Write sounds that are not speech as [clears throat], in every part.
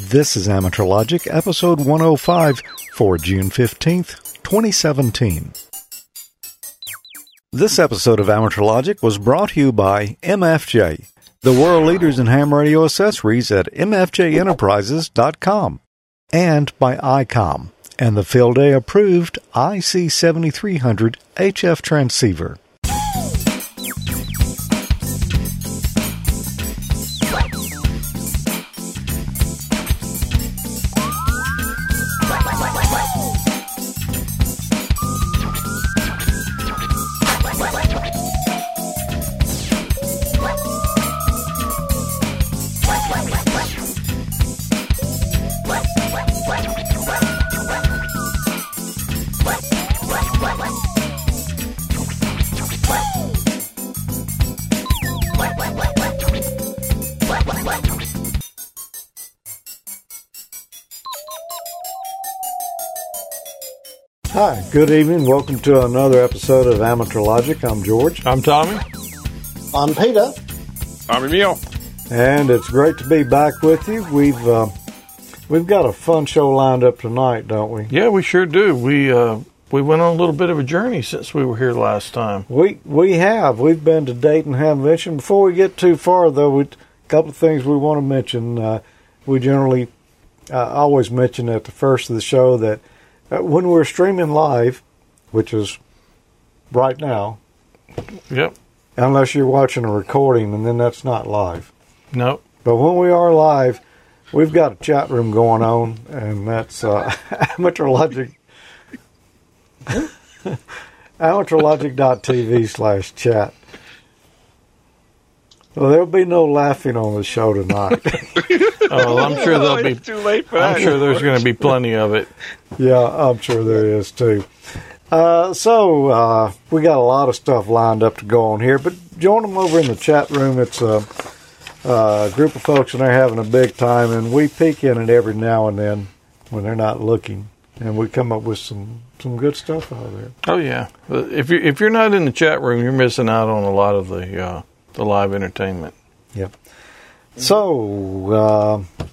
This is Amateur Logic, episode 105 for June 15th, 2017. This episode of Amateur Logic was brought to you by MFJ, the world leaders in ham radio accessories at mfjenterprises.com, and by ICOM and the Field Day approved IC7300 HF transceiver. Good evening. Welcome to another episode of Amateur Logic. I'm George. I'm Tommy. I'm Peter. I'm Emil. And it's great to be back with you. We've uh, we've got a fun show lined up tonight, don't we? Yeah, we sure do. We uh, we went on a little bit of a journey since we were here last time. We we have. We've been to Dayton Hamvention. Before we get too far, though, we, a couple of things we want to mention. Uh, we generally uh, always mention at the first of the show that when we're streaming live, which is right now, Yep. unless you're watching a recording, and then that's not live. Nope. But when we are live, we've got a chat room going on, and that's uh, Amateur Logic. amateurlogic.tv slash chat. Well, there'll be no laughing on the show tonight. [laughs] Oh, I'm sure [laughs] there'll be. It's too late for I'm sure there's going to be plenty of it. yeah, I'm sure there is too. Uh, so uh, we got a lot of stuff lined up to go on here, but join them over in the chat room. It's a, a group of folks, and they're having a big time, and we peek in it every now and then when they're not looking, and we come up with some some good stuff out of there. Oh yeah. If you if you're not in the chat room, you're missing out on a lot of the uh, the live entertainment. Yep. So uh,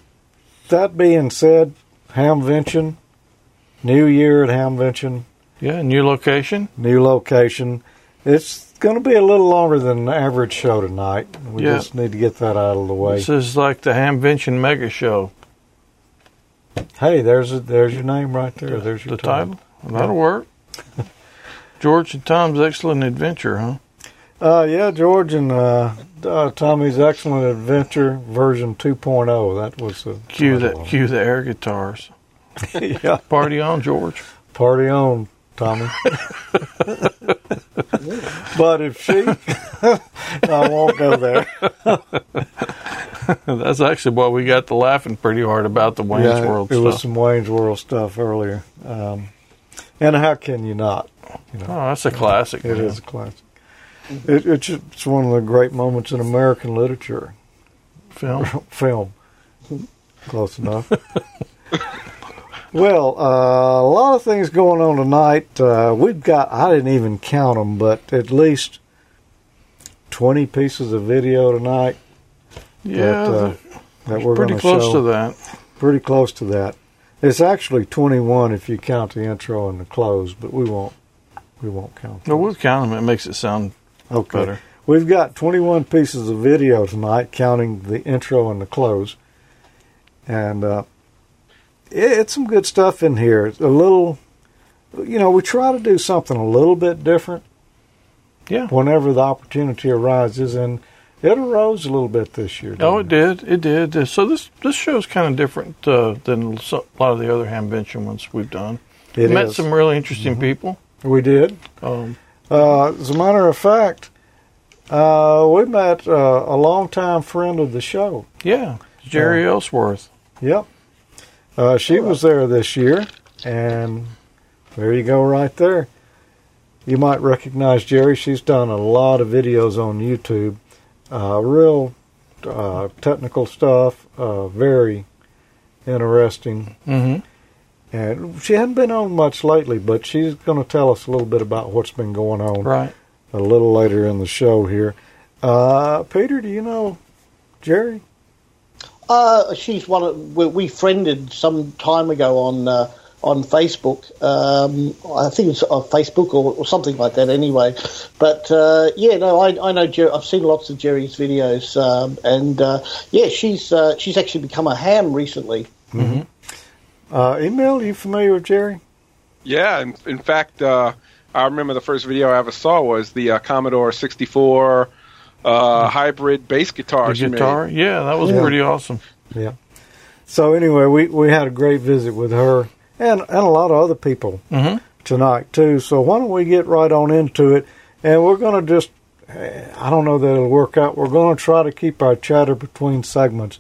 that being said, Hamvention, New Year at Hamvention, Yeah, new location. new location. It's going to be a little longer than the average show tonight. We Yeah. just need to get that out of the way. This is like the Hamvention Mega Show. hey, there's a, there's your name right there. There's your The title. That'll work. [laughs] George and Tom's Excellent Adventure, huh? Uh, yeah, George and uh, uh, Tommy's Excellent Adventure version 2.0. That was the Cue title that. Cue the air guitars. [laughs] yeah, Party on, George. party on, Tommy. [laughs] but if she, [laughs] I won't go there. That's actually what we got to laughing pretty hard about the Wayne's yeah, World it stuff. was some Wayne's World stuff earlier. Um, and how can you not? You know, Oh, that's a classic. it man. is a classic. It, it's it's one of the great moments in American literature. film. [laughs] film. Close enough. [laughs] well, uh, a lot of things going on tonight. Uh, we've got, I didn't even count them, but at least 20 pieces of video tonight Yeah, that, uh, that we're pretty close show. to that. Pretty close to that. It's actually 21 if you count the intro and the close, but we won't. We won't count. No, we'll count them. It makes it sound Okay. better. We've got 21 pieces of video tonight, counting the intro and the close. And uh, it, it's some good stuff in here. It's a little, you know, we try to do something a little bit different Yeah. whenever the opportunity arises. And it arose a little bit this year. Oh, didn't it did. It did. Uh, So this this show is kind of different uh, than a lot of the other Hamvention ones we've done. It Met is. Mm-hmm. some really interesting people. We did. Um, Uh, as a matter of fact, uh, we met uh, a longtime friend of the show. yeah, Jeri Ellsworth. Yep. Uh, she was there this year, and there you go, right there. You might recognize Jeri. She's done a lot of videos on YouTube. Uh, real uh, technical stuff. Uh, very interesting. Mm-hmm. And she hadn't been on much lately, but she's going to tell us a little bit about what's been going on Right. a little later in the show here. Uh, Peter, do you know Jeri? Uh, she's one of we, we friended some time ago on uh, on Facebook. Um, I think it's on Facebook or, or something like that. Anyway, but uh, yeah, no, I, I know. Jer- I've seen lots of Jeri's videos, um, and uh, yeah, she's uh, she's actually become a ham recently. Uh, Emil, you familiar with Jeri? Yeah, in, in fact, uh, I remember the first video I ever saw was the uh, Commodore 64 uh, hybrid bass guitar. The she guitar, made. yeah, that was Yeah. pretty awesome. Yeah. So anyway, we, we had a great visit with her and, and a lot of other people Mhm. tonight too. So why don't we get right on into it? And we're going to just, I don't know that it'll work out. We're going to try to keep our chatter between segments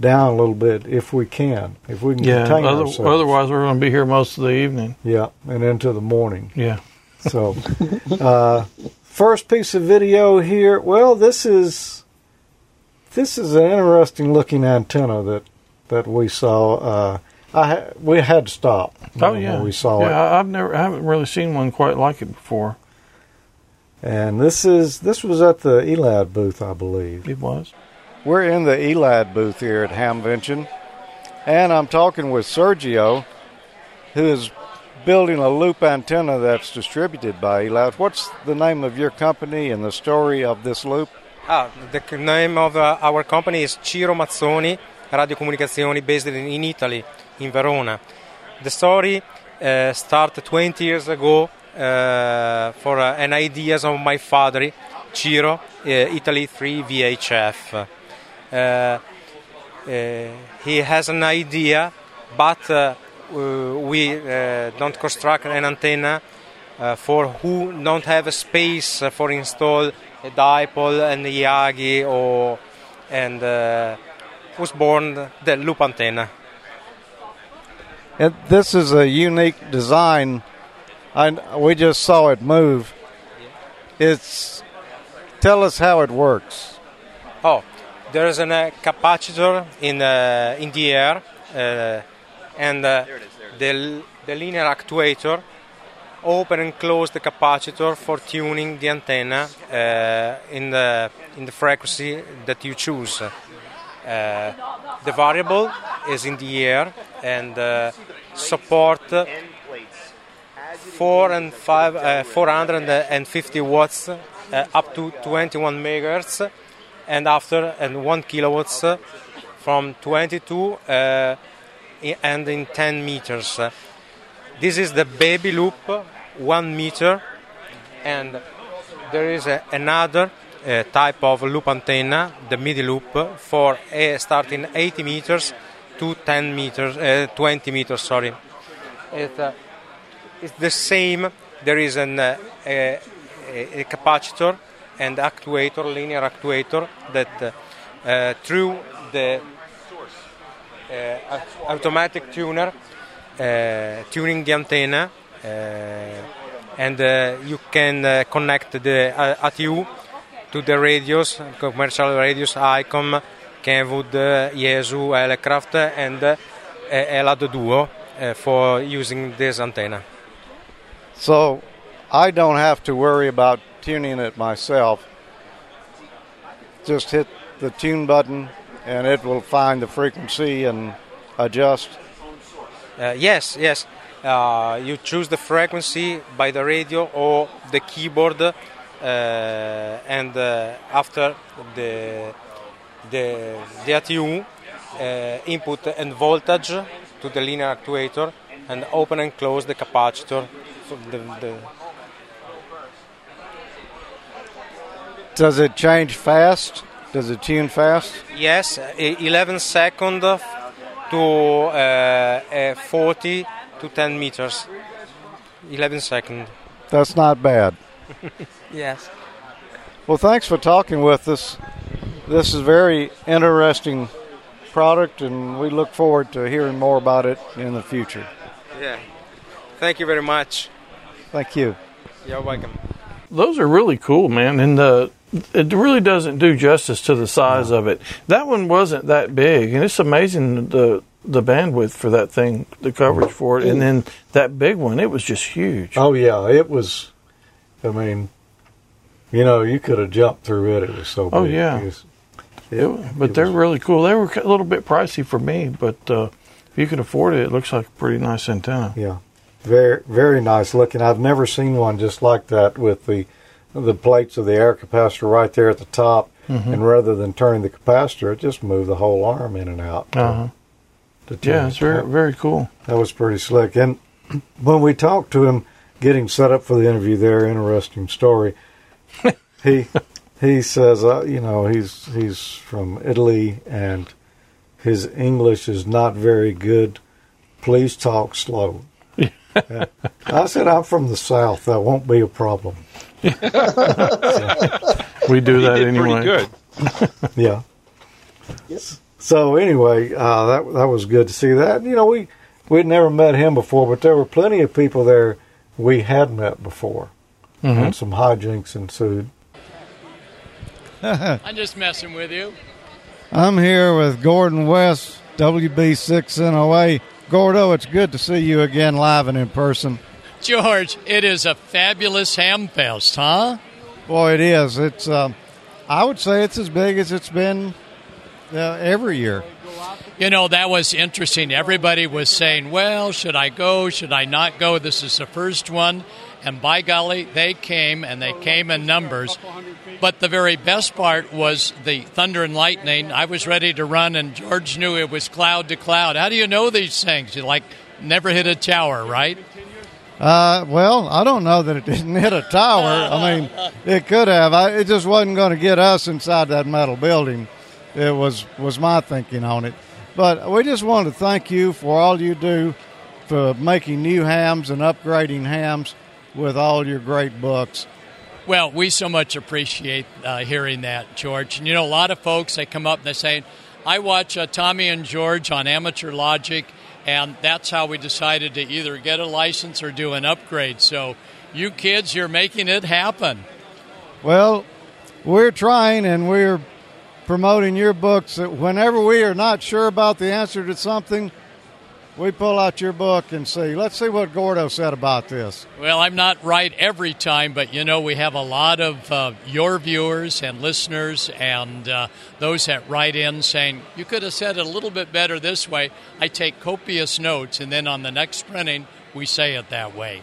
down a little bit if we can, if we can Yeah, contain other, ourselves. otherwise we're going to be here most of the evening. Yeah, and into the morning. Yeah. So, uh, first piece of video here. Well, this is this is an interesting looking antenna that that we saw. Uh, I ha- we had to stop. Oh yeah, we saw yeah. it. I've never, I haven't really seen one quite like it before. And this is this was at the ELAD booth, I believe. It was. We're in the ELAD booth here at Hamvention, and I'm talking with Sergio, who is building a loop antenna that's distributed by ELAD. What's the name of your company and the story of this loop? Ah, the name of uh, our company is Ciro Mazzoni Radiocomunicazioni, based in, in Italy, in Verona. The story uh, started 20 years ago uh, for uh, an ideas of my father, Ciro, uh, Italy 3 VHF. Uh, uh, he has an idea, but uh, we uh, don't construct an antenna uh, for who don't have a space for install a dipole and a Yagi or and uh, was born the loop antenna. And this is a unique design. I, we just saw it move. It's tell us how it works. Oh, there is a uh, capacitor in uh, in the air, uh, and uh, the the linear actuator open and close the capacitor for tuning the antenna uh, in the in the frequency that you choose. Uh, the variable is in the air and uh, support four and five, uh, 450 watts uh, up to 21 megahertz, and after and one kilowatts uh, from 22 uh, and in 10 meters. This is the baby loop, one meter, and there is another uh, type of loop antenna, the midi loop, for uh, starting 80 meters to 10 meters, uh, 20 meters. Sorry, it, uh, it's the same. There is an, uh, a, a capacitor and actuator, linear actuator, that uh, through the uh, automatic tuner, uh, tuning the antenna, uh, and you can connect the ATU to the radios, commercial radios, ICOM, Kenwood, uh, Yaesu, Elecraft, and uh, Elad Duo for using this antenna. So I don't have to worry about tuning it myself. Just hit the tune button and it will find the frequency and adjust. Uh, yes, yes. Uh, you choose the frequency by the radio or the keyboard, uh, and uh, after the the the ATU uh, input and voltage to the linear actuator, and open and close the capacitor. The, the, Does it change fast? Does it tune fast? yes, e- 11 second to uh, uh, 40 to 10 meters. 11 second. That's not bad. [laughs] Yes. Well, thanks for talking with us. This is a very interesting product, and we look forward to hearing more about it in the future. Yeah. Thank you very much. Thank you. You're welcome. Those are really cool, man, and the it really doesn't do justice to the size of it. That one wasn't that big, and it's amazing the the bandwidth for that thing, the coverage for it, and then that big one, it was just huge. Oh yeah, it was. I mean, you know, you could have jumped through it. It was so big. Oh, yeah. It was It- but they're really cool. They were a little bit pricey for me, but uh, if you can afford it, it looks like a pretty nice antenna. Yeah, very very nice looking. I've never seen one just like that with the the plates of the air capacitor right there at the top, Mm-hmm. and rather than turning the capacitor, it just moved the whole arm in and out. to- Uh-huh. to Yeah, it's very very cool. That was pretty slick. And [clears throat] when we talked to him, getting set up for the interview, there, interesting story. [laughs] he he says, uh, you know, he's he's from Italy and his English is not very good. Please talk slow. [laughs] I said, I'm from the South. That won't be a problem. We do He that did anyway. pretty good. [laughs] Yeah. Yes. So anyway, uh, that that was good to see that. You know, we we'd never met him before, but there were plenty of people there we had met before, and some hijinks ensued. [laughs] I'm just messing with you. I'm here with Gordon West, WB6NOA. Gordo, it's good to see you again live and in person. George, it is a fabulous ham fest, huh? Boy, it is. It's. Um, I would say it's as big as it's been uh, every year. You know, that was interesting. Everybody was saying, well, should I go? Should I not go? This is the first one. And by golly, they came, and they came in numbers. But the very best part was the thunder and lightning. I was ready to run, and George knew it was cloud to cloud. How do you know these things? You like never hit a tower, right? Uh, well, I don't know that it didn't hit a tower. I mean, it could have. I, it just wasn't going to get us inside that metal building. It was was my thinking on it. But we just wanted to thank you for all you do for making new hams and upgrading hams with all your great books. Well, we so much appreciate uh, hearing that, George. And you know, a lot of folks they come up and they say, "I watch uh, Tommy and George on Amateur Logic, and that's how we decided to either get a license or do an upgrade." So, you kids, you're making it happen. Well, we're trying and we're promoting your books. Whenever we are not sure about the answer to something, we pull out your book and see. Let's see what Gordo said about this. Well, I'm not right every time, but you know, we have a lot of uh, your viewers and listeners and uh, those that write in saying, you could have said it a little bit better this way. I take copious notes, and then on the next printing, we say it that way.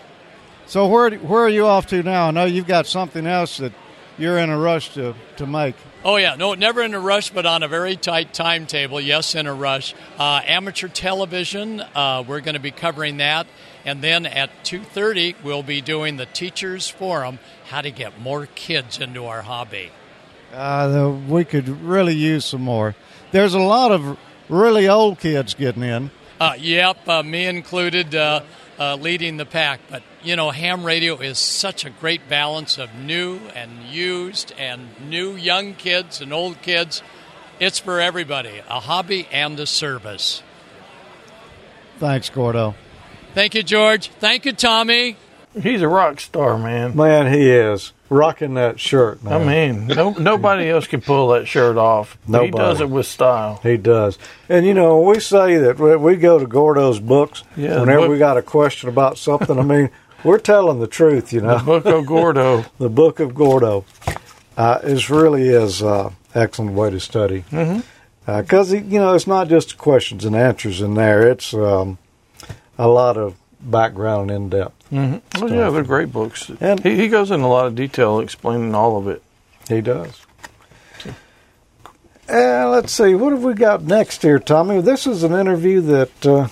So where where are you off to now? I know you've got something else that you're in a rush to, to make. Oh yeah, no, never in a rush, but on a very tight timetable. Yes, in a rush. Uh, amateur television, uh, we're going to be covering that, and then at two thirty, we'll be doing the teachers forum: how to get more kids into our hobby. Uh, we could really use some more. There's a lot of really old kids getting in. Uh, yep, uh, me included, uh, leading the pack. But you know, ham radio is such a great balance of new and used, and new young kids and old kids. It's for everybody, a hobby and a service. Thanks, Gordo. Thank you, George. Thank you, Tommy. He's a rock star, man. Man, he is rocking that shirt. Man. I mean, no, [laughs] nobody else can pull that shirt off. He Nobody. does it with style. He does. And you know, we say that we- we go to Gordo's books Yeah, whenever book- we got a question about something. I mean, we're telling the truth, you know. The Book of Gordo. [laughs] the Book of Gordo uh, is really is uh, excellent way to study because you know it's not just questions and answers in there; it's um, a lot of background in depth. Oh yeah, they're great books. And- he, he goes in a lot of detail explaining all of it. He does. Uh, let's see, what have we got next here, Tommy? This is an interview that uh,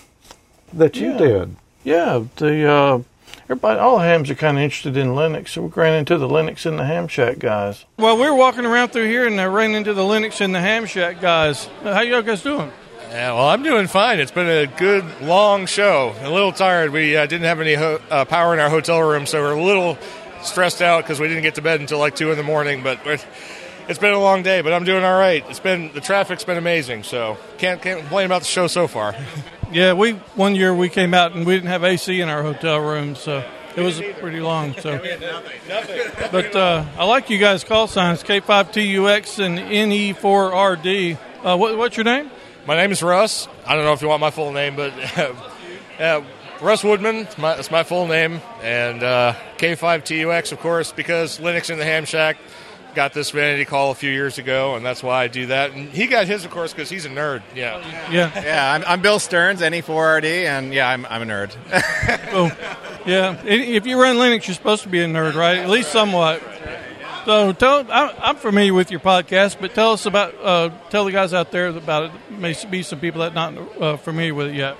that you Yeah. did. Yeah, the uh, everybody, all hams are kind of interested in Linux, so we ran into the Linux and the Ham Shack guys. Well, we were walking around through here and I ran into the Linux and the Ham Shack guys. Uh, How y'all guys doing? Yeah, well, I'm doing fine. It's been a good, long show. A little tired. We uh, didn't have any ho- uh, power in our hotel room, so we're a little stressed out because we didn't get to bed until like two in the morning. But we're- it's been a long day. But I'm doing all right. It's been the traffic's been amazing, so can't can't complain about the show so far. [laughs] Yeah, we one year we came out and we didn't have AC in our hotel room, so it was pretty long. So, [laughs] but uh, I like you guys' call signs K5TUX and NE4RD. Uh, what, what's your name? My name is Russ. I don't know if you want my full name, but [laughs] uh, Russ Woodman. It's my, it's my full name, and uh, K5TUX, of course, because Linux in the Ham Shack. got this vanity call a few years ago, and that's why I do that. And he got his, of course, because he's a nerd. Yeah. Yeah. Yeah, I'm, I'm Bill Stearns, NE4RD, and yeah, I'm, I'm a nerd. Oh, yeah. If you run Linux, you're supposed to be a nerd, right? At least somewhat. So tell. I'm familiar with your podcast, but tell us about. Uh, tell the guys out there about it. May be some people that not uh, familiar with it yet.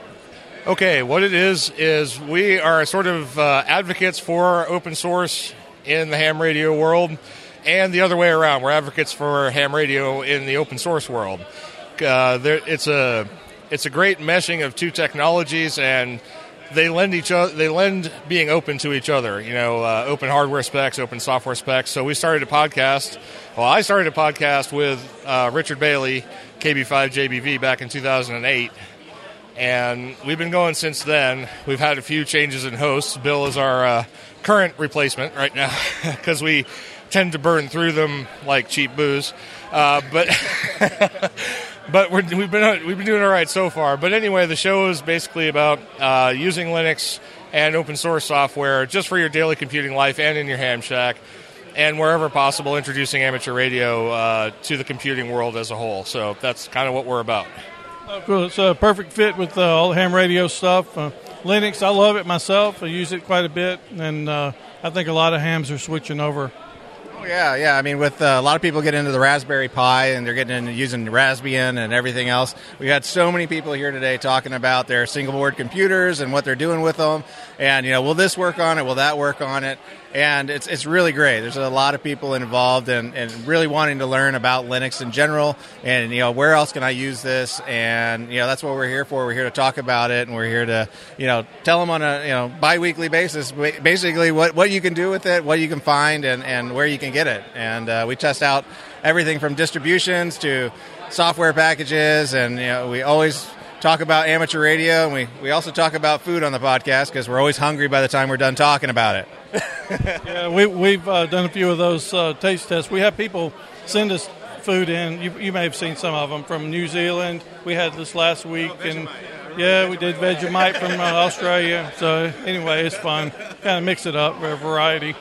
Okay, what it is is we are sort of uh, advocates for open source in the ham radio world, and the other way around. We're advocates for ham radio in the open source world. Uh, there, it's a it's a great meshing of two technologies, and they lend each other. They lend being open to each other. You know, uh, open hardware specs, open software specs. So we started a podcast. Well, I started a podcast with uh, Richard Bailey, KB5JBV, back in 2008 and we've been going since then. We've had a few changes in hosts. Bill is our uh, current replacement right now [laughs] because we tend to burn through them like cheap booze. Uh, but [laughs] but we're, we've been we've been doing all right so far. But anyway, the show is basically about uh, using Linux and open source software just for your daily computing life and in your ham shack. And wherever possible, introducing amateur radio uh, to the computing world as a whole. So that's kind of what we're about. Oh, cool. It's a perfect fit with uh, all the ham radio stuff. Uh, Linux, I love it myself. I use it quite a bit, and uh, I think a lot of hams are switching over. Oh, yeah, yeah. I mean, with uh, a lot of people get into the Raspberry Pi and they're getting into using Raspbian and everything else. We had so many people here today talking about their single board computers and what they're doing with them. And you know, will this work on it? Will that work on it? And it's it's really great. There's a lot of people involved and, and really wanting to learn about Linux in general. And you know, where else can I use this? And you know, that's what we're here for. We're here to talk about it, and we're here to you know tell them on a you know biweekly basis, basically what what you can do with it, what you can find, and and where you can get it. And uh, we test out everything from distributions to software packages, and you know, we always talk about amateur radio, and we, we also talk about food on the podcast because we're always hungry by the time we're done talking about it. [laughs] Yeah, we, we've uh, done a few of those uh, taste tests. We have people send us food in. You, you may have seen some of them from New Zealand. We had this last week, and yeah, we did Vegemite from uh, Australia. So anyway, it's fun. Kind of mix it up for a variety.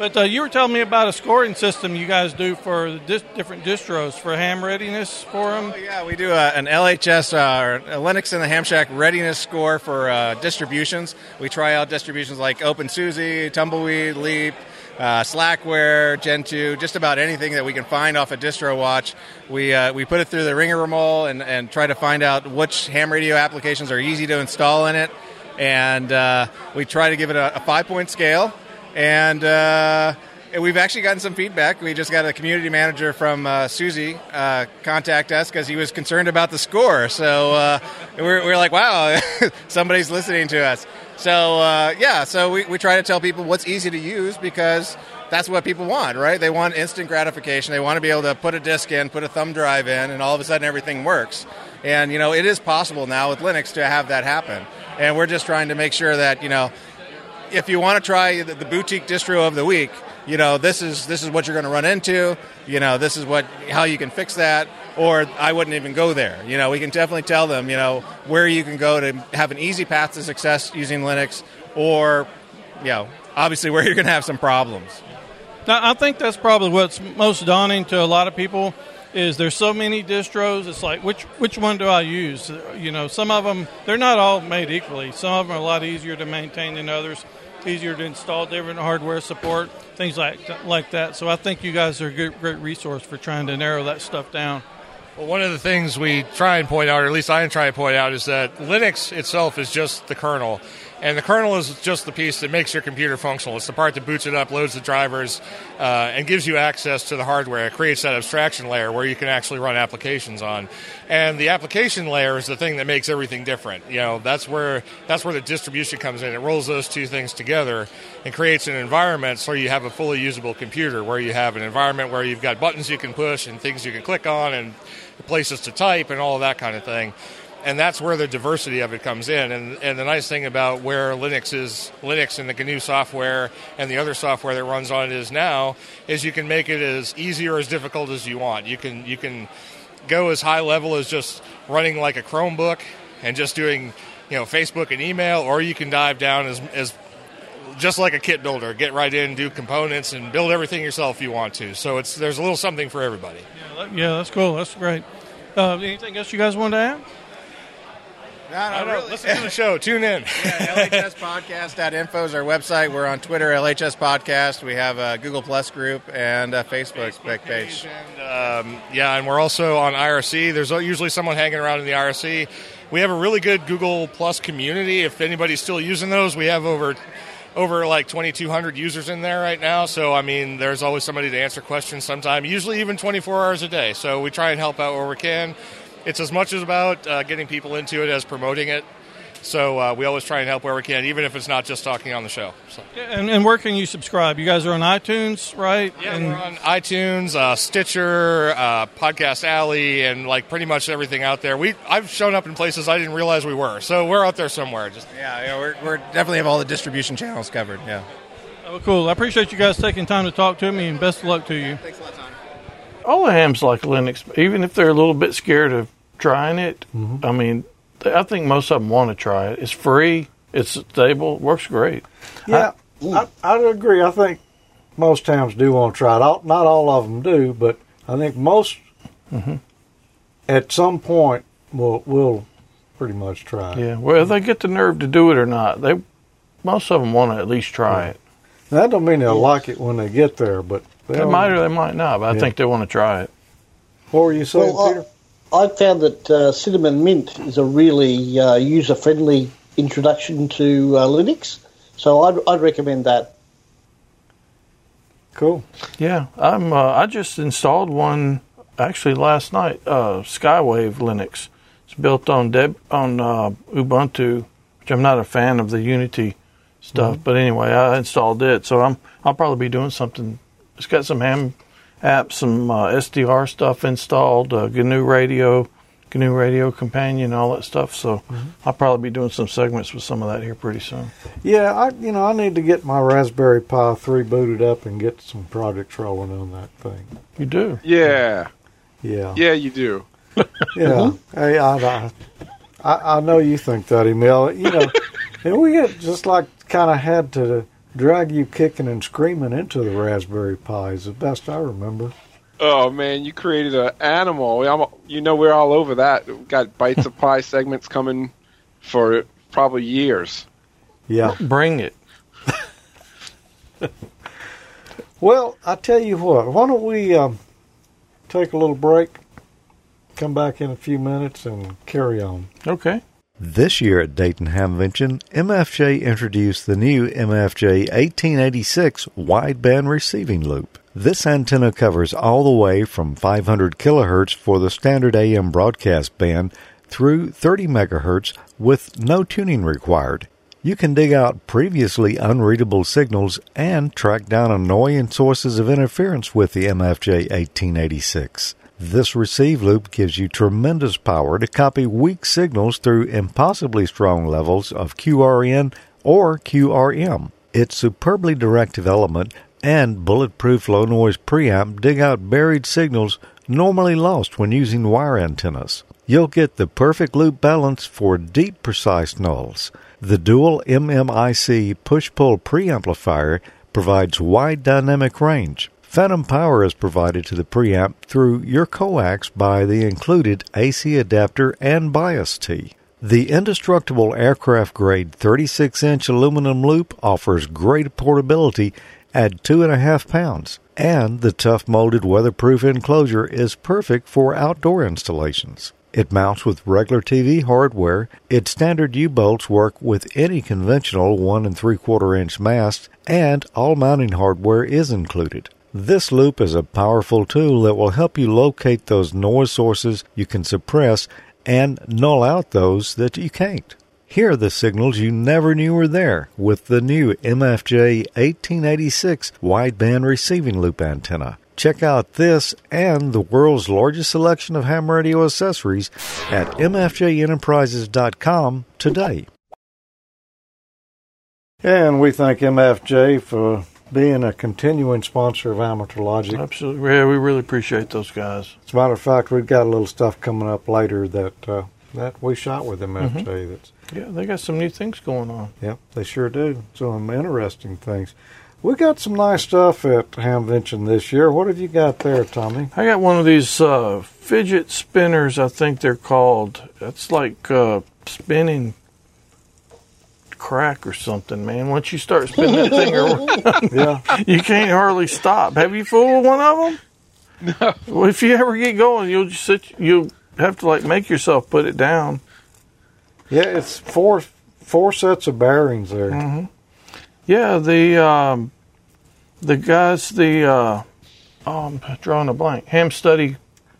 But uh, you were telling me about a scoring system you guys do for the dis- different distros for ham readiness for them. Yeah, we do a, an LHS, uh, or a Linux in the Ham Shack readiness score for uh, distributions. We try out distributions like OpenSUSE, Tumbleweed, Leap, uh, Slackware, Gentoo, just about anything that we can find off a DistroWatch. We, uh, we put it through the ringer and, and try to find out which ham radio applications are easy to install in it. And uh, we try to give it a, a five point scale. And uh, we've actually gotten some feedback. We just got a community manager from uh, SUSE uh, contact us because he was concerned about the score. So uh, we're, we're like, wow, [laughs] somebody's listening to us. So uh, yeah, so we, we try to tell people what's easy to use because that's what people want, right? They want instant gratification. They want to be able to put a disk in, put a thumb drive in, and all of a sudden everything works. And you know, it is possible now with Linux to have that happen. And we're just trying to make sure that you know if you want to try the, the boutique distro of the week, you know this is this is what you're going to run into. You know this is what how you can fix that. Or I wouldn't even go there. You know we can definitely tell them you know where you can go to have an easy path to success using Linux, or you know obviously where [laughs] you're going to have some problems. Now, I think that's probably what's most daunting to a lot of people is there's so many distros. It's like which which one do I use? You know, some of them they're not all made equally. Some of them are a lot easier to maintain than others. Easier to install different hardware support, things like like that. So I think you guys are a good, great resource for trying to narrow that stuff down. Well, one of the things we try and point out, or at least I try and point out, is that Linux itself is just the kernel. And the kernel is just the piece that makes your computer functional. It's the part that boots it up, loads the drivers, uh, and gives you access to the hardware. It creates that abstraction layer where you can actually run applications on. And the application layer is the thing that makes everything different. You know, that's where that's where the distribution comes in. It rolls those two things together and creates an environment so you have a fully usable computer where you have an environment where you've got buttons you can push and things you can click on and places to type and all of that kind of thing and that's where the diversity of it comes in. And, and the nice thing about where Linux is, Linux and the GNU software and the other software that runs on it is now, is you can make it as easy or as difficult as you want. You can you can go as high level as just running like a Chromebook and just doing you know Facebook and email, or you can dive down as as just like a kit builder. Get right in, do components, and build everything yourself if you want to. So it's there's a little something for everybody. Yeah, yeah that's cool. That's great. Uh, anything else you guys want to add? I don't know. Listen to the show. Tune in. [laughs] Yeah, LHSpodcast.info is our website. We're on Twitter, LHS Podcast. We have a Google Plus group and a Facebook, page. Um, yeah, and we're also on IRC. There's usually someone hanging around in the IRC. We have a really good Google Plus community. If anybody's still using those, we have over over like 2,200 users in there right now. So I mean, there's always somebody to answer questions. Sometime, usually even 24 hours a day. So we try and help out where we can. It's as much as about uh, getting people into it as promoting it. So uh, we always try and help where we can, even if it's not just talking on the show. So. And, and where can you subscribe? You guys are on iTunes, right? Yeah, and we're on iTunes, uh, Stitcher, uh, Podcast Alley, and like pretty much everything out there. We I've shown up in places I didn't realize we were, so we're out there somewhere. Just Yeah, yeah we're, we're definitely have all the distribution channels covered. Yeah. Oh, cool. I appreciate you guys taking time to talk to me, and best of luck to you. Thanks a lot, Tom. All the hams like Linux, even if they're a little bit scared of trying it. Mm-hmm. I mean, I think most of them want to try it. It's free. It's stable. Works great. Yeah, I, I, would agree. I think most towns do want to try it. All, not all of them do, but I think most mm-hmm. at some point will will pretty much try it. Yeah. Well, they get the nerve to do it or not. They most of them want to at least try it. That don't mean they'll like it when they get there, but They they'll- might or they might not. But I think they want to try it. What were you saying, Well, Peter? I, I found that uh, cinnamon mint is a really uh, user friendly introduction to uh, Linux, so I'd, I'd recommend that. Cool. Yeah, I'm. Uh, I just installed one actually last night. Uh, Skywave Linux. It's built on Deb on uh, Ubuntu, which I'm not a fan of the Unity stuff. But anyway, I installed it, so I'm. I'll probably be doing something. It's got some ham apps, some uh, SDR stuff installed, uh, GNU Radio, GNU Radio Companion, all that stuff. So I'll probably be doing some segments with some of that here pretty soon. Yeah, I you know I need to get my Raspberry Pi three booted up and get some projects rolling on that thing. You do. Yeah, Yeah, yeah, you do. [laughs] yeah. Hey, I, I I I know you think that, Emil. You know, [laughs] and we get just like kind of had to drag you kicking and screaming into the Raspberry Pis, the best I remember. Oh man, you created an animal. I'm, you know we're all over that. We've got bites of [laughs] pie segments coming for probably years. Yeah. Bring it. [laughs] Well, I tell you what. Why don't we um, take a little break, come back in a few minutes, and carry on. Okay. This year at Dayton Hamvention, MFJ introduced the new MFJ 1886 wideband receiving loop. This antenna covers all the way from 500 kilohertz for the standard AM broadcast band through 30 megahertz with no tuning required. You can dig out previously unreadable signals and track down annoying sources of interference with the MFJ 1886. This receive loop gives you tremendous power to copy weak signals through impossibly strong levels of QRN or QRM. Its superbly direct development and bulletproof low noise preamp dig out buried signals normally lost when using wire antennas. You'll get the perfect loop balance for deep precise nulls. The dual MMIC push pull preamplifier provides wide dynamic range. Phantom power is provided to the preamp through your coax by the included AC adapter and bias T. The indestructible aircraft grade 36 inch aluminum loop offers great portability at 2.5 pounds, and the tough molded weatherproof enclosure is perfect for outdoor installations. It mounts with regular TV hardware. Its standard U bolts work with any conventional 1 and 3 quarter inch mast, and all mounting hardware is included. This loop is a powerful tool that will help you locate those noise sources you can suppress and null out those that you can't. Hear the signals you never knew were there with the new MFJ 1886 wideband receiving loop antenna. Check out this and the world's largest selection of ham radio accessories at mfjenterprises.com today. And we thank MFJ for being a continuing sponsor of Amateur Logic. Absolutely. Yeah, we really appreciate those guys. As a matter of fact, we've got a little stuff coming up later that uh, that we shot with them Mm-hmm. FJ. That's Yeah, they got some new things going on. Yep, they sure do. Some interesting things. We got some nice stuff at Hamvention this year. What have you got there, Tommy? I got one of these uh, fidget spinners. I think they're called. It's like uh, spinning crack or something, man. Once you start spinning that thing, around, [laughs] Yeah, you can't hardly stop. Have you fooled one of them? No. Well, if you ever get going, you'll just sit. You'll have to like make yourself put it down. yeah. It's four four sets of bearings there. Mm-hmm. Yeah, the um, the guys, the uh, oh, I'm drawing a blank. Hamstudy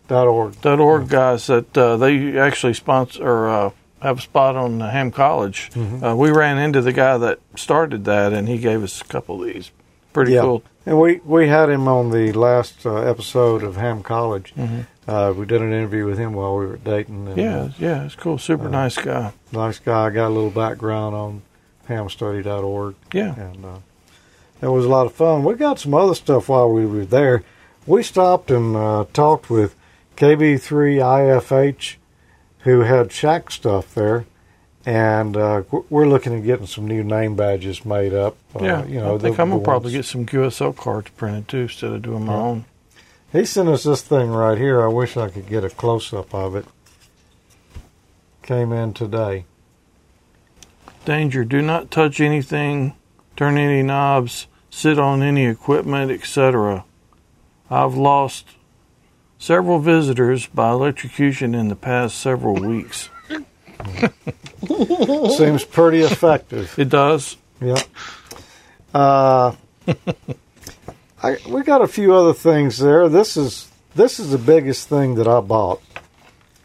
Dot org. dot org guys that uh, they actually sponsor uh, have a spot on Ham College. Uh, we ran into the guy that started that, and he gave us a couple of these. Pretty Yeah. cool. And we we had him on the last uh, episode of Ham College. Mhm. Uh, we did an interview with him while we were dating. And, Yeah, uh, yeah, it's cool. Super nice guy. nice guy. Got a little background on hamstudy.org. Yeah. and uh, it was a lot of fun. We got some other stuff while we were there. We stopped and uh, talked with KB3IFH, who had shack stuff there, and uh, we're looking at getting some new name badges made up. Uh, yeah, you know, I think the- I'm gonna probably get some QSL cards printed too instead of doing my Yeah. own. He sent us this thing right here. I wish I could get a close up of it. Came in today. Danger: Do not touch anything, turn any knobs, sit on any equipment, etc. I've lost several visitors by electrocution in the past several weeks. Seems pretty effective. It does. Yeah. Uh, [laughs] I we got a few other things there. This is this is the biggest thing that I bought,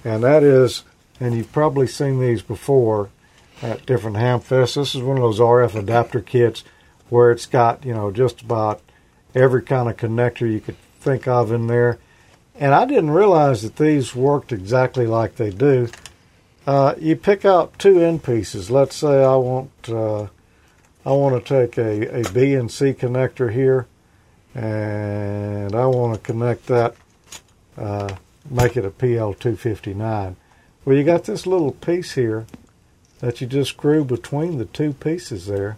and that is, and you've probably seen these before at different hamfests. This is one of those RF adapter kits where it's got you know just about every kind of connector you could think of in there. And I didn't realize that these worked exactly like they do. Uh, you pick out two end pieces. Let's say I want uh, I want to take a, a BNC connector here, and I want to connect that, uh, make it a PL259. Well, you got this little piece here that you just screw between the two pieces there,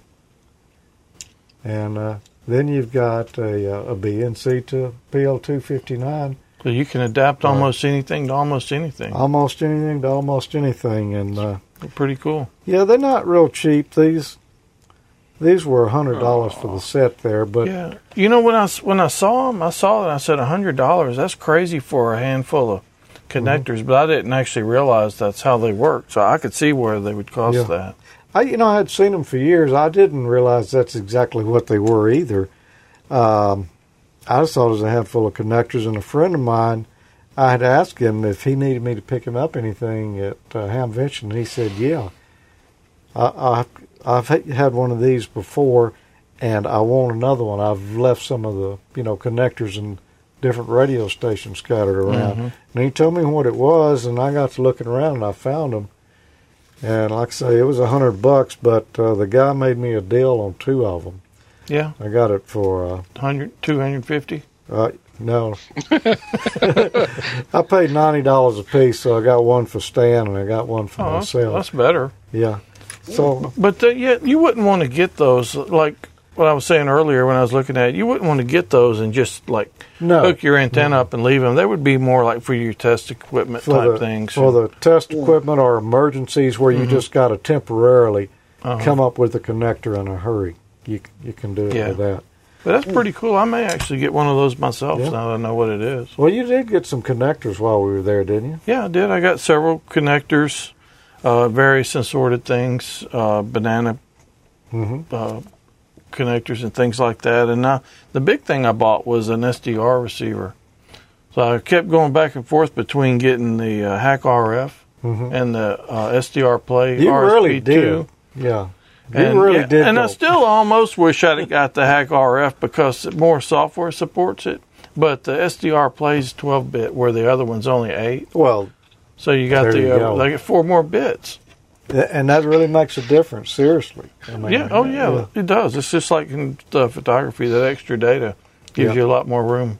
and uh, then you've got a, uh, and C to PL259. So you can adapt almost anything to almost anything. Almost anything to almost anything, and uh, Pretty cool. yeah, they're not real cheap. These these were a hundred dollars for the set there, but Yeah, you know when I when I saw them, I saw it. I said hundred dollars. That's crazy for a handful of connectors, but I didn't actually realize that's how they work. So I could see where they would cost Yeah. that. I, you know, I had seen them for years. I didn't realize that's exactly what they were either. Um, I just thought it was a handful of connectors. And a friend of mine, I had asked him if he needed me to pick him up anything at uh, Hamvention, and he said, "Yeah, I, I've I've had one of these before, and I want another one. I've left some of the you know connectors and different radio stations scattered around." And he told me what it was, and I got to looking around, and I found them. And like I say, it was a hundred bucks, but uh, the guy made me a deal on two of them. Yeah, I got it for uh, 100, 250. uh no. [laughs] I paid ninety dollars a piece, so I got one for Stan and I got one for Oh, that's, myself. that's better. Yeah. So But uh, yeah, you wouldn't want to get those like what I was saying earlier when I was looking at it. You wouldn't want to get those and just like no hook your antenna up and leave them. They would be more like for your test equipment for type the things. for the test equipment or emergencies where you Mhm. just got to temporarily Uh-huh. come up with a connector in a hurry. You you can do it Yeah. with that. But that's pretty cool. I may actually get one of those myself Yeah. now that I know what it is. Well, you did get some connectors while we were there, didn't you? Yeah, I did. I got several connectors, uh, various assorted things, uh, banana Mm-hmm. uh, connectors and things like that. And now the big thing I bought was an SDR receiver. So I kept going back and forth between getting the uh, HackRF Mhm. and the uh, SDRplay You RSP2. really did. Yeah. And, really yeah, did. And I still almost wish I'd have got the HackRF because more software supports it. But the SDR plays 12 bit where the other one's only 8. well, So you got the you uh, go. they get four more bits. and that really makes a difference. Seriously. I mean, yeah. Oh yeah, it does. It's just like in the photography. That extra data gives Yeah. you a lot more room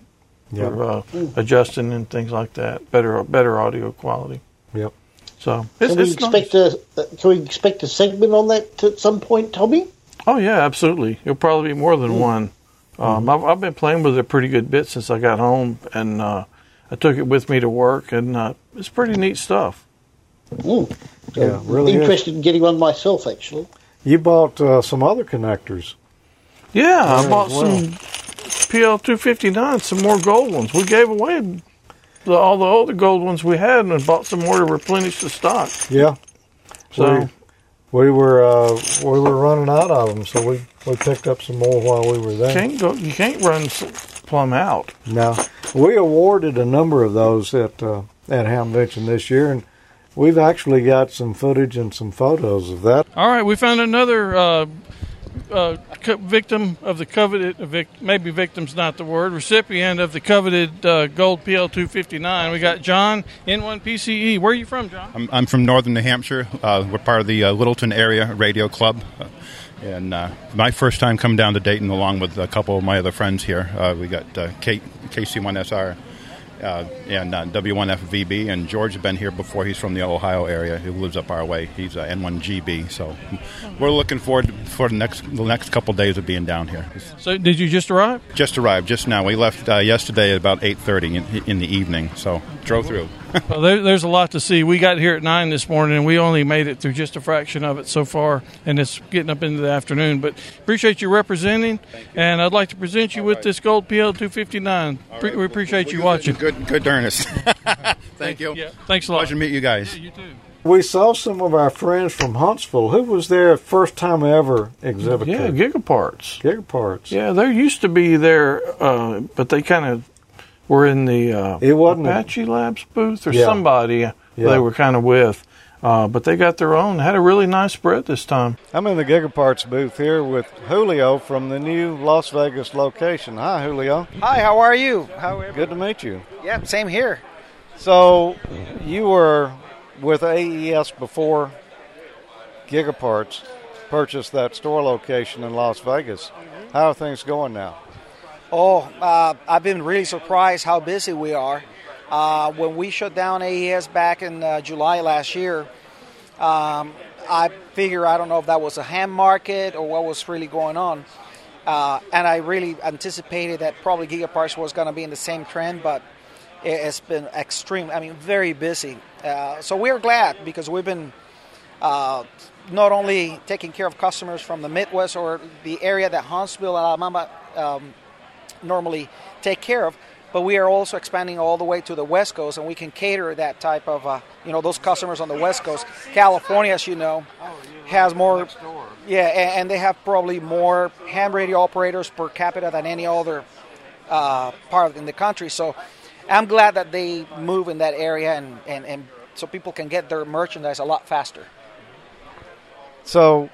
Yeah. for uh, adjusting and things like that. Better better audio quality. Yep. So it's, Can we it's nice. expect a uh, can we expect a segment on that at some point, Tommy? Oh yeah, absolutely. It'll probably be more than one. Um, I've, I've been playing with it a pretty good bit since I got home, and uh, I took it with me to work, and uh, it's pretty neat stuff. Mm. Yeah, really is. interested in getting one myself, actually. You bought uh, some other connectors. Yeah, I bought well. some PL two fifty nine, some more gold ones. We gave away the, all the older gold ones we had, and bought some more to replenish the stock. Yeah. So we, we were uh, we were running out of them, so we, we picked up some more while we were there. can't go, you can't run s- plumb out. No, we awarded a number of those at uh, at Hamvention this year, and we've actually got some footage and some photos of that. All right, we found another uh, uh, victim of the coveted, vic, maybe victim's not the word, recipient of the coveted uh, gold PL 259. We got John N1PCE. E. Where are you from, John? I'm, I'm from northern New Hampshire. Uh, we're part of the uh, Littleton Area Radio Club. Uh, and uh, my first time coming down to Dayton, along with a couple of my other friends here. Uh, we got uh, K- KC1SR uh, and uh, W1FVB. And George has been here before. He's from the Ohio area. He lives up our way. He's uh, N1GB. So we're looking forward for the next the next couple days of being down here. So, did you just arrive? Just arrived just now. We left uh, yesterday at about 8:30 in, in the evening. So drove through. [laughs] well, there, there's a lot to see. We got here at 9 this morning, and we only made it through just a fraction of it so far, and it's getting up into the afternoon. But appreciate you representing, and I'd like to present you with this gold PL 259. Pre- we appreciate you watching. Good, good, Ernest. [laughs] Thank you. Yeah, thanks a lot. Pleasure to meet you guys. You too. We saw some of our friends from Huntsville. Who was there first time ever exhibited? Yeah, Gigaparts. Gigaparts. Yeah, there used to be there, uh, but they kind of were in the uh, It wasn't a- Apache Labs booth or Yeah. somebody Yeah. they were kind of with. Uh, but they got their own. Had a really nice spread this time. I'm in the Gigaparts booth here with Julio from the new Las Vegas location. Hi, Julio. Hi, how are you? How are Good to meet you. Yeah, same here. So, you were with AES before Gigaparts purchased that store location in Las Vegas. How are things going now? Oh, uh, I've been really surprised how busy we are. Uh, when we shut down AES back in uh, July last year, um, I figure I don't know if that was a ham market or what was really going on. Uh, and I really anticipated that probably Gigaparts was going to be in the same trend, but it- it's been extreme. I mean, very busy. Uh, so we're glad because we've been uh, not only taking care of customers from the Midwest or the area that Huntsville, Alabama um, normally take care of, but we are also expanding all the way to the West Coast, and we can cater that type of, uh, you know, those customers on the West Coast. California, as you know, has more, yeah, and, they have probably more ham radio operators per capita than any other uh, part in the country. So I'm glad that they move in that area, and, and, and so people can get their merchandise a lot faster. So,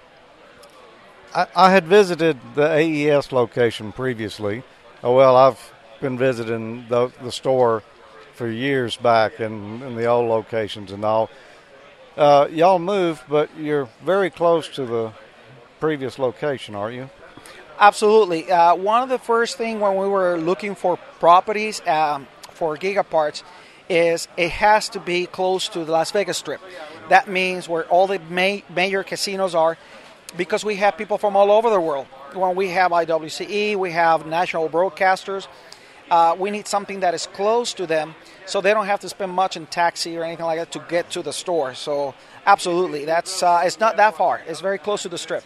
I, I had visited the AES location previously. Oh, well, I've been visiting the, the store for years back in, in the old locations and all. Uh, y'all moved, but you're very close to the previous location, aren't you? Absolutely. Uh, one of the first thing when we were looking for properties um, for Gigaparts is it has to be close to the Las Vegas Strip. That means where all the ma- major casinos are, because we have people from all over the world. When we have IWCE, we have national broadcasters. Uh, we need something that is close to them, so they don't have to spend much in taxi or anything like that to get to the store. So, absolutely, that's uh, it's not that far. It's very close to the strip.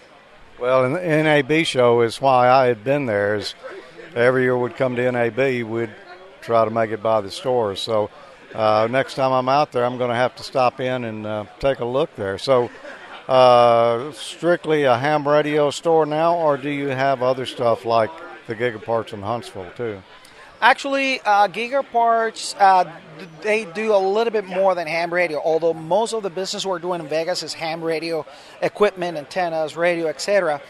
Well, the NAB show is why I had been there. Is every year we'd come to NAB, we'd try to make it by the store. So uh, next time I'm out there, I'm going to have to stop in and uh, take a look there. So uh, strictly a ham radio store now, or do you have other stuff like the Gigaparts in Huntsville too? Actually, uh, Gigaparts, uh, th- they do a little bit more than ham radio, although most of the business we're doing in Vegas is ham radio equipment, antennas, radio, etc.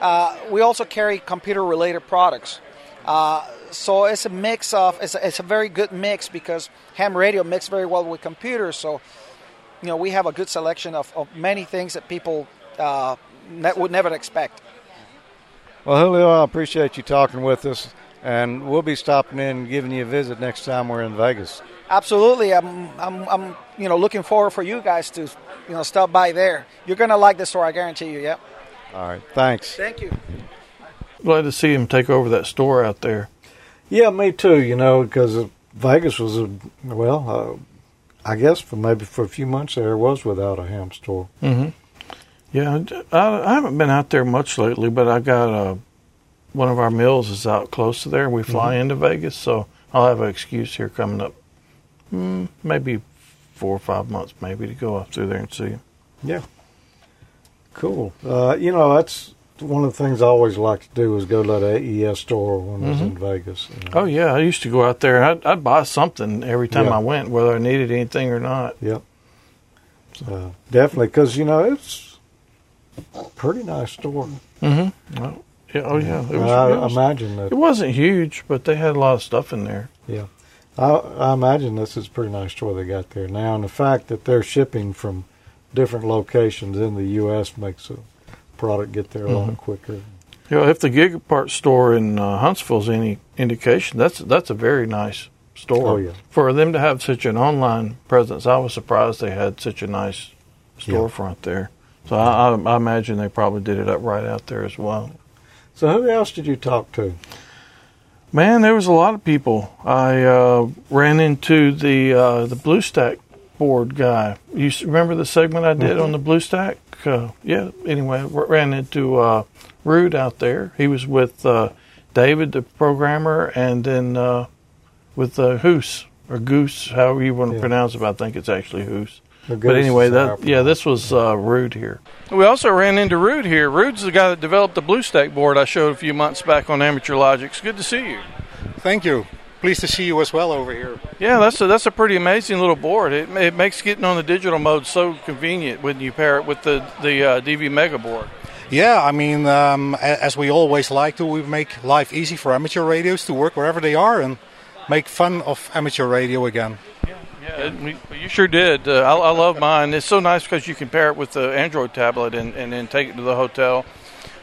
Uh, we also carry computer related products. Uh, so it's a mix of, it's a, it's a very good mix because ham radio mixes very well with computers. So, you know, we have a good selection of, of many things that people uh, ne- would never expect. Well, Julio, I appreciate you talking with us. And we'll be stopping in and giving you a visit next time we're in Vegas. Absolutely, I'm, I'm, I'm, you know, looking forward for you guys to, you know, stop by there. You're gonna like the store, I guarantee you. Yep. All right, thanks. Thank you. Glad to see him take over that store out there. Yeah, me too. You know, because Vegas was a well, uh, I guess for maybe for a few months there was without a ham store. Mm-hmm. Yeah, I, I haven't been out there much lately, but I got uh, one of our mills is out close to there, and we fly Mhm. into Vegas, so I'll have an excuse here coming up, mm, maybe four or five months, maybe to go up through there and see him. Yeah. Cool. Uh, you know, that's one of the things I always like to do is go to that AES store when I was in Vegas. know. Oh yeah, I used to go out there. I'd, I'd buy something every time Yeah. I went, whether I needed anything or not. Yep. Uh, definitely, because you know it's a pretty nice store. Mm-hmm. Oh, yeah. Oh yeah. It was, I it was- imagine that. it wasn't huge, but they had a lot of stuff in there. Yeah. I, I imagine this is a pretty nice toy they got there now, and the fact that they're shipping from different locations in the U.S. makes the product get there a lot Mhm. quicker. You know, if the Gigapart store in uh, Huntsville's any indication, that's that's a very nice store. Oh, yeah. For them to have such an online presence, I was surprised they had such a nice Yeah. storefront there. So I, I, I imagine they probably did it up right out there as well. So who else did you talk to? Man, there was a lot of people. I uh, ran into the uh, the BlueStack board guy. You remember the segment I did Mhm. on the BlueStack? Uh, yeah. Anyway, ran into uh, Ruud out there. He was with uh, David, the programmer, and then uh, with uh, Hoos or Goose, however you want to Yeah. pronounce it. I think it's actually Hoos. The But anyway, that yeah, this was uh, Ruud here. We also ran into Ruud here. Ruud's the guy that developed the BlueStack board I showed a few months back on Amateur Logics. Good to see you. Thank you. Pleased to see you as well over here. Yeah, that's a, that's a pretty amazing little board. It, it makes getting on the digital mode so convenient when you pair it with the the uh, DV Mega board. Yeah, I mean, um, as we always like to, we make life easy for amateur radios to work wherever they are and make fun of amateur radio again. Yeah, we, you sure did. Uh, I, I love mine. It's so nice because you can pair it with the Android tablet and, and then take it to the hotel.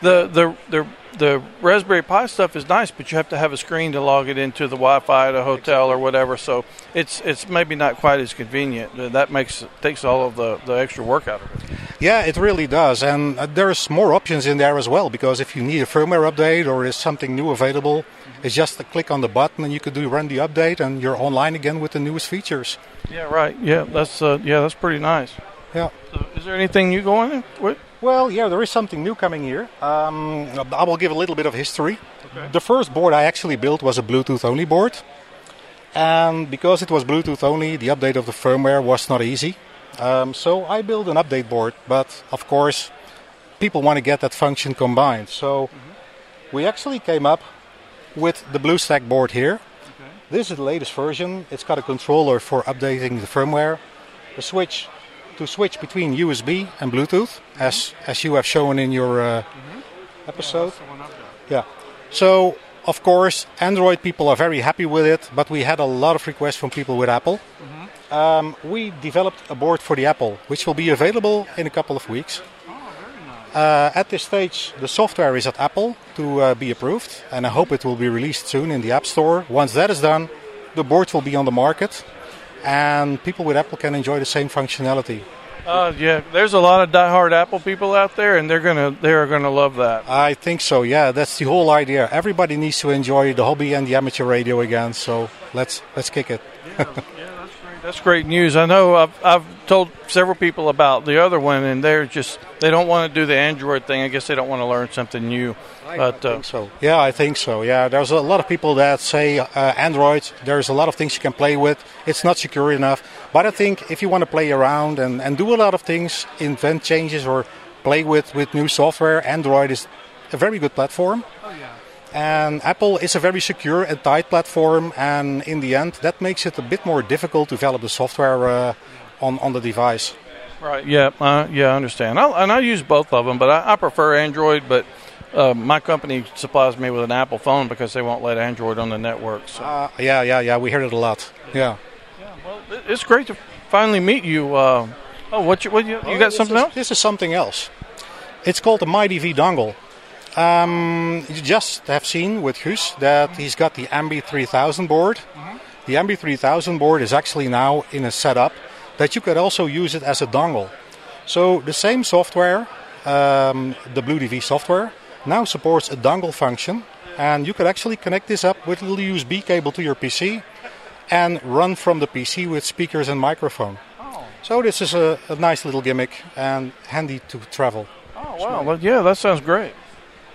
The the the the Raspberry Pi stuff is nice, but you have to have a screen to log it into the Wi-Fi at a hotel or whatever. So it's it's maybe not quite as convenient. Uh, That makes takes all of the, the extra work out of it. Yeah, it really does, and uh, there's more options in there as well. Because if you need a firmware update or is something new available, it's just a click on the button and you could do run the update, and you're online again with the newest features. Yeah, right. Yeah, that's uh, yeah, that's pretty nice. Yeah. So is there anything new going with? Well, yeah, there is something new coming here. Um, I will give a little bit of history. The first board I actually built was a Bluetooth only board. And because it was Bluetooth only, the update of the firmware was not easy. Um, so I built an update board, but of course, people want to get that function combined. So we actually came up with the BlueStack board here. This is the latest version. It's got a controller for updating the firmware, a switch to switch between USB and Bluetooth, as as you have shown in your uh, episode. Yeah. So of course, Android people are very happy with it, but we had a lot of requests from people with Apple. Um, we developed a board for the Apple, which will be available in a couple of weeks. Uh, at this stage, the software is at Apple to uh, be approved, and I hope it will be released soon in the App Store. Once that is done, the board will be on the market, and people with Apple can enjoy the same functionality. Uh, yeah, there's a lot of diehard Apple people out there, and they're gonna they are gonna love that. I think so. Yeah, that's the whole idea. Everybody needs to enjoy the hobby and the amateur radio again. So let's let's kick it. [laughs] That's great news. I know I've, I've told several people about the other one, and they're just they don't want to do the Android thing. I guess they don't want to learn something new. But uh, so. Yeah, I think so. Yeah, there's a lot of people that say uh, Android. There's a lot of things you can play with. It's not secure enough. But I think if you want to play around and, and do a lot of things, invent changes or play with, with new software, Android is a very good platform. And Apple is a very secure and tight platform, and in the end, that makes it a bit more difficult to develop the software uh, on on the device. right, yeah, uh, yeah, I understand. I, and I use both of them, but I, I prefer Android. But uh, my company supplies me with an Apple phone because they won't let Android on the network. So Uh, yeah, yeah, yeah. We hear it a lot. Yeah. it- it's great to finally meet you. Uh, oh, what you what you, you got something is- else? This is something else. It's called the Mighty V dongle. Um, you just have seen with Guus that he's got the MB 3000 board. The MB 3000 board is actually now in a setup that you could also use it as a dongle. So the same software, um, the BlueDV software, now supports a dongle function, and you could actually connect this up with a little USB cable to your PC and run from the PC with speakers and microphone. So this is a, a nice little gimmick and handy to travel. Oh wow! Well, yeah, that sounds great.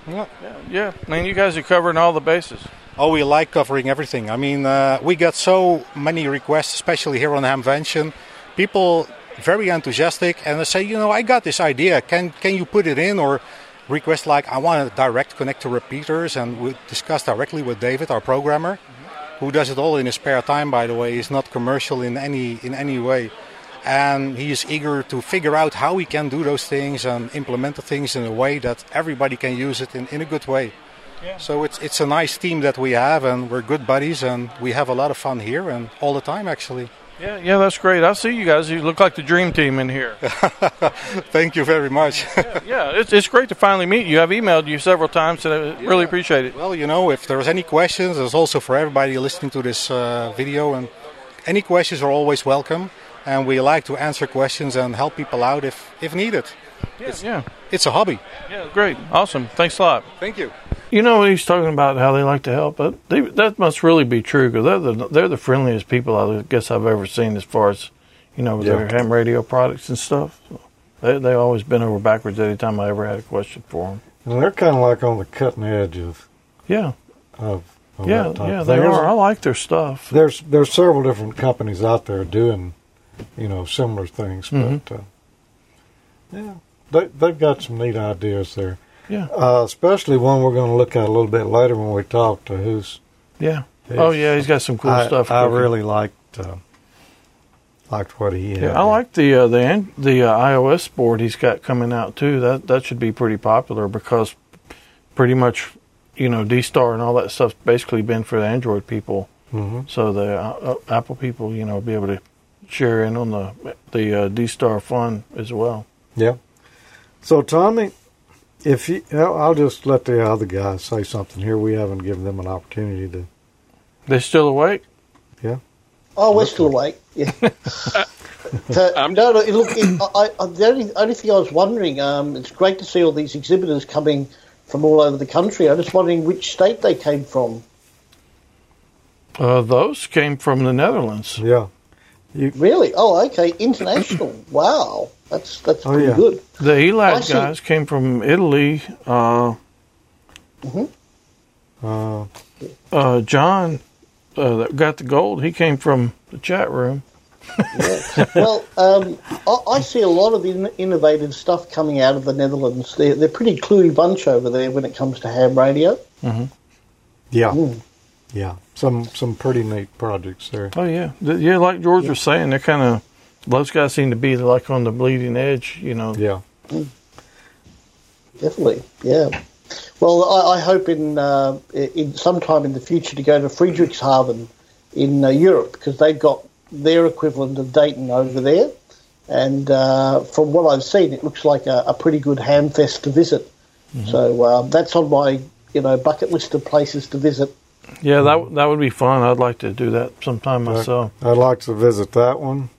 Yeah. yeah, yeah. I mean, you guys are covering all the bases. Oh, we like covering everything. I mean, uh, we get so many requests, especially here on Hamvention. People very enthusiastic, and they say, you know, I got this idea. Can can you put it in or request like I want a direct connect to repeaters, and we discuss directly with David, our programmer, who does it all in his spare time. By the way, he's not commercial in any in any way, and he is eager to figure out how he can do those things and implement the things in a way that everybody can use it in, in a good way. Yeah. So it's it's a nice team that we have, and we're good buddies, and we have a lot of fun here and all the time actually. Yeah, yeah, that's great. I see you guys. You look like the dream team in here. [laughs] Thank you very much. yeah, yeah, it's, it's great to finally meet you. I've emailed you several times, and I really appreciate it. Well, you know, if there's any questions, there's also for everybody listening to this uh, video, and any questions are always welcome. And we like to answer questions and help people out if if needed. Yeah, it's, yeah. It's a hobby. Yeah, great, awesome. Thanks a lot. Thank you. You know, he's talking about how they like to help. But they, that must really be true because they're the they're the friendliest people I guess I've ever seen as far as you know with Yeah. their ham radio products and stuff. They they always been over backwards any time I ever had a question for them. And they're kind of like on the cutting edge of Yeah, of, of yeah, that type yeah. of They. There's- are. I like their stuff. There's there's several different companies out there doing, you know, similar things, Mhm. but uh, yeah, they they've got some neat ideas there. Yeah. Uh, especially one we're going to look at a little bit later when we talk to who's. Yeah. Oh yeah, he's got some cool I, stuff. I cooking. really liked uh, liked what he had. Yeah, I like the uh, the the uh, iOS board he's got coming out too. That that should be pretty popular because pretty much you know D Star and all that stuff's basically been for the Android people. Mhm. So the uh, uh, Apple people, you know, be able to share in on the the uh, D Star fun as well. Yeah. So Tommy, if you, I'll I'll just let the other guys say something here. We haven't given them an opportunity to. They're still awake? Yeah. Oh, we're still awake. Yeah. [laughs] So, no, no. Look, it, I, I, the only, only thing I was wondering, um, it's great to see all these exhibitors coming from all over the country. I'm just wondering which state they came from. Uh, those came from the Netherlands. Yeah. Really? Oh, okay. International. [clears throat] wow, that's that's Oh, pretty yeah. good. The I ELAD see. guys came from Italy. Uh, Uh, uh, John uh, that got the gold. He came from the chat room. well, um, I, I see a lot of in, innovative stuff coming out of the Netherlands. They're, they're a pretty cluey bunch over there when it comes to ham radio. Mm-hmm. Yeah. Hmm. Yeah. Some some pretty neat projects there. Oh yeah, Th- yeah. Like George was saying, they're kind of those guys seem to be like on the bleeding edge. You know. Yeah. Definitely, yeah. Well, I, I hope in uh, in sometime in the future to go to Friedrichshafen in uh, Europe because they've got their equivalent of Dayton over there, and uh, from what I've seen, it looks like a, a pretty good ham fest to visit. So uh, that's on my you know bucket list of places to visit. Yeah, that that would be fun. I'd like to do that sometime myself. I'd like to visit that one.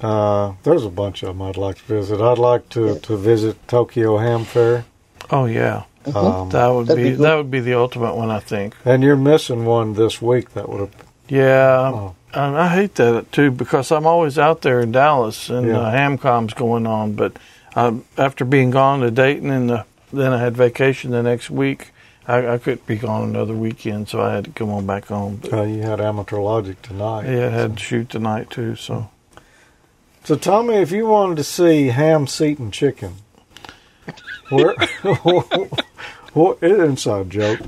Uh, there's a bunch of them I'd like to visit. I'd like to, to visit Tokyo Ham Fair. Oh yeah, Um, that would That'd be, be good. that would be the ultimate one, I think. And you're missing one this week that would have. Yeah, Oh. and I hate that too because I'm always out there in Dallas and Yeah. uh, Hamcom's going on. But um, after being gone to Dayton and the, then I had vacation the next week, I, I couldn't be gone another weekend, so I had to come on back home. But Uh, you had Amateur Logic tonight. yeah, I had to shoot tonight too. So So tell me if you wanted to see ham, seat, and chicken. Where? [laughs] what inside joke?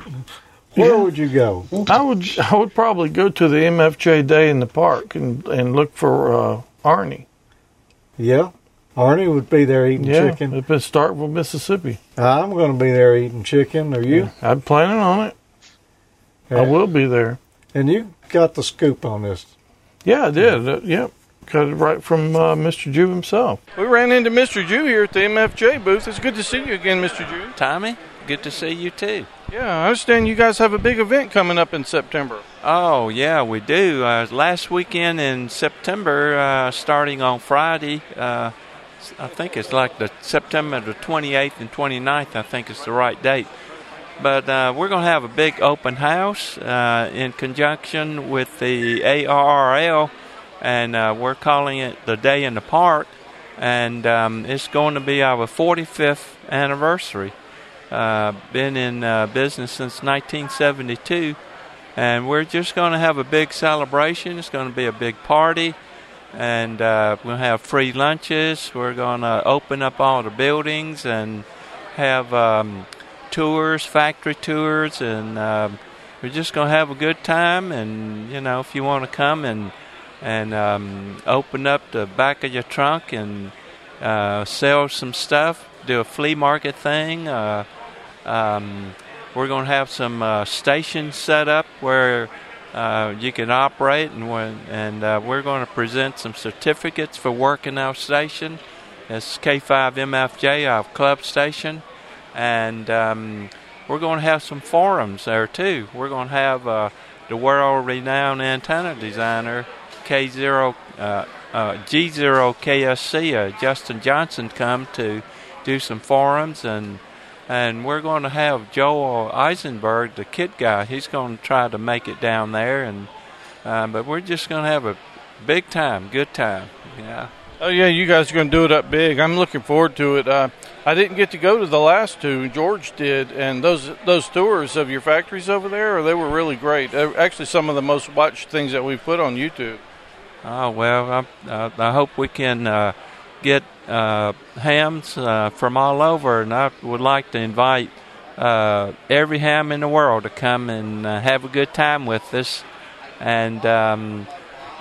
Where would you go? I would I would probably go to the MFJ day in the park and and look for uh, Arnie. Yeah, Arnie would be there eating Yeah, chicken. up in Starkville, Mississippi. I'm going to be there eating chicken. Are you? I'm planning on it. I will be there. And you got the scoop on this. Yeah, I did. Uh, yep. Got it right from uh, Mr. Jue himself. We ran into Mr. Jue here at the MFJ booth. It's good to see you again, Mr. Jue. Tommy? good to see you too. Yeah, I understand you guys have a big event coming up in September. Oh yeah, we do. Uh, last weekend in September, uh, starting on Friday, I think it's like the September the 28th and 29th. I think it's the right date. But uh, we're going to have a big open house uh, in conjunction with the ARRL, and uh, we're calling it the Day in the Park. And um, it's going to be our 45th anniversary. Uh, been in uh, business since 1972, and we're just going to have a big celebration. It's going to be a big party, and uh, we'll have free lunches. We're going to open up all the buildings and have um, tours, factory tours, and um, we're just going to have a good time. And you know, if you want to come and and um, open up the back of your trunk and uh, sell some stuff, do a flea market thing. Uh, um, we're going to have some uh, stations set up where uh, you can operate, and when, and uh, we're going to present some certificates for working our station. It's K5MFJ, our club station, and um, we're going to have some forums there too. We're going to have uh, the world-renowned antenna designer K0 uh, uh, G0 KSC, uh, Justin Johnson, come to do some forums and and we're going to have Joel Eisenberg, the kit guy. He's going to try to make it down there, and uh, but we're just going to have a big time, good time. Yeah. Oh yeah, you guys are going to do it up big. I'm looking forward to it. Uh, I didn't get to go to the last two. George did, and those those tours of your factories over there, they were really great. Uh, actually, some of the most watched things that we've put on YouTube. Oh well, I, I hope we can uh, get uh, hams uh, from all over, and I would like to invite uh, every ham in the world to come and uh, have a good time with us, and um,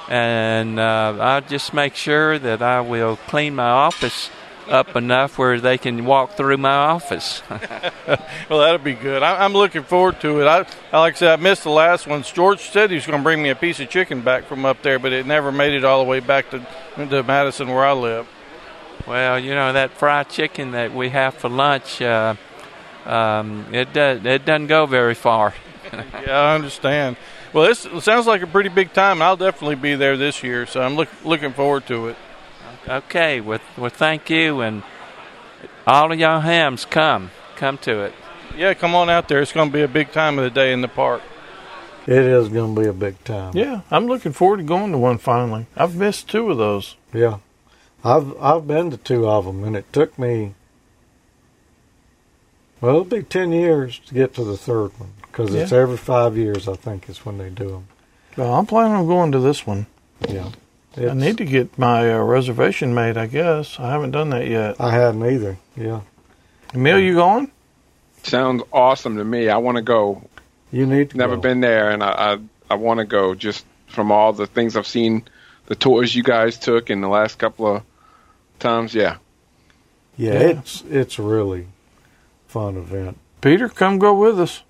and uh, I'll just make sure that I will clean my office up enough where they can walk through my office. [laughs] well, that'll be good. I, am looking forward to it. I, like I said, I missed the last one. George said he was going to bring me a piece of chicken back from up there, but it never made it all the way back to, to Madison where I live. Well, you know that fried chicken that we have for lunch, uh, um, it does it doesn't go very far. [laughs] yeah, I understand. Well, this sounds like a pretty big time. I'll definitely be there this year, so I'm look, looking forward to it. Okay, well, well, thank you, and all of y'all hams, come, come to it. Yeah, come on out there. It's going to be a big time of the day in the park. It is going to be a big time. Yeah, I'm looking forward to going to one finally. I've missed two of those. Yeah, I've I've been to two of them, and it took me well, it'll be ten years to get to the third one because yeah. it's every five years. I think is when they do them. Well, I'm planning on going to this one. Yeah, I need to get my uh, reservation made. I guess I haven't done that yet. I hadn't either. Yeah, Emil, you going? Sounds awesome to me. I want to go. You need to. Never go. been there, and I I, I want to go just from all the things I've seen, the tours you guys took in the last couple of times. Yeah. Yeah, yeah. it's it's really fun event. Peter, come go with us.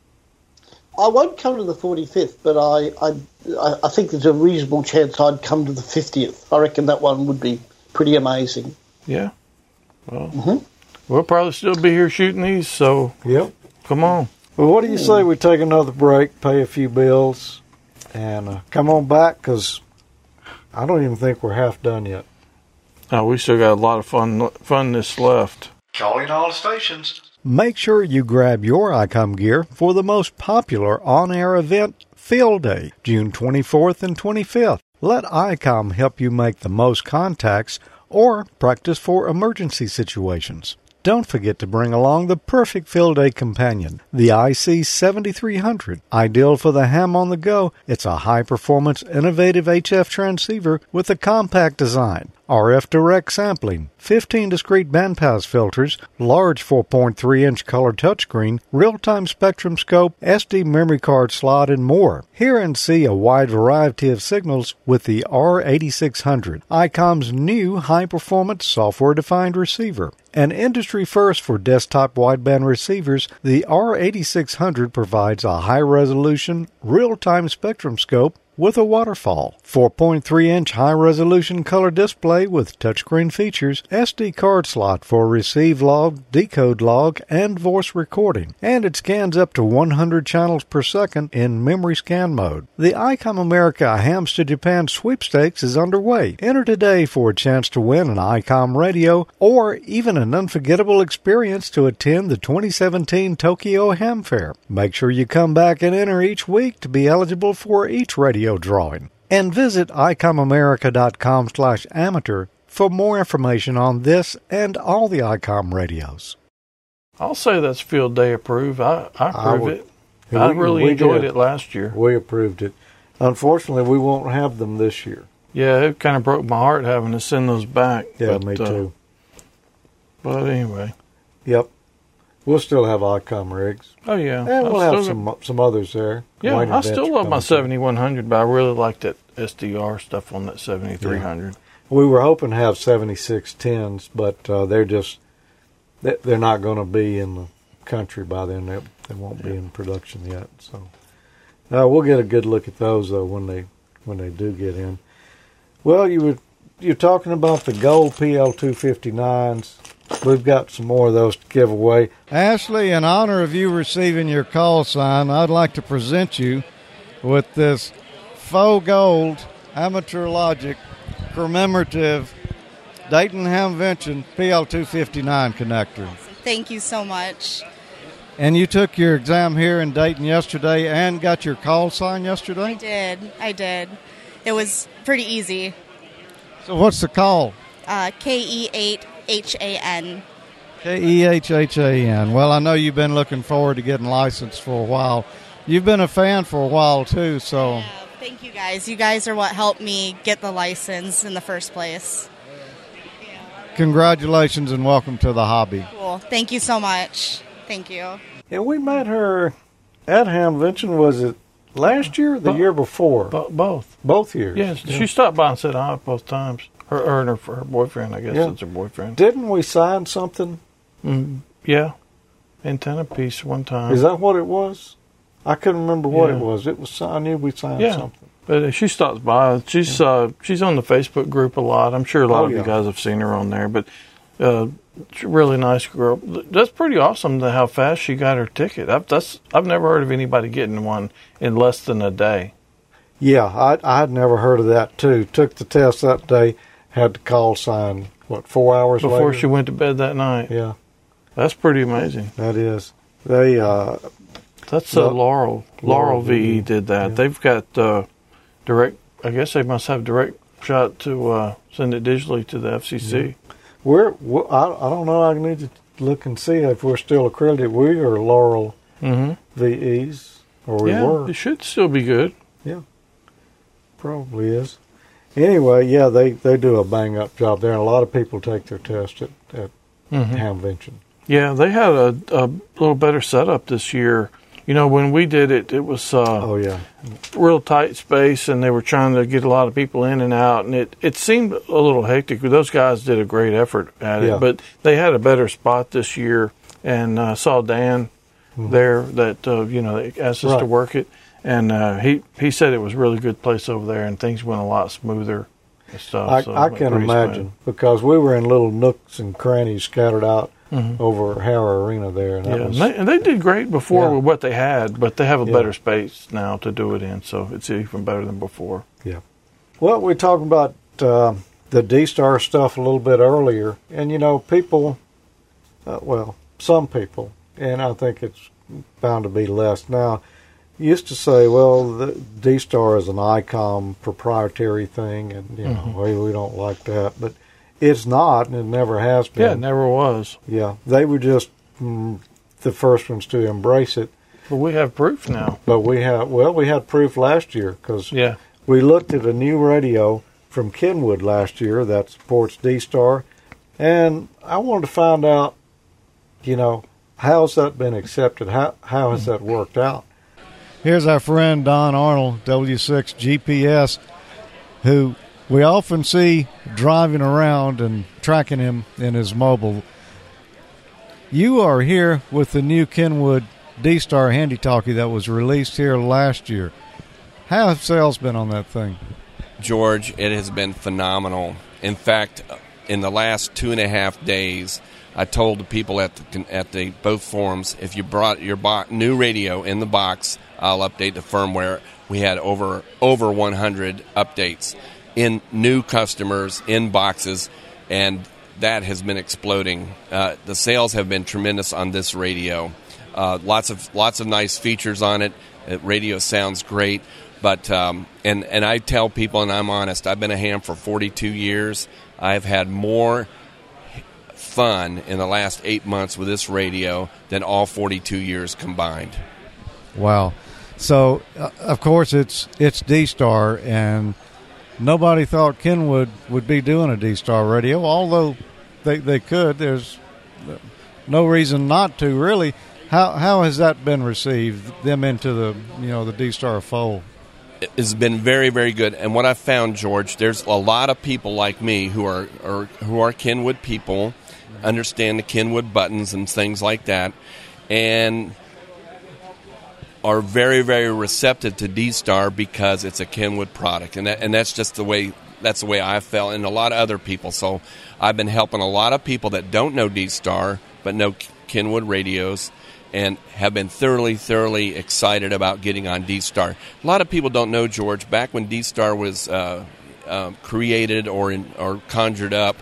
I won't come to the 45th, but I, I, I think there's a reasonable chance I'd come to the 50th. I reckon that one would be pretty amazing. Yeah. Well, mm-hmm. we'll probably still be here shooting these, so yep. Come on. Well, what do you say we take another break, pay a few bills, and uh, come on back? Because I don't even think we're half done yet. Oh, we still got a lot of fun funness left. Calling all stations. Make sure you grab your ICOM gear for the most popular on air event, Field Day, June 24th and 25th. Let ICOM help you make the most contacts or practice for emergency situations. Don't forget to bring along the perfect field day companion, the IC 7300. Ideal for the ham on the go, it's a high performance, innovative HF transceiver with a compact design. RF direct sampling, 15 discrete bandpass filters, large 4.3 inch color touchscreen, real time spectrum scope, SD memory card slot, and more. Hear and see a wide variety of signals with the R8600, ICOM's new high performance software defined receiver. An industry first for desktop wideband receivers, the R8600 provides a high resolution, real time spectrum scope with a waterfall, 4.3 inch high resolution color display with touchscreen features, SD card slot for receive log, decode log, and voice recording, and it scans up to 100 channels per second in memory scan mode. The ICOM America Hams to Japan sweepstakes is underway. Enter today for a chance to win an ICOM radio or even an unforgettable experience to attend the 2017 Tokyo Ham Fair. Make sure you come back and enter each week to be eligible for each radio drawing. And visit icomamerica.com slash amateur for more information on this and all the ICOM radios. I'll say that's field day approved. I, I approve would- it. I We- really enjoyed did. it last year. We approved it. Unfortunately, we won't have them this year. Yeah, it kind of broke my heart having to send those back. Yeah, but, me uh, too. But anyway, Yep. We'll still have ICOM rigs. oh yeah, And we'll have some some others there. Yeah, I still love my 7100, but I really like that SDR stuff on that 7300. We were hoping to have 7610s, but uh, they're just they- they're not going to be in the country by then. They, they won't be in production yet. So uh, we'll get a good look at those though when they when they do get in. Well, you were you're talking about the gold PL 259s. We've got some more of those to give away. Ashley, in honor of you receiving your call sign, I'd like to present you with this faux gold amateur logic commemorative Dayton Hamvention PL259 connector. Thank you so much. And you took your exam here in Dayton yesterday and got your call sign yesterday? I did. I did. It was pretty easy. So what's the call? Uh, KE8 HAN. K E H H A N. Well, I know you've been looking forward to getting licensed for a while. You've been a fan for a while too, so Thank you guys. You guys are what helped me get the license in the first place. congratulations and welcome to the hobby. Cool. Thank you so much. Thank you. And we met her at Hamvention. Was it last year or the year before? both. Both years. Yes, she stopped by and said hi both times. Her, her and her, her boyfriend, I guess Yeah. it's her boyfriend. Didn't we sign something? Mm, yeah, antenna piece one time. Is that what it was? I couldn't remember what Yeah. it was. It was. I knew we signed yeah. something. But uh, she stops by. She's uh, she's on the Facebook group a lot. I'm sure a lot Oh, of yeah. you guys have seen her on there. But uh, she's a really nice girl. That's pretty awesome to how fast she got her ticket. I've, that's I've never heard of anybody getting one in less than a day. Yeah, I I had never heard of that too. Took the test that day. Had the call sign. What four hours Before later? she went to bed that night. Yeah, that's pretty amazing. That is. They. uh That's uh, Laurel. Laurel Laurel VE did that. They've got uh, direct. I guess they must have direct shot to uh, send it digitally to the FCC. We're. we I I don't know. I need to look and see if we're still accredited. We are Laurel Mhm. VEs, or we yeah, were. it should still be good. Yeah, probably is. Anyway, yeah, they, they do a bang up job there, and a lot of people take their test at, at Mhm. Hamvention. Yeah, they had a, a little better setup this year. You know, when we did it, it was uh, oh yeah, real tight space, and they were trying to get a lot of people in and out, and it it seemed a little hectic. Those guys did a great effort at Yeah. it, but they had a better spot this year, and uh, saw Dan there that uh, you know they asked us to work it, and uh, he he said it was a really good place over there, and things went a lot smoother and stuff. I, so I can imagine because we were in little nooks and crannies scattered out Mhm. over Howard Arena there, and that Yeah, was and they, and they did great before Yeah. with what they had, but they have a Yeah. better space now to do it in, so it's even better than before. Yeah. Well, we talked about uh, the D Star stuff a little bit earlier, and you know, people, uh, well, some people, and I think it's bound to be less now, used to say, well, the D Star is an ICOM proprietary thing, and you know, Mhm. we, we don't like that, but it's not, and it never has been. Yeah, it never was. Yeah, they were just mm, the first ones to embrace it. But we have proof now. But we have well, we had proof last year because Yeah. we looked at a new radio from Kenwood last year that supports D Star, and I wanted to find out, you know, how's that been accepted? How how has that worked out? Here's our friend Don Arnold, W6 GPS, who we often see driving around and tracking him in his mobile. You are here with the new Kenwood D Star Handy Talkie that was released here last year. How have sales been on that thing? George, it has been phenomenal. In fact, in the last two and a half days, I told the people at the, at the both forums, if you brought your bo- new radio in the box, I'll update the firmware. We had over over 100 updates in new customers in boxes, and that has been exploding. Uh, the sales have been tremendous on this radio. Uh, lots of lots of nice features on it. Uh, radio sounds great, but um, and and I tell people, and I'm honest, I've been a ham for 42 years. I've had more fun in the last eight months with this radio than all 42 years combined. Wow. So, uh, of course, it's it's D Star, and nobody thought Kenwood would be doing a D Star radio, although they they could. There's no reason not to, really. How how has that been received? Them into the you know the D Star fold. Has been very very good, and what I found, George, there's a lot of people like me who are, are who are Kenwood people, understand the Kenwood buttons and things like that, and are very, very receptive to D Star because it's a Kenwood product, and that, and that's just the way that's the way I felt, and a lot of other people. So I've been helping a lot of people that don't know D Star but know Kenwood radios, and have been thoroughly, thoroughly excited about getting on D Star. A lot of people don't know George. Back when D Star was uh, uh, created or in, or conjured up,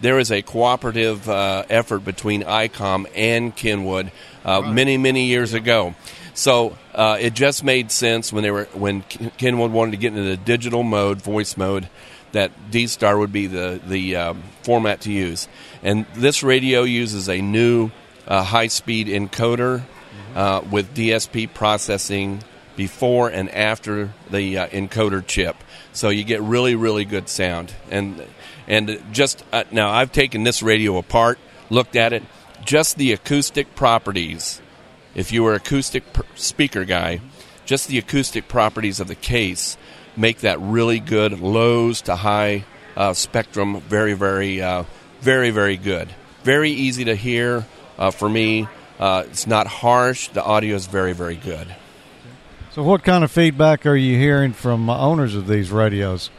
there was a cooperative uh, effort between ICOM and Kenwood uh, right. many, many years ago. So uh, it just made sense when they were when Kenwood wanted to get into the digital mode, voice mode, that D Star would be the the um, format to use. And this radio uses a new uh, high speed encoder mm-hmm. uh, with DSP processing before and after the uh, encoder chip. So you get really really good sound. And and just uh, now I've taken this radio apart, looked at it, just the acoustic properties if you were acoustic speaker guy, just the acoustic properties of the case make that really good lows to high uh, spectrum very, very, uh, very, very good. Very easy to hear uh, for me. Uh, it's not harsh. The audio is very, very good. So, what kind of feedback are you hearing from owners of these radios?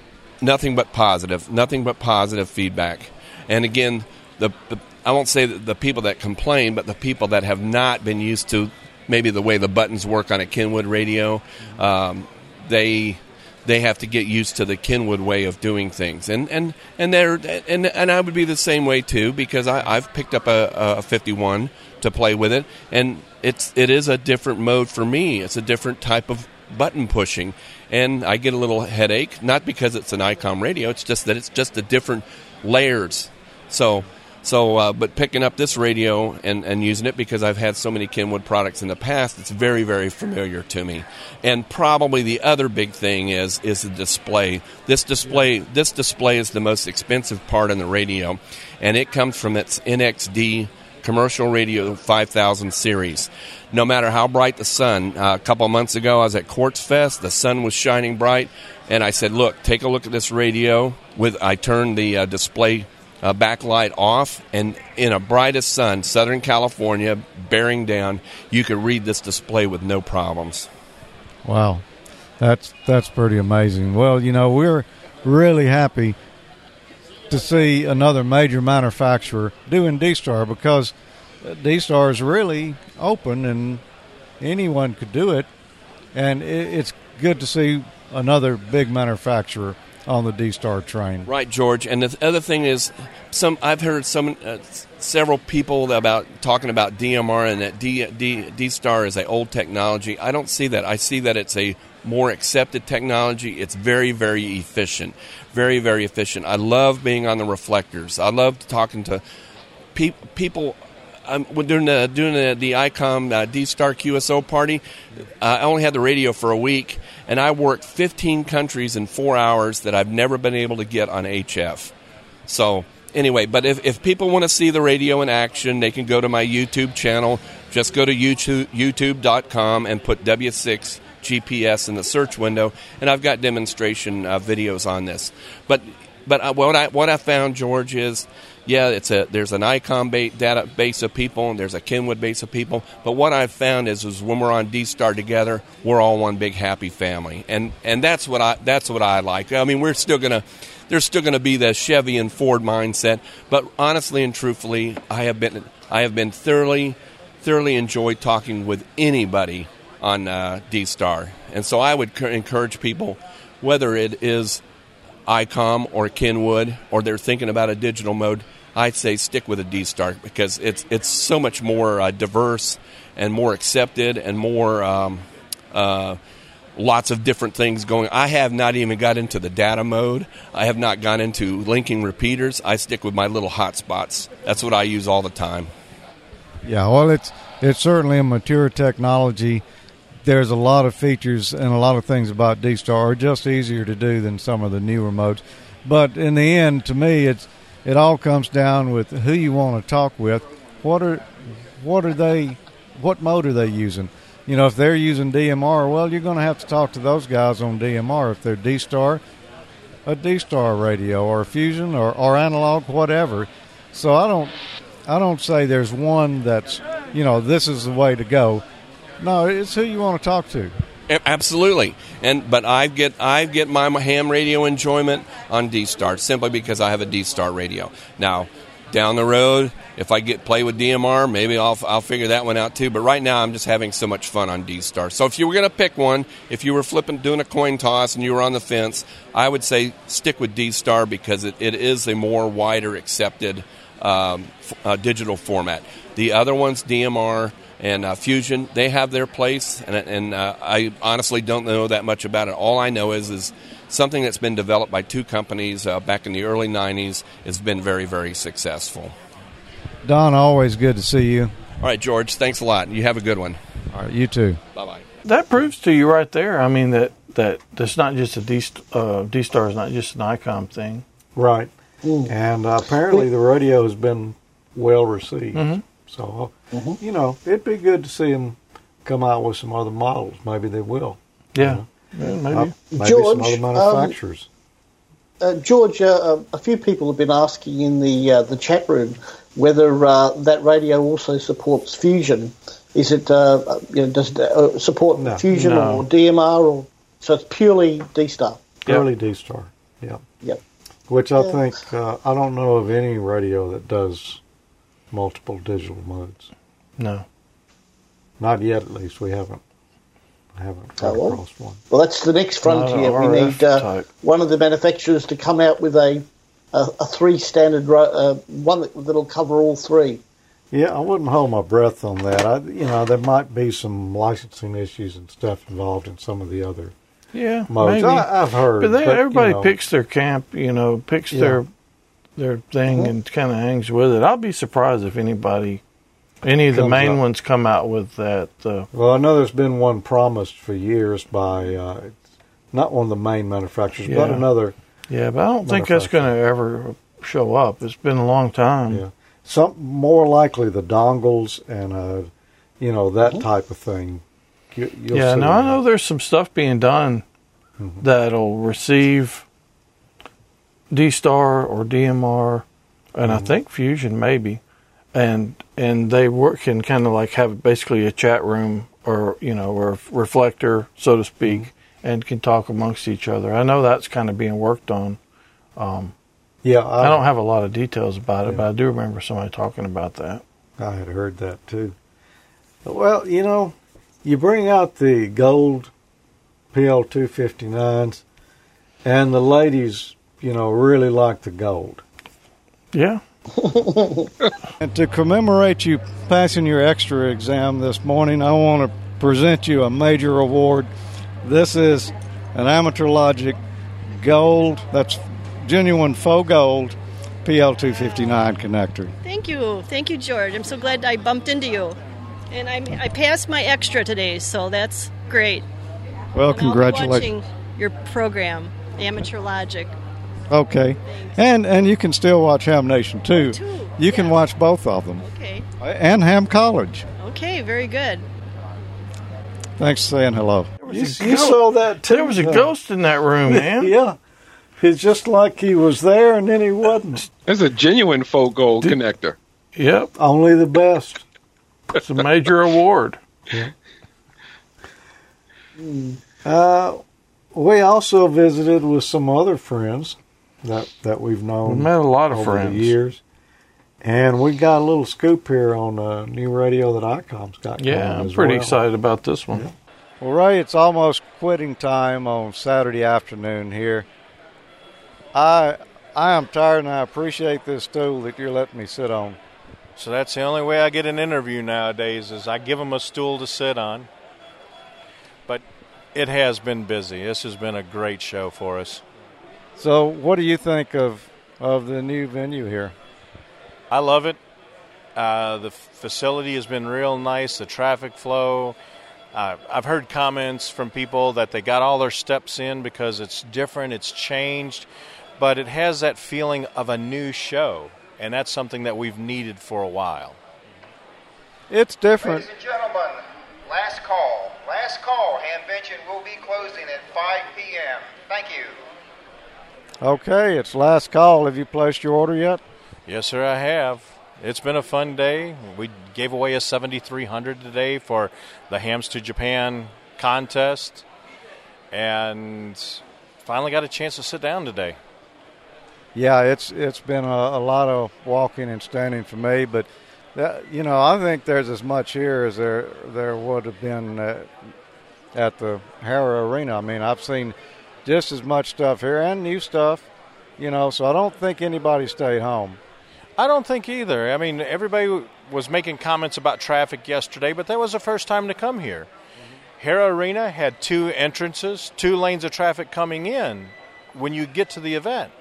Nothing but positive. Nothing but positive feedback. And again, the, the I won't say the people that complain, but the people that have not been used to maybe the way the buttons work on a Kenwood radio, um, they they have to get used to the Kenwood way of doing things, and and and they're and and I would be the same way too because I, I've picked up a, a 51 to play with it, and it's it is a different mode for me. It's a different type of button pushing, and I get a little headache not because it's an ICOM radio. It's just that it's just the different layers. So so, uh, but picking up this radio and, and using it because I've had so many Kenwood products in the past, it's very, very familiar to me. And probably the other big thing is is the display. This display, this display is the most expensive part in the radio, and it comes from its NXD commercial radio 5000 series. No matter how bright the sun, uh, a couple months ago I was at Quartz Fest. The sun was shining bright, and I said, "Look, take a look at this radio." With I turned the uh, display uh, backlight off, and in a brightest sun, Southern California, bearing down, you could read this display with no problems. Wow, that's that's pretty amazing. Well, you know, we're really happy to see another major manufacturer doing D-Star because D-Star is really open and anyone could do it, and it's good to see another big manufacturer on the D Star train. Right, George. And the other thing is, some I've heard some uh, several people about talking about DMR and that D, D, D Star is a old technology. I don't see that. I see that it's a more accepted technology. It's very, very efficient. Very, very efficient. I love being on the reflectors. I love talking to pe- people um, during the doing the, the ICOM uh, D Star QSO party, uh, I only had the radio for a week, and I worked 15 countries in four hours that I've never been able to get on HF. So anyway, but if, if people want to see the radio in action, they can go to my YouTube channel. Just go to YouTube, YouTube.com and put W6 GPS in the search window, and I've got demonstration uh, videos on this. But but uh, what I what I found, George, is yeah, it's a there's an ICOM ba- database of people and there's a Kenwood base of people. But what I've found is, is when we're on D Star together, we're all one big happy family, and and that's what I that's what I like. I mean, we're still gonna there's still to be the Chevy and Ford mindset, but honestly and truthfully, I have been I have been thoroughly thoroughly enjoyed talking with anybody on uh, D Star, and so I would c- encourage people, whether it is ICOM or Kenwood, or they're thinking about a digital mode, I'd say stick with a D Star because it's it's so much more uh, diverse and more accepted and more. Um, uh, lots of different things going. I have not even got into the data mode. I have not gone into linking repeaters. I stick with my little hotspots. That's what I use all the time. Yeah, well, it's it's certainly a mature technology. There's a lot of features and a lot of things about D-Star are just easier to do than some of the newer modes. But in the end, to me, it's it all comes down with who you want to talk with. What are what are they? What mode are they using? You know, if they're using DMR, well, you're going to have to talk to those guys on DMR. If they're D-Star, a D-Star radio or a Fusion or, or analog, whatever. So I don't I don't say there's one that's you know this is the way to go. No, it's who you want to talk to. Absolutely, and but I get I get my ham radio enjoyment on D Star simply because I have a D Star radio. Now, down the road, if I get play with DMR, maybe I'll I'll figure that one out too. But right now, I'm just having so much fun on D Star. So if you were going to pick one, if you were flipping doing a coin toss and you were on the fence, I would say stick with D Star because it, it is a more wider accepted um, f- uh, digital format. The other ones, DMR and uh, Fusion, they have their place, and, and uh, I honestly don't know that much about it. All I know is is something that's been developed by two companies uh, back in the early '90s has been very, very successful. Don, always good to see you. All right, George, thanks a lot. You have a good one. All right, you too. Bye bye. That proves to you right there. I mean that that that's not just a D uh, D Star is not just an ICOM thing. Right. And uh, apparently the radio has been well received. Mhm. So, uh, you know, it'd be good to see them come out with some other models. Maybe they will. Yeah, you know. Yeah, maybe. Uh, maybe George, some other um, manufacturers. Uh, George, uh, a few people have been asking in the uh, the chat room whether uh, that radio also supports fusion. Is it uh, uh, you know does it uh, support fusion No. or DMR or so it's purely D star. Early D Star. Yeah. Yep. Which I Yeah. think, uh, I don't know of any radio that does multiple digital modes. No. Not yet, at least. We haven't. I haven't come Oh, well. across one. Well, that's the next frontier. Not we need uh, one of the manufacturers to come out with a a, a three standard uh, one that, that'll cover all three. Yeah, I wouldn't hold my breath on that. I, you know, there might be some licensing issues and stuff involved in some of the other Yeah, modes. maybe. I, I've heard, But, they, but, you everybody know, picks their camp, you know, picks Yeah. their their thing and kind of hangs with it. I'll be surprised if anybody, any of the Comes main up. ones, come out with that. Uh, Well, I know there's been one promised for years by uh, not one of the main manufacturers, but another. yeah, but I don't think that's going to ever show up. It's been a long time. Yeah, some more likely the dongles and uh, you know that type of thing. You, yeah, now I know there's some stuff being done Mm-hmm. that'll receive D Star or DMR, and I Mm-hmm. think Fusion maybe, and and they work can kind of like have basically a chat room or you know or a reflector so to speak, Mm-hmm. and can talk amongst each other. I know that's kind of being worked on. Um, Yeah, I, I- don't have a lot of details about it, Yeah. but I do remember somebody talking about that. I had heard that too. Well, you know, you bring out the gold PL two fifty nines, and the ladies, you know, really like the gold. Yeah. [laughs] And to commemorate you passing your extra exam this morning, I want to present you a major award. This is an Amateur Logic Gold, that's genuine faux gold PL259 connector. Thank you. Thank you, George. I'm so glad I bumped into you. And I, I passed my extra today, so that's great. Well, And congratulations. watching your program, Amateur Logic. Okay. And and you can still watch Ham Nation too. too. You can watch both of them. Okay. And Ham College. Okay, very good. Thanks for saying hello. You, you saw that too. There was a huh? ghost in that room, man. yeah, It's just like he was there and then he wasn't. It's a genuine faux gold connector. Yep. Only the best. It's a major award. Uh, we also visited with some other friends that that we've known. We met a lot of over friends. the years, and we got a little scoop here on a new radio that ICOM's got. Yeah, going I'm as pretty well. excited about this one. Well, Ray, it's almost quitting time on Saturday afternoon here. I I am tired, and I appreciate this stool that you're letting me sit on. So that's the only way I get an interview nowadays is I give them a stool to sit on. But it has been busy. This has been a great show for us. So, what do you think of of the new venue here? I love it. Uh, the facility has been real nice. The traffic flow. Uh, I've heard comments from people that they got all their steps in because it's different, it's changed, but it has that feeling of a new show, and that's something that we've needed for a while. It's different. Ladies and gentlemen, last call. Last call. Hamvention will be closing at 5 p.m. Thank you. Okay, it's last call. Have you placed your order yet? Yes, sir, I have. It's been a fun day. We gave away a 7300 today for the Hams to Japan contest and finally got a chance to sit down today. Yeah, it's it's been a, a lot of walking and standing for me, but that, you know I think there's as much here as there there would have been uh, at the Hara Arena. I mean, I've seen just as much stuff here and new stuff, you know. So I don't think anybody stayed home. I don't think either. I mean, everybody was making comments about traffic yesterday, but that was the first time to come here. Hara Arena had two entrances, two lanes of traffic coming in when you get to the event.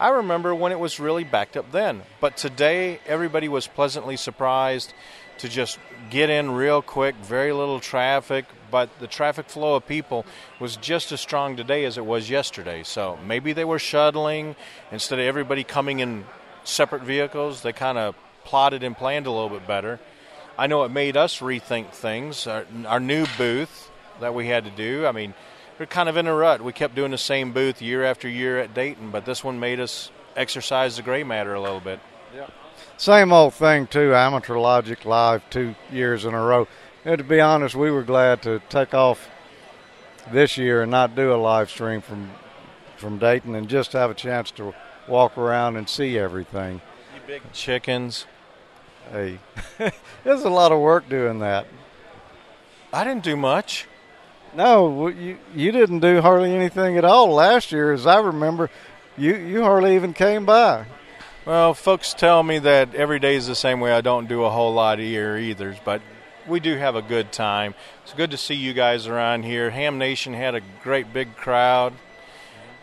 I remember when it was really backed up then, but today everybody was pleasantly surprised to just get in real quick, very little traffic, but the traffic flow of people was just as strong today as it was yesterday. So maybe they were shuttling instead of everybody coming in separate vehicles, they kind of plotted and planned a little bit better. I know it made us rethink things. Our, our new booth that we had to do, I mean, we're kind of in a rut. We kept doing the same booth year after year at Dayton, but this one made us exercise the gray matter a little bit. Yeah. Same old thing too. Amateur Logic Live two years in a row. And to be honest, we were glad to take off this year and not do a live stream from from Dayton and just have a chance to walk around and see everything. You big chickens. Hey, [laughs] there's a lot of work doing that. I didn't do much. No, you you didn't do hardly anything at all last year, as I remember. You you hardly even came by. Well, folks tell me that every day is the same way. I don't do a whole lot here either, but we do have a good time. It's good to see you guys around here. Ham Nation had a great big crowd.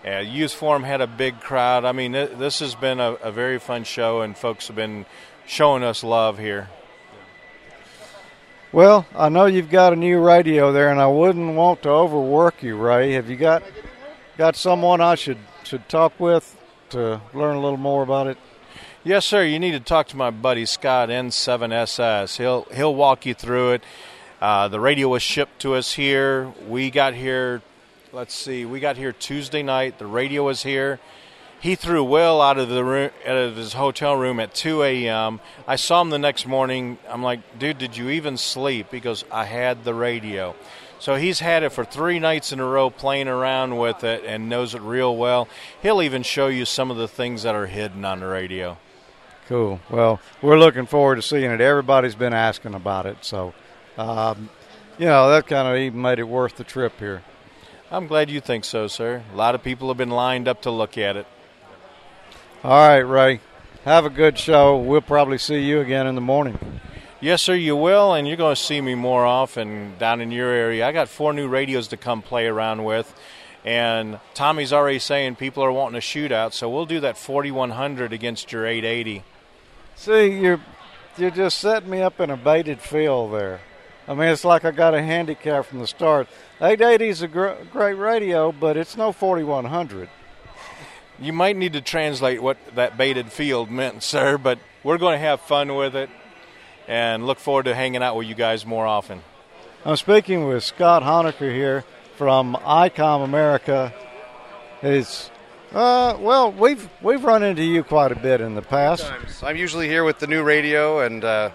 Uh, Youth Forum had a big crowd. I mean, th- this has been a, a very fun show, and folks have been showing us love here. Well, I know you've got a new radio there, and I wouldn't want to overwork you, Ray. Have you got got someone I should should talk with to learn a little more about it? Yes, sir. You need to talk to my buddy Scott N7SS. He'll he'll walk you through it. Uh, the radio was shipped to us here. We got here. Let's see. We got here Tuesday night. The radio was here. He threw Will out of the room, out of his hotel room at 2 a.m. I saw him the next morning. I'm like, dude, did you even sleep? He goes, I had the radio. So he's had it for three nights in a row playing around with it and knows it real well. He'll even show you some of the things that are hidden on the radio. Cool. Well, we're looking forward to seeing it. Everybody's been asking about it, so um, you know that kind of even made it worth the trip here. I'm glad you think so, sir. A lot of people have been lined up to look at it. All right, Ray. Have a good show. We'll probably see you again in the morning. Yes, sir, you will, and you're going to see me more often down in your area. I got four new radios to come play around with, and Tommy's already saying people are wanting a shootout, so we'll do that 4100 against your 880. See, you're you're just setting me up in a baited field there. I mean, it's like I got a handicap from the start. 880 is a gr- great radio, but it's no 4100. You might need to translate what that baited field meant, sir, but we're going to have fun with it and look forward to hanging out with you guys more often. I'm speaking with Scott Honecker here from ICOM America. It's Uh, well, we've we've run into you quite a bit in the past. Sometimes. I'm usually here with the new radio, and uh,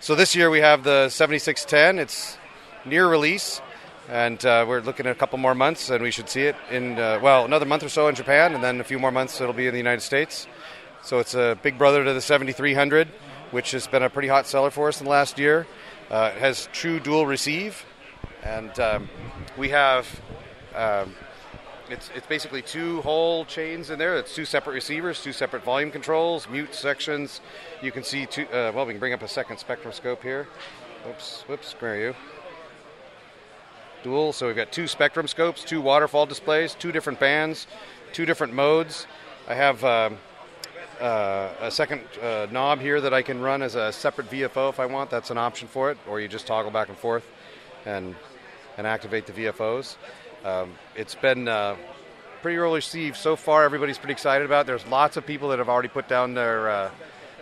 so this year we have the 7610. It's near release, and uh, we're looking at a couple more months, and we should see it in uh, well another month or so in Japan, and then a few more months it'll be in the United States. So it's a big brother to the 7300, which has been a pretty hot seller for us in the last year. Uh, it has true dual receive, and um, we have. Um, it's, it's basically two whole chains in there. It's two separate receivers, two separate volume controls, mute sections. You can see two. Uh, well, we can bring up a second spectroscope here. Whoops, whoops, where are you? Dual. So we've got two spectrum scopes, two waterfall displays, two different bands, two different modes. I have um, uh, a second uh, knob here that I can run as a separate VFO if I want. That's an option for it, or you just toggle back and forth and and activate the VFOs. Um, it's been uh, pretty early received so far. Everybody's pretty excited about. it. There's lots of people that have already put down their uh,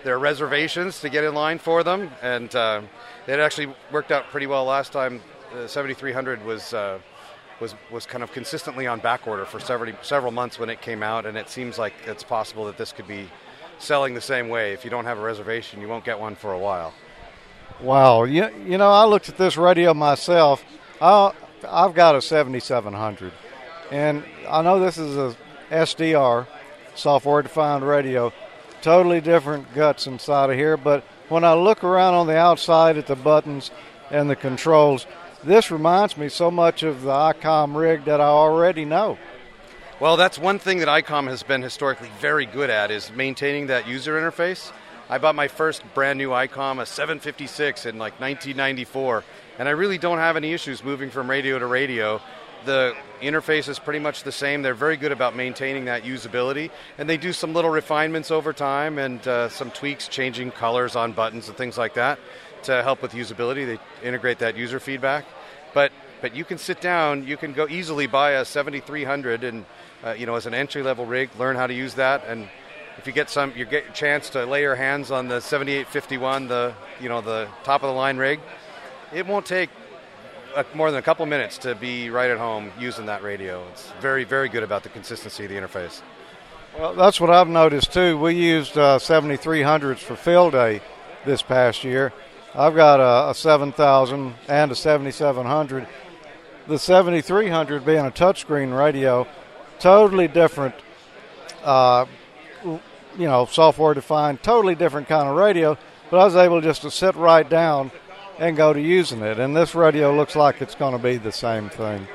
their reservations to get in line for them, and uh, it actually worked out pretty well last time. The 7300 was. Uh, was, was kind of consistently on back order for several several months when it came out, and it seems like it's possible that this could be selling the same way. If you don't have a reservation, you won't get one for a while. Wow, you, you know, I looked at this radio myself. I, I've got a 7700, and I know this is a SDR, software defined radio, totally different guts inside of here. But when I look around on the outside at the buttons and the controls, this reminds me so much of the ICOM rig that I already know. Well, that's one thing that ICOM has been historically very good at is maintaining that user interface. I bought my first brand new ICOM, a 756, in like 1994, and I really don't have any issues moving from radio to radio. The interface is pretty much the same. They're very good about maintaining that usability, and they do some little refinements over time and uh, some tweaks, changing colors on buttons and things like that to help with usability. They integrate that user feedback, but but you can sit down, you can go easily buy a 7300 and uh, you know as an entry level rig, learn how to use that, and if you get some, you get a chance to lay your hands on the 7851, the you know the top of the line rig. It won't take uh, more than a couple minutes to be right at home using that radio. It's very very good about the consistency of the interface. Well, that's what I've noticed too. We used uh, 7300s for field day this past year. I've got a, a 7000 and a 7700. The 7300 being a touchscreen radio, totally different. Uh, you know, software defined, totally different kind of radio. But I was able just to sit right down and go to using it. And this radio looks like it's going to be the same thing.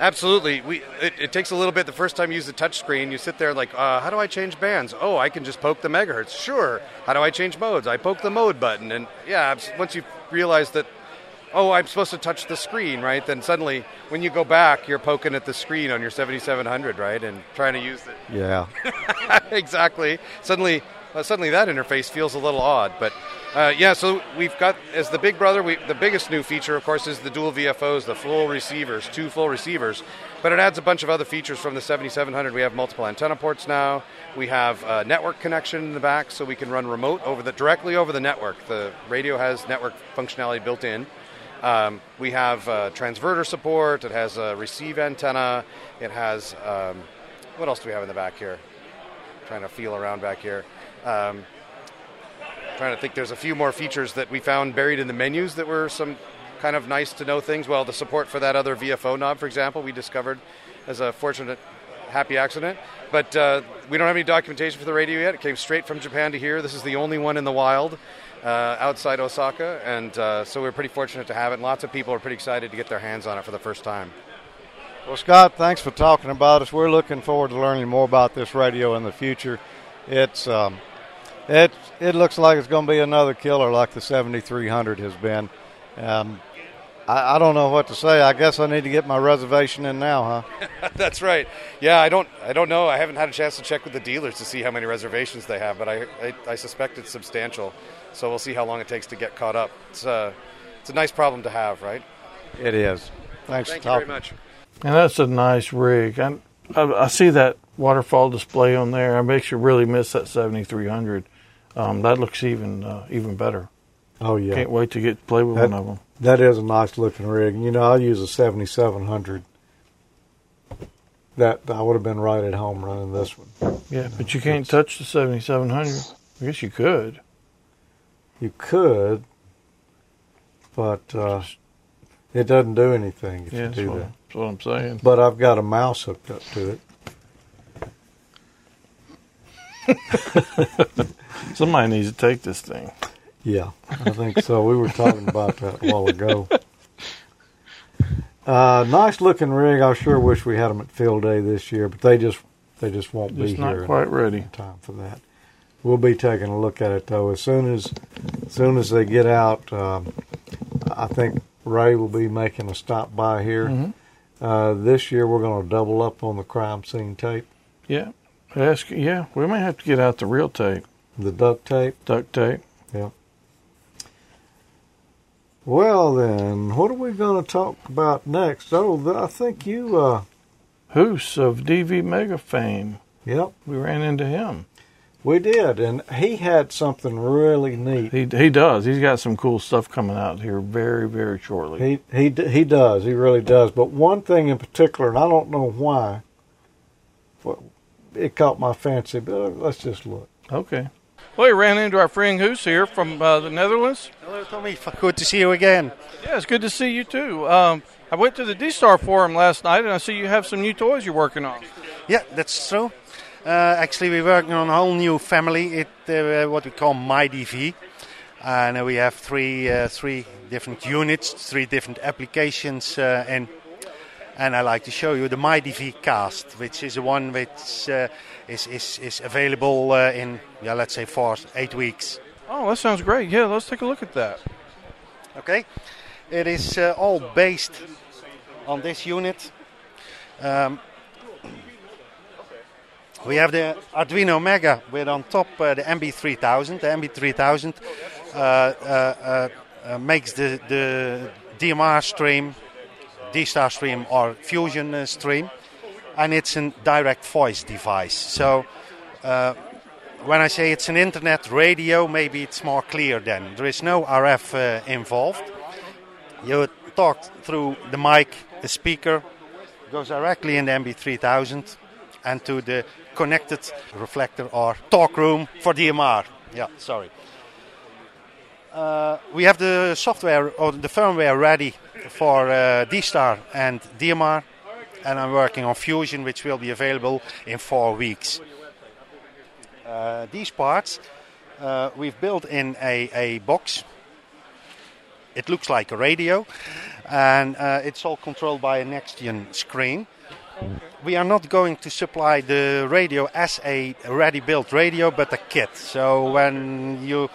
Absolutely. We it, it, takes a little bit. The first time you use the touch screen, you sit there like, uh, how do I change bands? Oh, I can just poke the megahertz. Sure. How do I change modes? I poke the mode button, and yeah, once you realize that, oh, I'm supposed to touch the screen, right? Then suddenly, when you go back, you're poking at the screen on your 7700, right, and trying to use it. Yeah. [laughs] exactly. Suddenly, uh, suddenly that interface feels a little odd, but uh, yeah, so we've got as the big brother. We, the biggest new feature, of course, is the dual VFOs, the full receivers, two full receivers. But it adds a bunch of other features from the 7700. We have multiple antenna ports now. We have a network connection in the back, so we can run remote over the directly over the network. The radio has network functionality built in. Um, we have uh, transverter support. It has a receive antenna. It has um, what else do we have in the back here? trying to feel around back here. Um, trying to think there's a few more features that we found buried in the menus that were some kind of nice to know things. Well the support for that other vfo knob for example we discovered as a fortunate happy accident. But uh, we don't have any documentation for the radio yet. It came straight from japan to here. This is the only one in the wild uh, outside osaka. And uh, so we're pretty fortunate to have it. And lots of people are pretty excited to get their hands on it for the first time. Well scott thanks for talking about us. We're looking forward to learning more about this radio in the future. It's um, it it looks like it's going to be another killer like the 7300 has been. Um, I, I, don't know what to say. I guess I need to get my reservation in now, huh? [laughs] That's right. Yeah, I don't I don't know. I haven't had a chance to check with the dealers to see how many reservations they have, but I I, I suspect it's substantial. So we'll see how long it takes to get caught up. It's a uh, it's a nice problem to have, right? It is. Thanks. Thank you very much. And that's a nice rig. I, I, I see that waterfall display on there. I makes you really miss that 7300. Um, that looks even uh, even better. Oh yeah! Can't wait to get to play with that, one of them. That is a nice looking rig. You know, I use a 7700. that I would have been right at home running this one. Yeah, but you can't touch the 7700. I guess you could. You could, but uh, it doesn't do anything if Yeah, you that's do what, that. that's what I'm saying. But I've got a mouse hooked up to it. [laughs] Somebody needs to take this thing. Yeah, I think so. We were talking about that a while ago. Uh, nice looking rig. I sure wish we had them at field day this year, but they just they just won't Just be not here. in quite ready. time for that. We'll be taking a look at it though as soon as as soon as they get out. Um, I think Ray will be making a stop by here. Mhm. Uh, this year we're going to double up on the crime scene tape, Yeah. Ask, yeah, we may have to get out the real tape. the duct tape. Duct tape. Yeah. Well then, what are we going to talk about next? Oh, I think you. Uh, Guus of DV Mega fame. Yep. We ran into him. We did, and he had something really neat. He he does. He's got some cool stuff coming out here very very shortly. He he he does. He really does. But one thing in particular, and I don't know why, it caught my fancy. But uh, let's just look. Okay. Well, we ran into our friend Guus here from uh, the Netherlands. Hello, Tommy. Good to see you again. Yeah, it's good to see you too. Um, I went to the D-Star forum last night, and I see you have some new toys you're working on. Yeah, that's true. Uh, actually, we're working on a whole new family. It uh, what we call MyDV, and uh, we have three uh, three different units, three different applications, uh, and and I like to show you the MyDV Cast, which is the one which uh, is, is is available uh, in yeah, let's say four eight weeks. Oh, that sounds great. Yeah, let's take a look at that. Okay, it is uh, all based on this unit. Um, we have the Arduino Mega with on top uh, the MB3000. The MB3000 uh, uh, uh, uh, makes the, the DMR stream, D-Star stream or Fusion uh, stream, and it's a direct voice device. So uh, when I say it's an internet radio, maybe it's more clear then. There is no RF uh, involved. You talk through the mic, the speaker goes directly in the MB3000 and to the connected reflector or talk room for DMR. Yeah, sorry. Uh, we have the software or the firmware ready for uh, D-Star and DMR, and I'm working on Fusion, which will be available in four weeks. Uh, these parts uh, we've built in a, a box. It looks like a radio, and uh, it's all controlled by a Nextion screen. We are not going to supply the radio as a ready-built radio, but a kit. So when you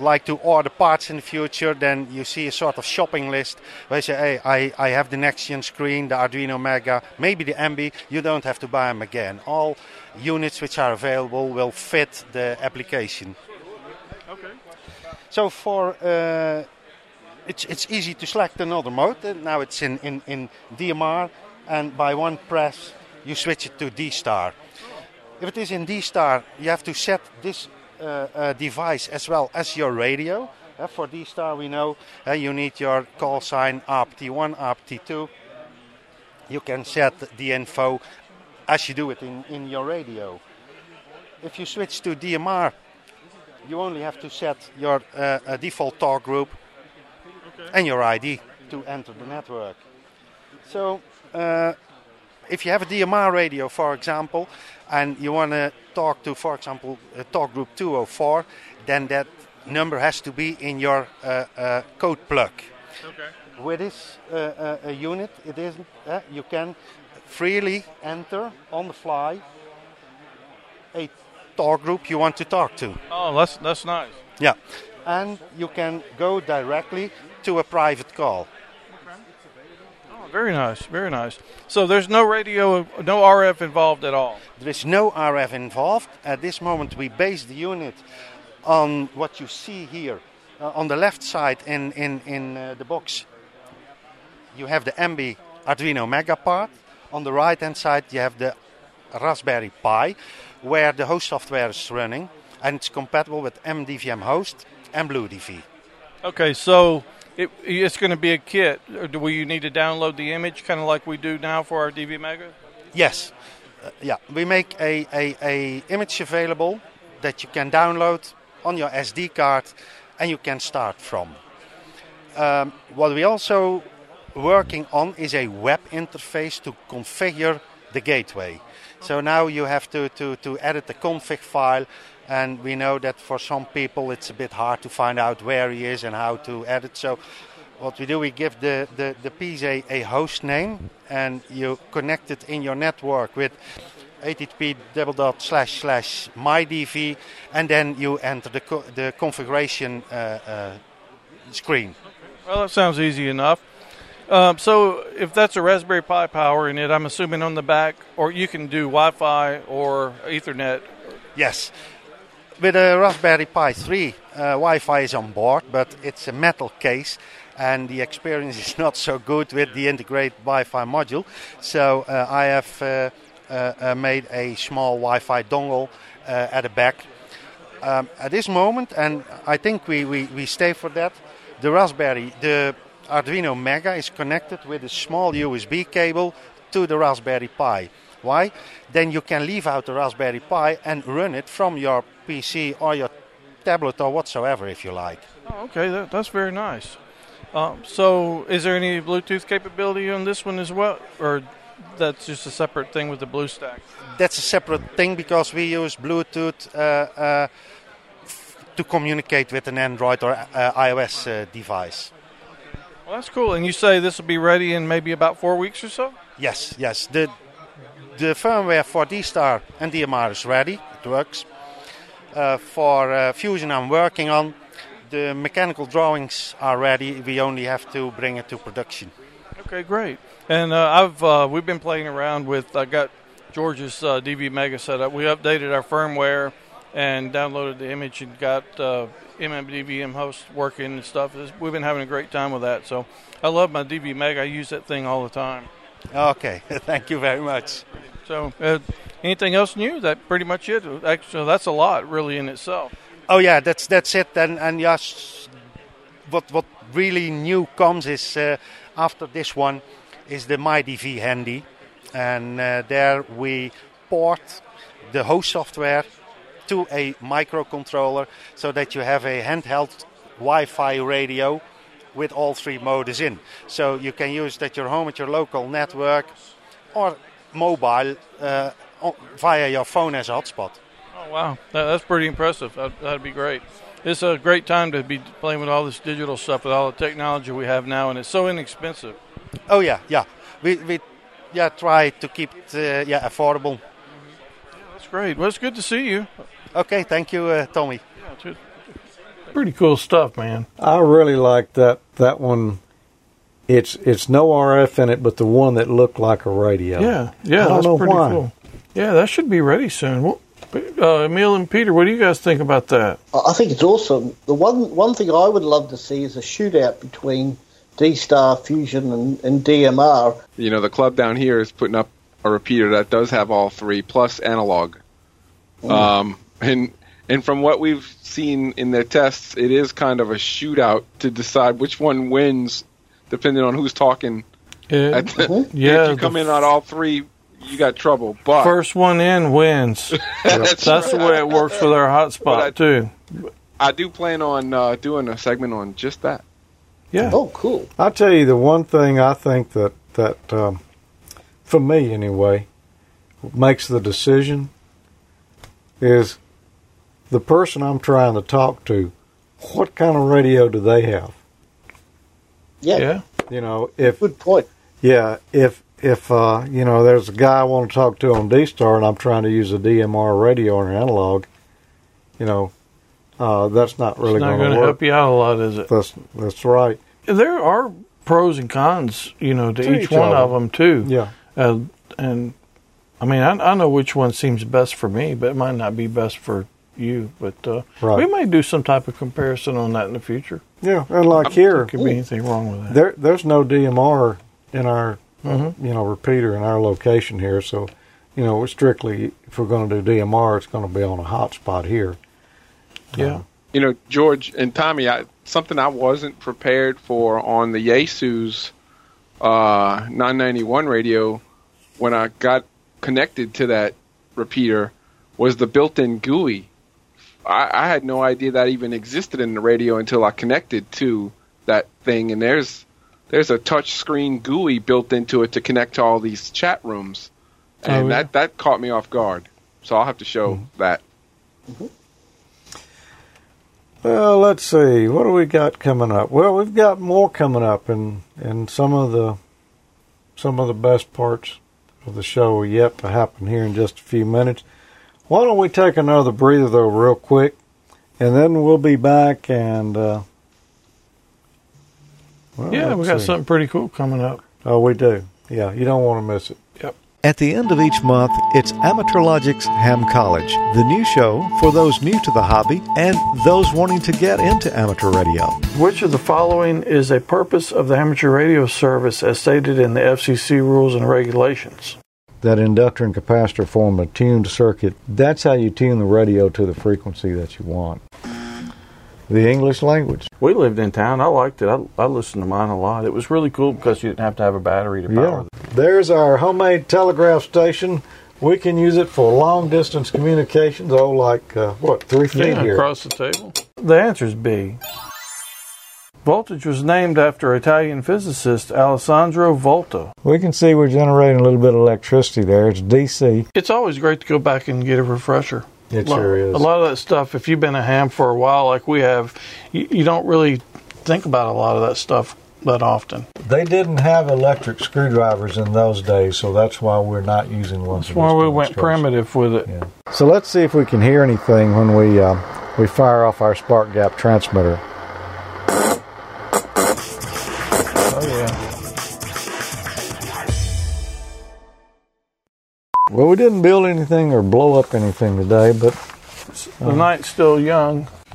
like to order parts in the future, then you see a sort of shopping list where you say, hey, I, I have the Nextion screen, the Arduino Mega, maybe the MB. You don't have to buy them again. All units which are available will fit the application. Okay. So for uh, it's it's easy to select another mode. Uh, Now it's in, in, in DMR, and by one press you switch it to D star. If it is in D star, you have to set this device as well as your radio. Uh, for D star, we know you need your call sign ARPT1, ARPT2. You can set the info as you do it in, in your radio. If you switch to DMR, you only have to set your uh, uh, default talk group and your ID to enter the network. So, uh, if you have a DMR radio, for example, and you want to talk to, for example, uh, talk group 204, then that number has to be in your uh, uh, code plug. Okay. With this uh, unit, it isn't. Uh, you can freely enter on the fly a talk group you want to talk to. Oh, that's that's nice. Yeah, and you can go directly to a private call. Very nice, very nice. So there's no radio, no RF involved at all. There is no RF involved. At this moment, we base the unit on what you see here. Uh, on the left side in, in, in uh, the box, you have the MB Arduino Mega part. On the right hand side, you have the Raspberry Pi, where the host software is running, and it's compatible with MMDVM host and BlueDV. Okay, so it, it's going to be a kit. Do we need to download the image, kind of like we do now for our DV Mega? Yes, Uh, yeah. We make a, a, a image available that you can download on your SD card, and you can start from. Um, what we also working on is a web interface to configure the gateway. So now you have to, to, to edit the config file, and we know that for some people it's a bit hard to find out where he is and how to edit. So what we do, we give the, the, the piece a, a host name, and you connect it in your network with http double dot slash slash mydv, and then you enter the, co- the configuration uh, uh, screen. Well, that sounds easy enough. Um, so, if that's a Raspberry Pi power in it, I'm assuming on the back, or you can do Wi-Fi or Ethernet. Yes. With a Raspberry Pi 3, uh, Wi-Fi is on board, but it's a metal case, and the experience is [laughs] not so good with the integrated Wi-Fi module. So uh, I have uh, uh, uh, made a small Wi-Fi dongle uh, at the back. Um, at this moment, and I think we, we, we stay for that, the Raspberry, the Arduino Mega is connected with a small USB cable to the Raspberry Pi. Why? Then you can leave out the Raspberry Pi and run it from your PC or your tablet or whatsoever if you like. Oh, okay, that, that's very nice. Um, so, is there any Bluetooth capability on this one as well, or that's just a separate thing with the BlueStack? That's a separate thing because we use Bluetooth uh, uh, f- to communicate with an Android or uh, iOS uh, device. Well, that's cool. And you say this will be ready in maybe about four weeks or so? Yes, yes. The the firmware for D-Star and DMR is ready. It works. Uh, for uh, Fusion, I'm working on. The mechanical drawings are ready. We only have to bring it to production. Okay, great. And uh, I've uh, we've been playing around with. I got George's uh, DV Mega set up. We updated our firmware and downloaded the image and got uh, MMDVM host working and stuff. We've been having a great time with that. So I love my DV Mega. I use that thing all the time. Okay, [laughs] thank you very much. So uh, anything else new? That pretty much it. Actually, that's a lot really in itself. Oh yeah, that's that's it. And and yes, what what really new comes is uh, after this one is the MyDV Handy, and uh, there we port the host software to a microcontroller so that you have a handheld Wi-Fi radio with all three modes in. So you can use that at your home, at your local network, or mobile uh, via your phone as a hotspot. Oh wow, that, that's pretty impressive. That, that'd be great. It's a great time to be playing with all this digital stuff, with all the technology we have now, and it's so inexpensive. Oh yeah, yeah. We we yeah try to keep it uh, yeah affordable. That's great. Well, it's good to see you. Okay, thank you, uh, Tommy. Pretty cool stuff, man. I really like that that one. It's it's no RF in it, but the one that looked like a radio. Yeah, yeah, I don't that's know pretty why. cool. Yeah, that should be ready soon. Well, uh, Emil and Peter, what do you guys think about that? I I think it's awesome. The one one thing I would love to see is a shootout between D Star Fusion and, and DMR. You know, the club down here is putting up a repeater that does have all three plus analog. Mm. Um, and and from what we've seen in their tests, it is kind of a shootout to decide which one wins, depending on who's talking. Yeah, At the- Mhm. Yeah, if you come in on all three, you got trouble. But First one in wins. [laughs] That's That's, the way it works with our hotspot too. I do plan on uh, doing a segment on just that. Yeah. Oh, cool. I'll tell you the one thing I think that that um, for me anyway makes the decision is the person I'm trying to talk to. What kind of radio do they have? Yeah. Yeah. You know, if good point. Yeah, if if uh, you know there's a guy I want to talk to on D Star and I'm trying to use a DMR radio or an analog, you know, uh, that's not really it's not going going to to help you out a lot, is it? That's that's right. There are pros and cons, you know, to, To each, each one of of them. them too. Yeah. Uh, and I mean, I, I know which one seems best for me, but it might not be best for you. But uh, Right. we may do some type of comparison on that in the future. Yeah, and like I don't here, there could be anything wrong with that. There, there's no DMR in our, Mhm. you know, repeater in our location here. So, you know, we're strictly if we're going to do DMR, it's going to be on a hotspot here. Yeah. You know, George and Tommy, I, something I wasn't prepared for on the Yaesu's uh, 991 radio when I got connected to that repeater was the built-in GUI. I, I had no idea that even existed in the radio until I connected to that thing, and there's there's a touch screen GUI built into it to connect to all these chat rooms, oh, and Oh, yeah. that that caught me off guard. So I'll have to show mm-hmm. that. Mm-hmm. Well, let's see. What do we got coming up? Well, we've got more coming up, and and some of the some of the best parts of the show are yet to happen here in just a few minutes. Why don't we take another breather though, real quick, and then we'll be back and. Uh, well, yeah, we got see. something pretty cool coming up. Oh, we do. Yeah, you don't want to miss it. Yep. At the end of each month, it's Amateurlogic's Ham College, the new show for those new to the hobby and those wanting to get into amateur radio. Which of the following is a purpose of the amateur radio service as stated in the FCC rules and regulations? That inductor and capacitor form a tuned circuit. That's how you tune the radio to the frequency that you want. The English language. We lived in town. I liked it. I, I listened to mine a lot. It was really cool because you didn't have to have a battery to power Yeah. There's our homemade telegraph station. We can use it for long distance communications. Oh, like, uh, what, three feet Yeah, here? across the table. The answer is B. Voltage was named after Italian physicist Alessandro Volta. We can see we're generating a little bit of electricity there. It's DC. It's always great to go back and get a refresher. It Lo- sure is. A lot of that stuff, if you've been a ham for a while like we have, you, you don't really think about a lot of that stuff that often. They didn't have electric screwdrivers in those days, so that's why we're not using ones. That's why we went primitive with it. So let's see if we can hear anything when we uh, we fire off our spark gap transmitter. Well, we didn't build anything or blow up anything today, but The night's still young. [laughs]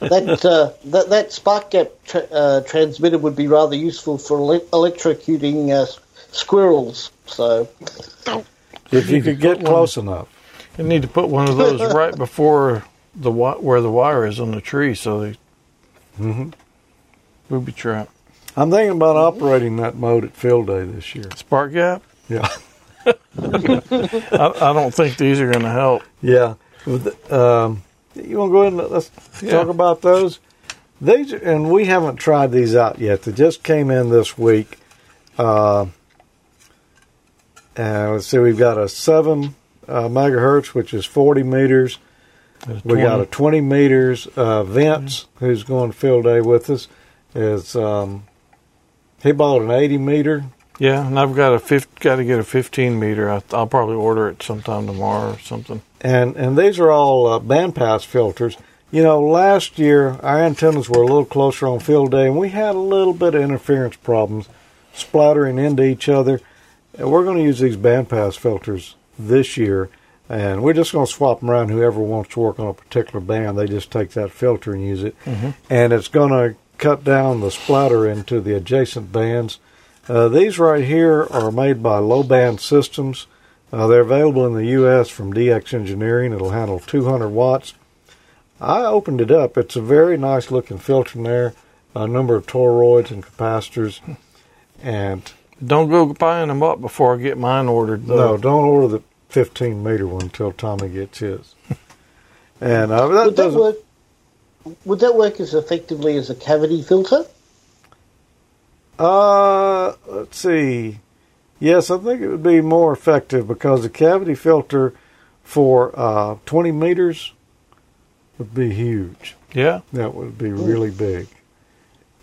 that, uh, that that spark gap tra- uh, transmitter would be rather useful for ele- electrocuting uh, squirrels. So, if you could get close enough. You need to put one of those [laughs] right before the wi- where the wire is on the tree, so they Mhm. booby trap. I'm thinking about operating that mode at field day this year. Spark gap? Yeah. [laughs] [laughs] I, I don't think these are going to help. Yeah. Um, you want to go ahead and let's Yeah. talk about those? These and we haven't tried these out yet. They just came in this week. Uh, and let's see, we've got a seven uh, megahertz, which is forty meters. We got a 20 meters. Uh, Vince, who's going to field day with us, is um, he bought an 80 meter. Yeah, and I've got a fif- got to get a 15 meter. I, I'll probably order it sometime tomorrow or something. and and these are all uh, bandpass filters. You know, last year our antennas were a little closer on field day, and we had a little bit of interference problems, splattering into each other. And we're going to use these bandpass filters this year, and we're just going to swap them around. Whoever wants to work on a particular band, they just take that filter and use it, Mhm. and it's going to cut down the splatter into the adjacent bands. Uh, these right here are made by Low Band Systems. Uh, they're available in the U.S. from DX Engineering. It'll handle 200 watts. I opened it up. It's a very nice looking filter in there. A number of toroids and capacitors. And Don't go buying them up before I get mine ordered. no, don't order the 15 meter one until Tommy gets his. [laughs] and uh, that would that work? Would that work as effectively as a cavity filter? Uh, let's see. Yes, I think it would be more effective because the cavity filter for uh, 20 meters would be huge. Yeah. That would be really big.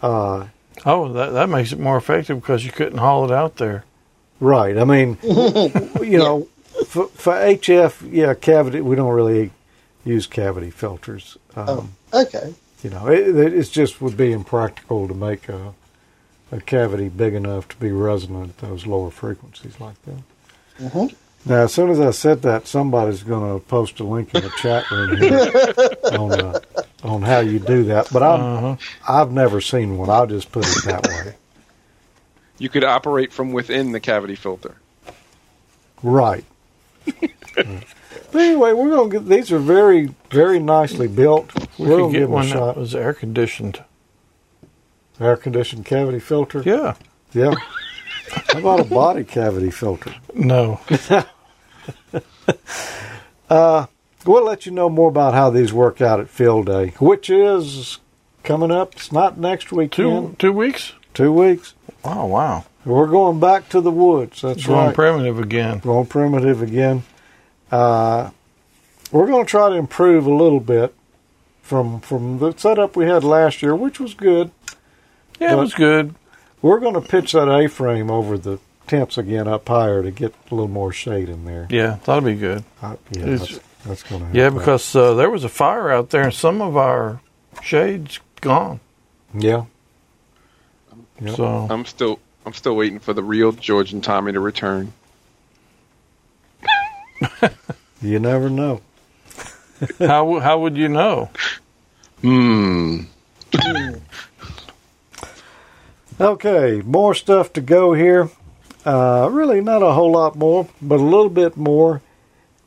Uh, Oh, that that makes it more effective because you couldn't haul it out there. right. I mean, [laughs] you know, for, for HF, yeah, cavity, we don't really use cavity filters. Um, Okay. You know, it, it it's just would be impractical to make a, a cavity big enough to be resonant at those lower frequencies like that. Mm-hmm. Now, as soon as I said that, somebody's going to post a link in the chat room here [laughs] on uh, on how you do that. But I'm Uh-huh. I've never seen one. I'll just put it that way. You could operate from within the cavity filter. Right. [laughs] but anyway, we're going to get these are very very nicely built. We we're going to get give them a one that shot. was air conditioned. Air conditioned cavity filter. Yeah. Yeah. How about a body cavity filter? No. [laughs] uh, we'll let you know more about how these work out at Field Day, which is coming up. It's not next weekend. Two two weeks. Two weeks. Oh wow. We're going back to the woods. That's Going right. primitive again. Going primitive again. Uh, we're going to try to improve a little bit from from the setup we had last year, which was good. Yeah, it was good. We're going to pitch that A-frame over the tents again up higher to get a little more shade in there. Yeah, that'll be good. Uh, yeah, It's- that's, that's going to. Yeah, because uh, there was a fire out there, and some of our shades gone. yeah. Yep. So I'm still I'm still waiting for the real George and Tommy to return. [laughs] You never know. how how would you know? Hmm. [laughs] Okay, more stuff to go here. Uh, really, not a whole lot more, but a little bit more.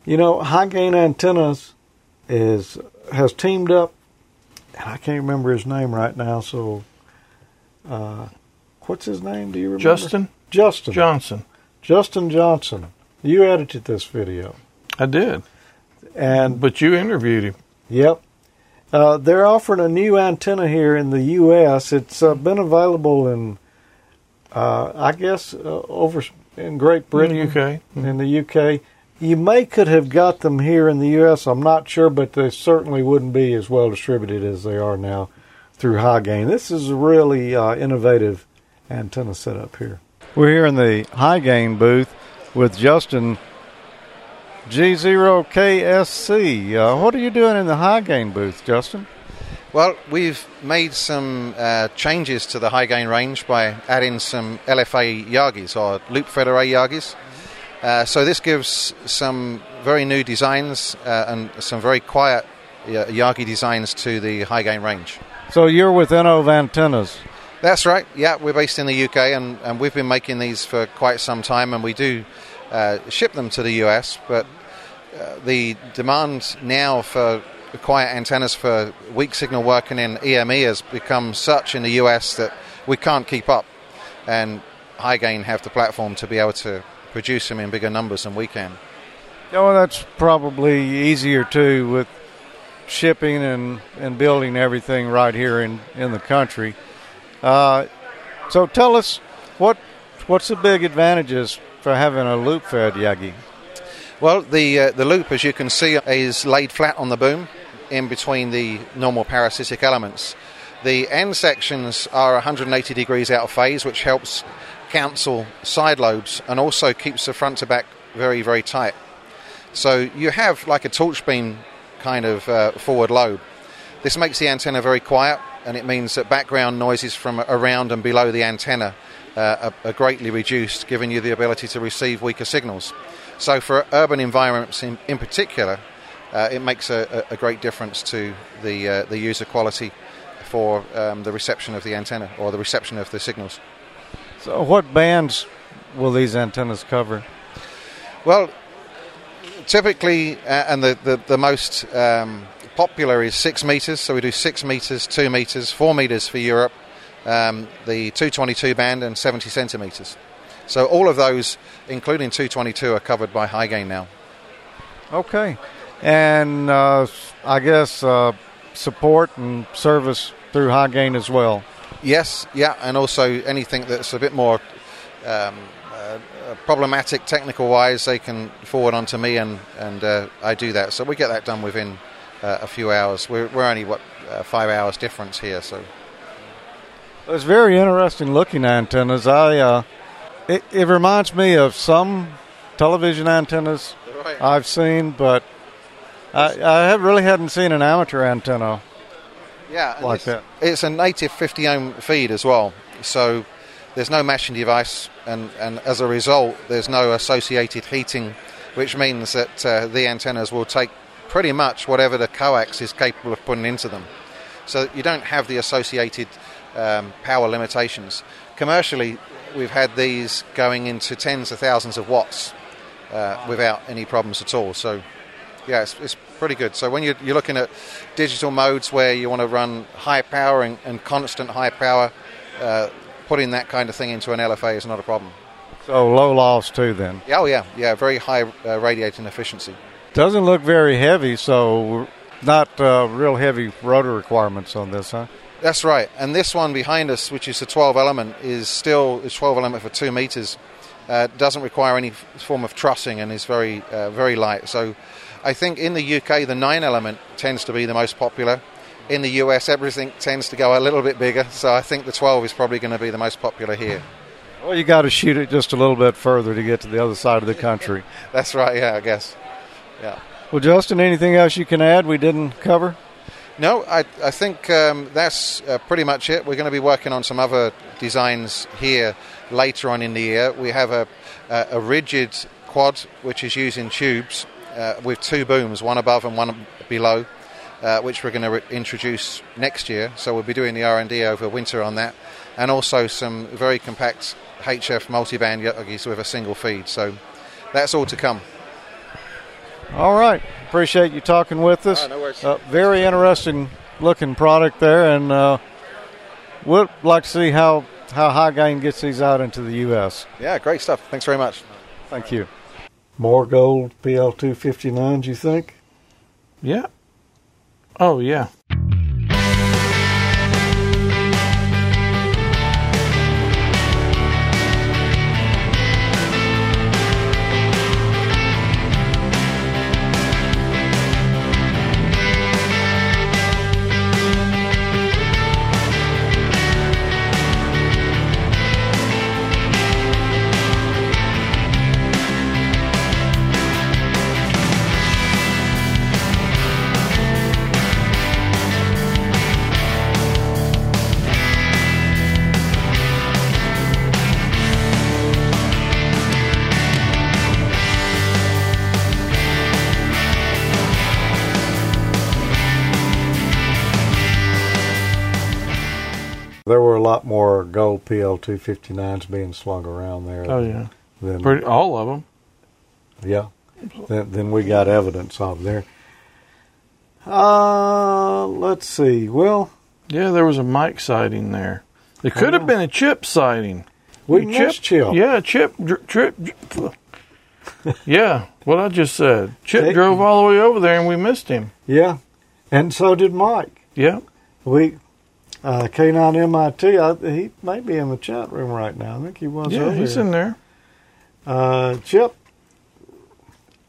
You know, High Gain Antennas is has teamed up. and I can't remember his name right now. So, uh, what's his name? Do you remember? Justin Justin Johnson. Justin Johnson. You edited this video, I did, and but you interviewed him. Yep. Uh, they're offering a new antenna here in the U.S. It's uh, been available in, uh, I guess, uh, over in Great Britain, In the UK. In the UK, you may could have got them here in the U.S. I'm not sure, but they certainly wouldn't be as well distributed as they are now through High Gain. This is a really uh, innovative antenna setup here. We're here in the high gain booth with Justin G0KSC. Uh, what are you doing in the high gain booth, Justin? Well, we've made some uh, changes to the high gain range by adding some LFA Yagis or loop fed array Yagis. Uh, so this gives some very new designs uh, and some very quiet uh, Yagi designs to the high gain range. So you're with Innov Antennas. That's right. Yeah, we're based in the UK and, and we've been making these for quite some time and we do uh, ship them to the US. But uh, the demand now for quiet antennas for weak signal working in EME has become such in the US that we can't keep up. And High Gain have the platform to be able to produce them in bigger numbers than we can. Yeah, well, that's probably easier too with shipping and, and building everything right here in, in the country. Uh, so tell us what what's the big advantages for having a loop fed Yagi? Well, the uh, the loop, as you can see, is laid flat on the boom in between the normal parasitic elements. The end sections are 180 degrees out of phase, which helps cancel side lobes and also keeps the front to back very, very tight. So you have like a torch beam kind of uh, forward lobe. This makes the antenna very quiet, and it means that background noises from around and below the antenna uh, are, are greatly reduced, giving you the ability to receive weaker signals. So, for urban environments in, in particular, uh, it makes a, a, great difference to the, uh, the user quality for um, the reception of the antenna or the reception of the signals. So what bands will these antennas cover? Well, typically, uh, and the, the, the most um, popular is six meters. So we do six meters, two meters, four meters for Europe, um, the 222 band, and 70 centimeters. So all of those, including 222, are covered by high gain now. Okay. And uh, I guess uh, support and service through high gain as well. Yes, yeah, and also anything that's a bit more um, uh, problematic technical wise, they can forward on to me, and and uh, I do that. So we get that done within uh, a few hours. We're we're only what uh, five hours difference here, so. It's very interesting looking antennas. I uh, it, it reminds me of some television antennas Right. I've seen, but I, I really hadn't seen an amateur antenna Yeah, like it's, that. It's a native 50 ohm feed as well, so there's no meshing device, and, and as a result, there's no associated heating, which means that uh, the antennas will take pretty much whatever the coax is capable of putting into them. So you don't have the associated um, power limitations. Commercially, we've had these going into tens of thousands of watts uh, without any problems at all. So yeah, it's, it's pretty good. So when you're, you're looking at digital modes where you want to run high power and, and constant high power, uh, putting that kind of thing into an LFA is not a problem. So low loss too. Then Yeah, oh yeah, yeah, very high uh, radiating efficiency. doesn't look very heavy. So not uh, real heavy rotor requirements on this, huh? That's right. And this one behind us, which is the 12 element, is still is 12 element for two meters. Uh, doesn't require any form of trussing and is very uh, very light. So, I think in the UK the nine element tends to be the most popular. In the US, everything tends to go a little bit bigger. So I think the 12 is probably going to be the most popular here. Well, you got to shoot it just a little bit further to get to the other side of the country. [laughs] That's right. Yeah, I guess. Yeah. Well, Justin, anything else you can add we didn't cover? No, I, I think um, that's uh, pretty much it. We're going to be working on some other designs here later on in the year. We have a, a, a rigid quad which is using tubes uh, with two booms, one above and one below, uh, which we're going to re- introduce next year. So we'll be doing the R&D over winter on that, and also some very compact HF multiband Yagis with a single feed. So that's all to come. All right. Appreciate you talking with us. No worries. Uh, very interesting looking product there, and uh, we'd like to see how, how High Gain gets these out into the U.S. Yeah, great stuff. Thanks very much. Thank you. More gold PL259s, you think? Yeah. Oh yeah. Gold PL259s being slung around there. Oh yeah. Than, Pretty, all of them. Yeah. Then, then we got evidence of there. Uh, let's see. Well, Yeah, there was a Mike sighting there. It could have been a chip sighting. We Chip- missed Chip. Yeah, Chip. dr- Trip. [laughs] yeah, what I just said. Chip Hey. drove all the way over there, and we missed him. yeah. And so did Mike. Yeah. We, uh, K9 MIT, I, he may be in the chat room right now. I think he was Yeah, he's in there. Uh, Chip,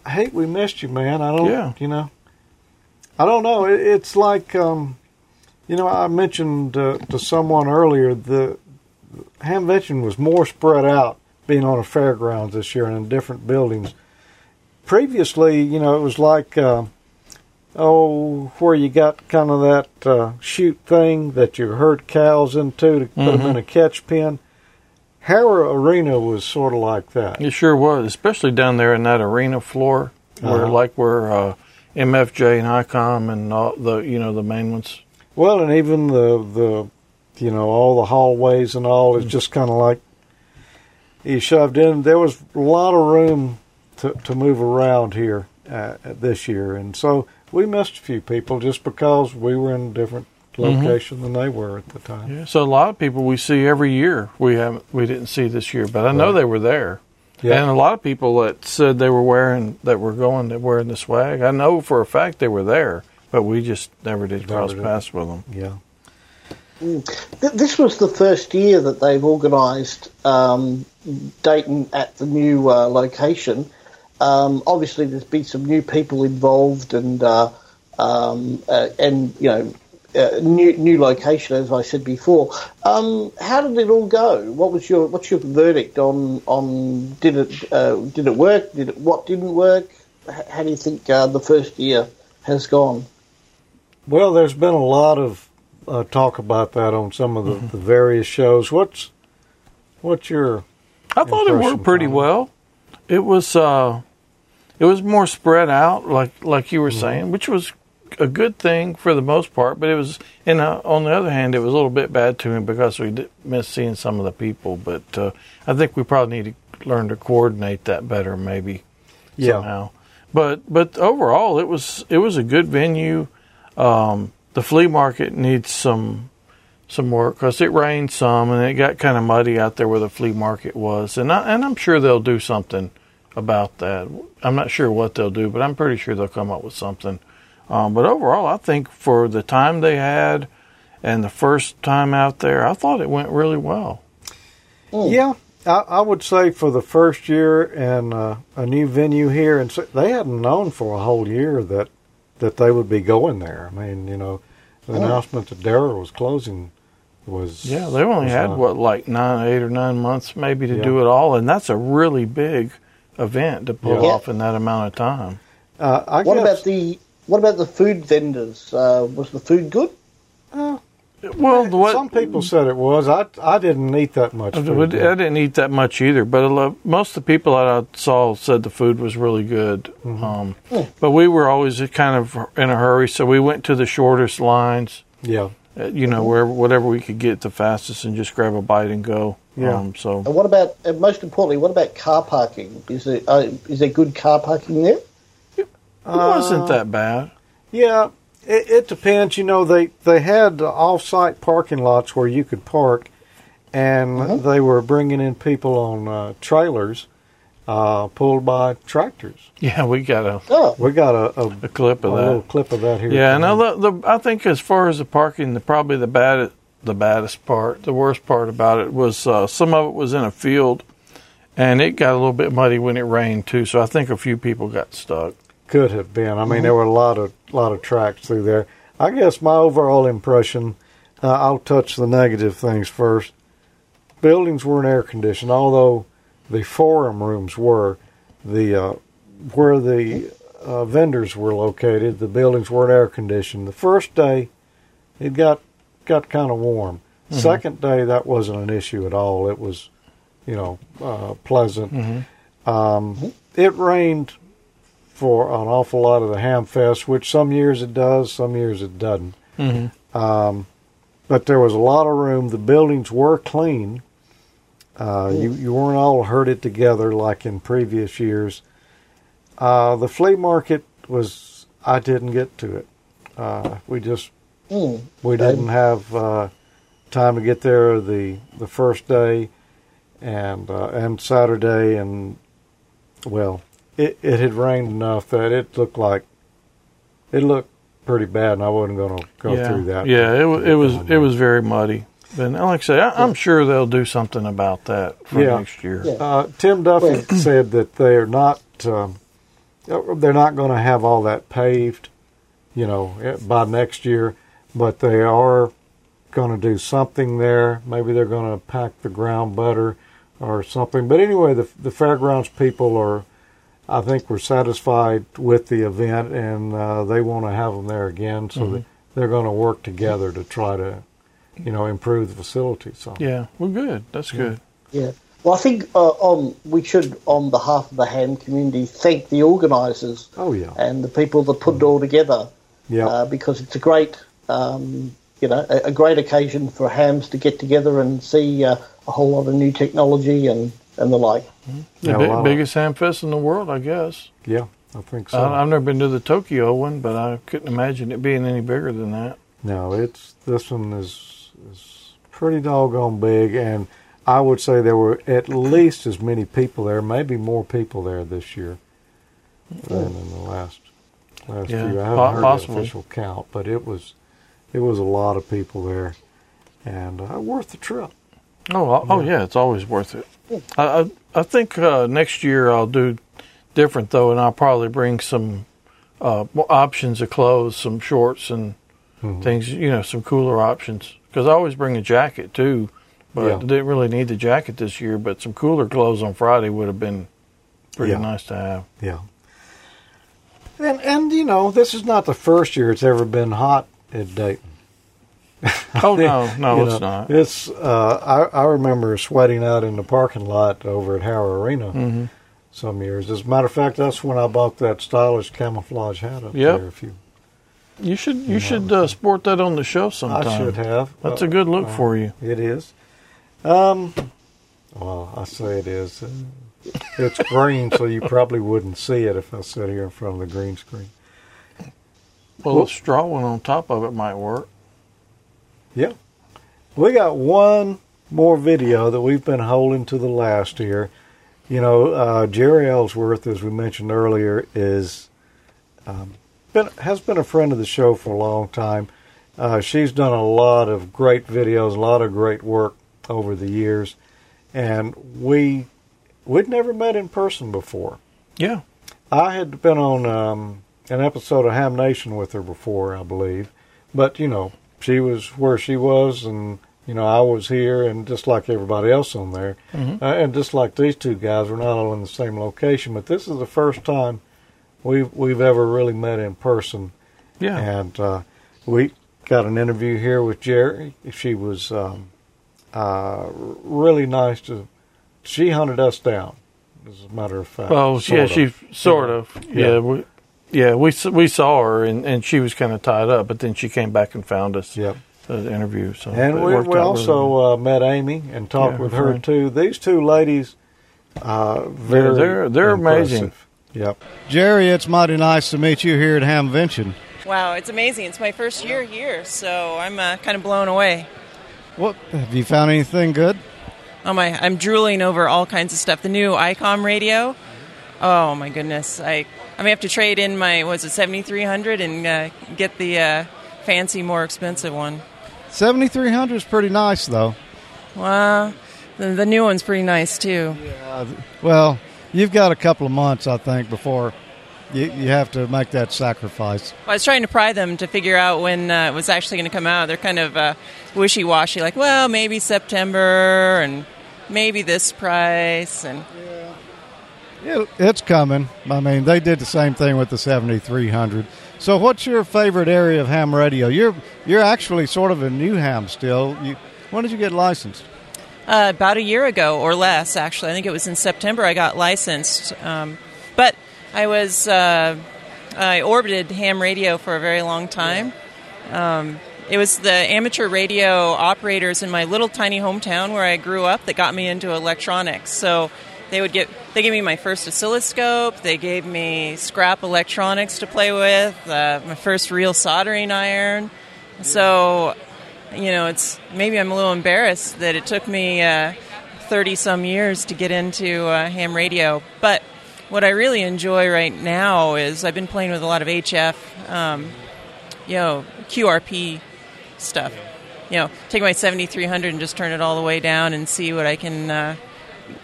I hate we missed you, man. I don't, Yeah. you know, I don't know. It, it's like, um, you know, I mentioned uh, to someone earlier the Hamvention was more spread out being on a fairgrounds this year and in different buildings. Previously, you know, it was like, uh, oh, where you got kind of that uh, chute thing that you herd cows into to put them Mhm. in a catch pen. Hara Arena was sort of like that. It sure was, especially down there in that arena floor, where Uh-huh. like where uh, MFJ and ICOM and all the you know the main ones. Well, and even the the you know all the hallways and all is just kind of like you shoved in. There was a lot of room to to move around here uh, this year, and so we missed a few people just because we were in a different Mhm. location than they were at the time. Yeah, so a lot of people we see every year we haven't we didn't see this year, but I know Right. they were there. Yeah. And a lot of people that said they were wearing that were going that wearing the swag. I know for a fact they were there, but we just never did cross did. paths with them. Yeah. Mm. This was the first year that they've organised um, Dayton at the new uh, location. Um, obviously, there's been some new people involved, and uh, um, uh, and you know, uh, new new location, as I said before. Um, how did it all go? What was your what's your verdict on on did it uh, did it work? Did it what didn't work? H- How do you think uh, the first year has gone? Well, there's been a lot of uh, talk about that on some of the, the various shows. What's what's your? I thought it worked pretty well. It was uh, it was more spread out, like like you were Mm-hmm. saying, which was a good thing for the most part. But it was, and uh, on the other hand, it was a little bit bad to him because we did miss seeing some of the people. But uh, I think we probably need to learn to coordinate that better, maybe Yeah. somehow. But but overall, it was it was a good venue. Um, the flea market needs some some work because it rained some and it got kind of muddy out there where the flea market was, and I, and I'm sure they'll do something about that. I'm not sure what they'll do, but I'm pretty sure they'll come up with something. Um, but overall, I think for the time they had and the first time out there, I thought it went really well. Yeah, I, I would say for the first year and uh, a new venue here, and so they hadn't known for a whole year that that they would be going there. I mean, you know, the Oh. announcement that Darrell was closing was Yeah, they only had not- what like nine, eight or nine months maybe to Yeah. do it all, and that's a really big event to pull Yeah. off in that amount of time. Uh, I what guess- about the what about the food vendors? Uh, was the food good? Well, what, some people said it was. I I didn't eat that much. I food. didn't eat that much either, but a lo- most of the people that I saw said the food was really good. Mm-hmm. Um, but we were always kind of in a hurry, so we went to the shortest lines. Yeah. Uh, you know, wherever whatever we could get the fastest and just grab a bite and go. Yeah. Um, so And what about, and most importantly, what about car parking? Is there uh, is there good car parking there? it wasn't that bad. Yeah, it, it depends. You know, they they had off-site parking lots where you could park, and they were bringing in people on uh, trailers uh, pulled by tractors. Yeah, we got a Oh. We got a, a, a clip of a that. little clip of that here. Yeah, and I, the, the, I think as far as the parking, the, probably the bad, the baddest part, the worst part about it was uh, some of it was in a field, and it got a little bit muddy when it rained too. So I think a few people got stuck. could have been. I mean, there were a lot of lot of tracks through there. I guess my overall impression. Uh, I'll touch the negative things first. Buildings weren't air conditioned, although the forum rooms were. The uh, where the uh, vendors were located, the buildings weren't air conditioned. The first day, it got got kind of warm. Mhm. Second day, that wasn't an issue at all. It was, you know, uh, pleasant. Mhm. Um, it rained for an awful lot of the ham fest, which some years it does, some years it doesn't. Mhm. Um, but there was a lot of room. The buildings were clean. Uh, you you weren't all herded together like in previous years. Uh, the flea market was I didn't get to it. Uh, we just Mm. we didn't have uh, time to get there the the first day and uh, and Saturday and well it it had rained enough that it looked like it looked pretty bad and I wasn't going to go yeah. through that. Yeah, it was it was it was very muddy. And like I say, I, I'm sure they'll do something about that for yeah. next year. Uh, Tim Duffy [clears throat] said that they're not um, they're not going to have all that paved, you know, eh, by next year, but they are going to do something there. Maybe they're going to pack the ground better or something. But anyway, the the fairgrounds people are, I think, were satisfied with the event and uh, they want to have them there again. So Mhm. they're going to work together to try to, you know, improve the facility. So Yeah, well, good. That's good. Yeah. Well, I think uh, on we should, on behalf of the ham community, thank the organisers. Oh yeah. And the people that put it all together. Yeah. Uh, because it's a great, um, you know, a, a great occasion for hams to get together and see uh, a whole lot of new technology and and the like. The bi- biggest ham fest in the world, I guess. Yeah, I think so. I, I've never been to the Tokyo one, but I couldn't imagine it being any bigger than that. No, it's this one is is pretty doggone big, and I would say there were at least as many people there, maybe more people there this year than in the last last Yeah, few. I haven't po- heard possibly. the official count, but it was it was a lot of people there, and uh, worth the trip. Oh, oh, oh, yeah, it's always worth it. I I, I think uh, next year I'll do different though, and I'll probably bring some uh, options of clothes, some shorts and Mhm. things. You know, some cooler options. Because I always bring a jacket too, but Yeah. I didn't really need the jacket this year. But some cooler clothes on Friday would have been pretty Yeah. nice to have. Yeah. And and you know, this is not the first year it's ever been hot at Dayton. [laughs] Oh no, no, it's know, not. It's uh, I I remember sweating out in the parking lot over at Hara Arena Mhm. some years. As a matter of fact, that's when I bought that stylish camouflage hat up Yep. there. If you, You should you should uh, sport that on the show sometime. I should have. That's Uh, a good look uh, for you. It is. Um, well, I say it is. It's green, so you probably wouldn't see it if I sit here in front of the green screen. Well, Well- a straw one on top of it might work. Yeah. we got one more video that we've been holding to the last here. You know, uh, Jeri Ellsworth, as we mentioned earlier, is um, been has been a friend of the show for a long time. Uh, she's done a lot of great videos, a lot of great work over the years, and we we'd never met in person before. Yeah. I had been on um, an episode of Ham Nation with her before, I believe, but you know she was where she was, and you know I was here, and just like everybody else on there, Mhm. uh, and just like these two guys, we're not all in the same location, but this is the first time we've we've ever really met in person. Yeah. and uh, we got an interview here with Jeri. She was um, uh, really nice to. She hunted us down, as a matter of fact. Oh, yeah, sort she of. sort of. Yeah, we, yeah, we we saw her and, and she was kind of tied up, but then she came back and found us. Yep. The interview. So And we, we also really uh, met Amy and talked Yeah, with her her friend. too. These two ladies, uh, very they're- they're amazing. impressive. Yep. Jeri, it's mighty nice to meet you here at Hamvention. Wow, it's amazing. It's my first year here, so I'm uh, kind of blown away. What have you found anything good? Oh my, I'm drooling over all kinds of stuff. The new ICOM radio. Oh my goodness, I I may have to trade in my was it 7300 and uh, get the uh, fancy, more expensive one. 7300 is pretty nice, though. Wow, the, the new one's pretty nice too. Yeah. Well, you've got a couple of months, I think, before you, you have to make that sacrifice. I was trying to pry them to figure out when uh, it was actually going to come out. They're kind of uh, wishy washy, like, well, maybe September and maybe this price. And It, it's coming. I mean, they did the same thing with the 7300. So, what's your favorite area of ham radio? You're you're actually sort of a new ham still. You, when did you get licensed? uh, about a year ago or less, actually, I think it was in September, I got licensed. Um, but I was uh, I orbited ham radio for a very long time. Um, it was the amateur radio operators in my little tiny hometown where I grew up that got me into electronics. So they would get they gave me my first oscilloscope. They gave me scrap electronics to play with. Uh, my first real soldering iron. So you know, it's maybe I'm a little embarrassed that it took me thirty some years to get into uh, ham radio, but what I really enjoy right now is I've been playing with a lot of HF, um, you know, QRP stuff. You know, take my 7300 and just turn it all the way down and see what I can uh,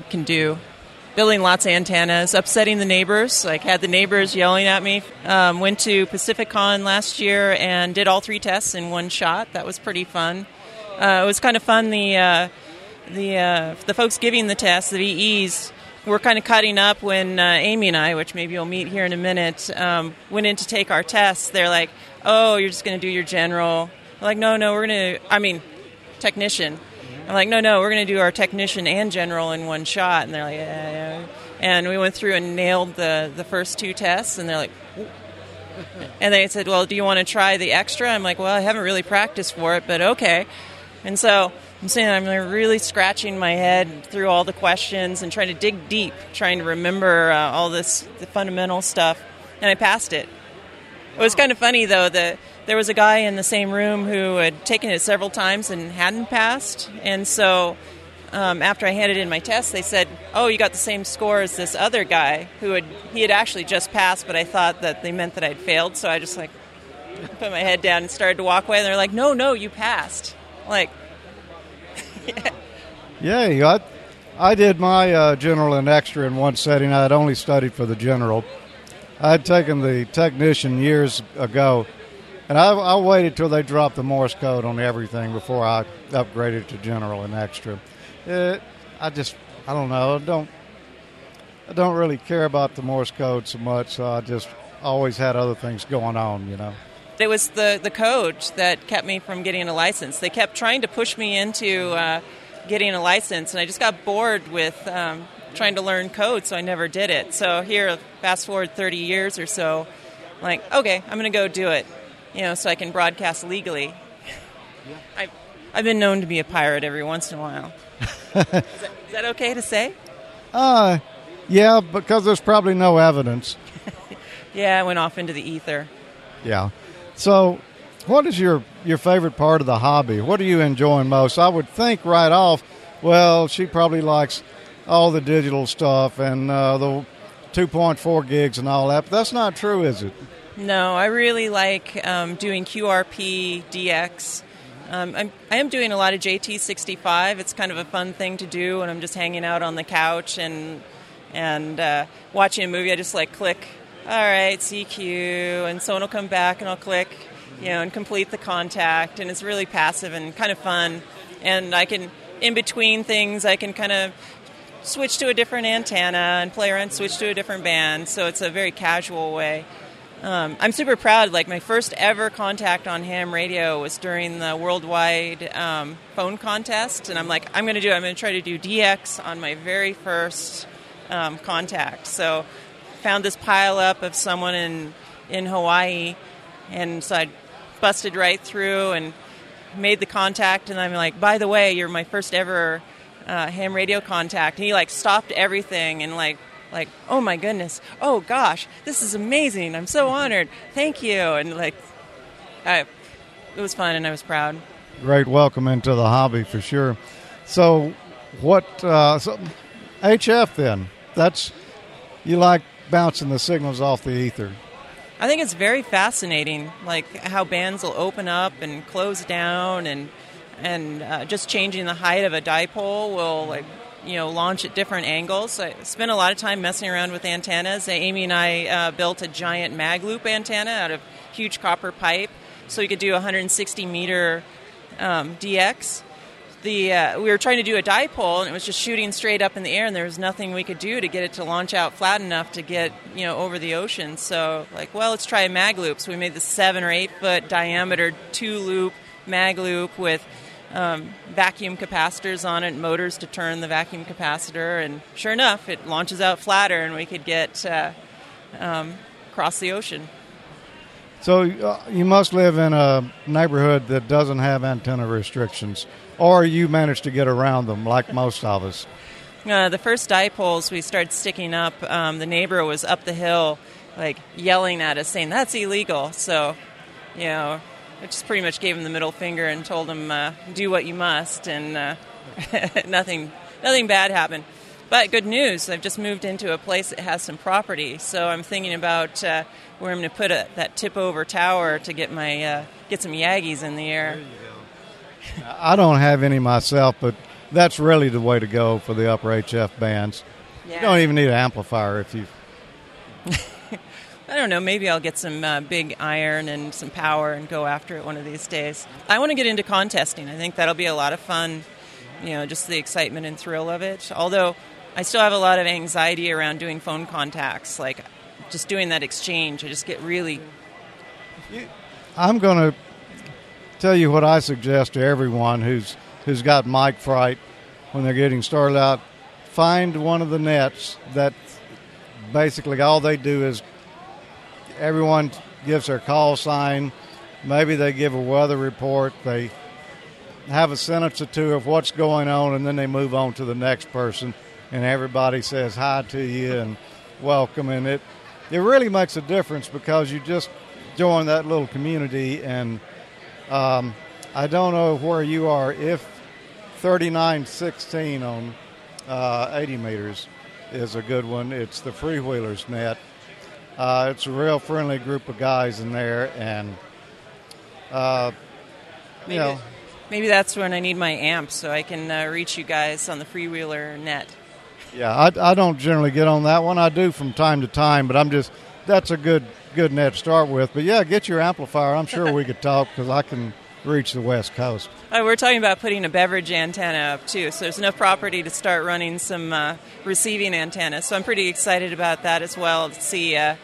can do. Building lots of antennas, upsetting the neighbors. Like had the neighbors yelling at me. Um, went to Pacificon last year and did all three tests in one shot. That was pretty fun. Uh, it was kind of fun. The uh, the uh, the folks giving the tests, the VEs, were kind of cutting up when uh, Amy and I, which maybe you'll meet here in a minute, um, went in to take our tests. They're like, "Oh, you're just going to do your general." Like, "No, no, we're going to." I mean, technician. I'm like, "No, no, we're going to do our technician and general in one shot." And they're like, "Yeah, yeah." And we went through and nailed the the first two tests, and they're like. And they said, "Well, do you want to try the extra?" I'm like, "Well, I haven't really practiced for it, but okay." And so I'm saying I'm like really scratching my head through all the questions and trying to dig deep, trying to remember uh, all this the fundamental stuff, and I passed it. It was kind of funny though that there was a guy in the same room who had taken it several times and hadn't passed, and so um, after I handed in my test, they said, "Oh, you got the same score as this other guy who had he had actually just passed, but I thought that they meant that I'd failed." So I just like put my head down and started to walk away. And they're like, "No, no, you passed." Like, [laughs] Yeah, yeah, I, I did my uh, general and extra in one setting. I had only studied for the general. I had taken the technician years ago, and I, I waited till they dropped the Morse code on everything before I upgraded to general and extra. It, I just, I don't know, I don't, I don't really care about the Morse code so much. So I just always had other things going on, you know. it was the the code that kept me from getting a license. They kept trying to push me into uh, getting a license, and I just got bored with um, trying to learn code, so I never did it. So here, fast forward 30 years or so, I'm like, okay, I'm going to go do it, you know, so I can broadcast legally. I, I've been known to be a pirate every once in a while. [laughs] is, that, is that okay to say? Uh, yeah, because there's probably no evidence. [laughs] Yeah, I went off into the ether. Yeah. So, what is your your favorite part of the hobby? What are you enjoying most? I would think right off, well, she probably likes all the digital stuff and uh, the 2.4 gigs and all that. But that's not true, is it? No, I really like um, doing QRP DX. Um, I'm, I am doing a lot of JT65. It's kind of a fun thing to do when I'm just hanging out on the couch and and uh, watching a movie. I just like click, all right, CQ, and someone will come back and I'll click, you know, and complete the contact. And it's really passive and kind of fun. And I can, in between things, I can kind of switch to a different antenna and play around, switch to a different band. So it's a very casual way. Um, I'm super proud. Like my first ever contact on ham radio was during the worldwide um, phone contest, and I'm like, I'm going to do. it. I'm going to try to do DX on my very first um, contact. So found this pile up of someone in in Hawaii, and so I busted right through and made the contact. And I'm like, by the way, you're my first ever uh, ham radio contact. And he like stopped everything and like like, oh my goodness, oh gosh, this is amazing. I'm so honored. Thank you. And like, I, it was fun and I was proud. Great welcome into the hobby for sure. So, what, uh, so HF then? That's, you like bouncing the signals off the ether. I think it's very fascinating, like how bands will open up and close down, and and uh, just changing the height of a dipole will like you know launch at different angles. I spent a lot of time messing around with antennas. Amy and I uh, built a giant mag loop antenna out of huge copper pipe, so we could do 160 meter um, DX. The, uh, we were trying to do a dipole and it was just shooting straight up in the air and there was nothing we could do to get it to launch out flat enough to get you know over the ocean so like well let's try a mag loop so we made the seven or eight foot diameter two loop mag loop with um, vacuum capacitors on it, motors to turn the vacuum capacitor, and sure enough, it launches out flatter, and we could get uh, um, across the ocean. So uh, you must live in a neighborhood that doesn't have antenna restrictions, or you managed to get around them, like most of us. [laughs] Uh, the first dipoles we started sticking up, um, the neighbor was up the hill, like yelling at us, saying that's illegal. So, you know, I just pretty much gave him the middle finger and told him, uh, "Do what you must," and uh, [laughs] nothing, nothing bad happened. But good news, I've just moved into a place that has some property, so I'm thinking about uh, where I'm going to put a, that tip over tower to get my uh, get some Yagis in the air. I don't have any myself, but that's really the way to go for the upper HF bands. Yeah. You don't even need an amplifier if you. [laughs] I don't know. Maybe I'll get some uh, big iron and some power and go after it one of these days. I want to get into contesting. I think that'll be a lot of fun. You know, just the excitement and thrill of it. Although I still have a lot of anxiety around doing phone contacts, like just doing that exchange. I just get really. I'm going to tell you what I suggest to everyone who's who's got mic fright when they're getting started out. Find one of the nets that basically all they do is everyone gives their call sign. Maybe they give a weather report. They have a sentence or two of what's going on, and then they move on to the next person, and everybody says hi to you and welcome. And it it really makes a difference because you just join that little community. And um, I don't know where you are if 3916 on uh, 80 meters is a good one. It's the freewheelers net. Uh, it's a real friendly group of guys in there, and uh, you Maybe, know, maybe that's when I need my amp so I can uh, reach you guys on the freewheeler net. yeah, I, I don't generally get on that one. I do from time to time, but I'm just that's a good good net to start with. But yeah, get your amplifier. I'm sure we could talk because I can reach the West Coast. Uh, we're talking about putting a beverage antenna up too, so there's enough property to start running some uh, receiving antennas. So I'm pretty excited about that as well to see, uh,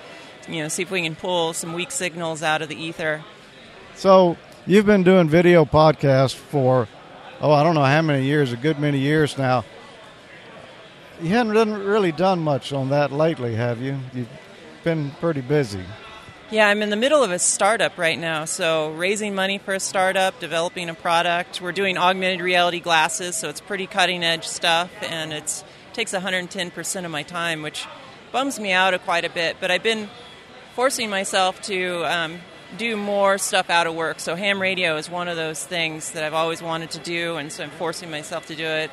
you know, see if we can pull some weak signals out of the ether. So you've been doing video podcasts for oh I don't know how many years, a good many years now. You haven't really done much on that lately, have you? You've been pretty busy. Yeah, I'm in the middle of a startup right now. So, raising money for a startup, developing a product. We're doing augmented reality glasses, so it's pretty cutting edge stuff, and it takes 110% of my time, which bums me out quite a bit. But I've been forcing myself to um, do more stuff out of work. So ham radio is one of those things that I've always wanted to do, and so I'm forcing myself to do it.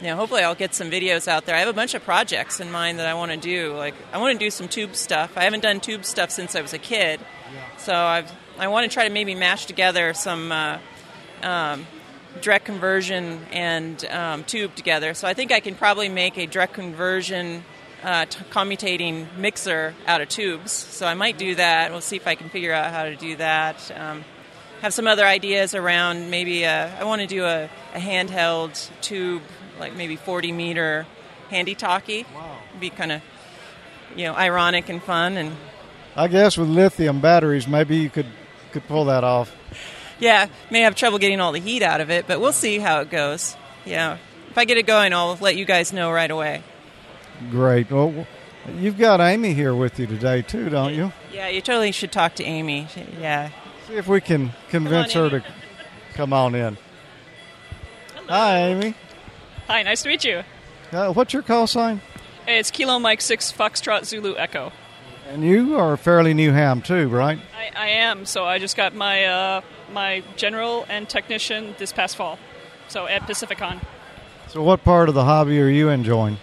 You know, hopefully I'll get some videos out there. I have a bunch of projects in mind that I want to do. Like I want to do some tube stuff. I haven't done tube stuff since I was a kid, so I've I want to try to maybe mash together some. Uh, um, direct conversion and um, tube together. So I think I can probably make a direct conversion uh, t- commutating mixer out of tubes. So I might do that. We'll see if I can figure out how to do that. Um, have some other ideas around maybe a, I want to do a, a handheld tube, like maybe 40 meter handy talkie. Wow. Be kind of, you know, ironic and fun. And I guess with lithium batteries, maybe you could could pull that off. yeah, may have trouble getting all the heat out of it, but we'll see how it goes. Yeah, if I get it going, I'll let you guys know right away. Great. Well, you've got Amy here with you today too, don't you? Yeah, you totally should talk to Amy. Yeah. See if we can convince her to come on in. Hi, Amy. [laughs] Hi, nice to meet you. Uh, what's your call sign? It's Kilo Mike 6 Foxtrot Zulu Echo. And you are a fairly new ham too, right? I, I am, so I just got my uh, my general and technician this past fall, so at Pacificon. So, what part of the hobby are you enjoying?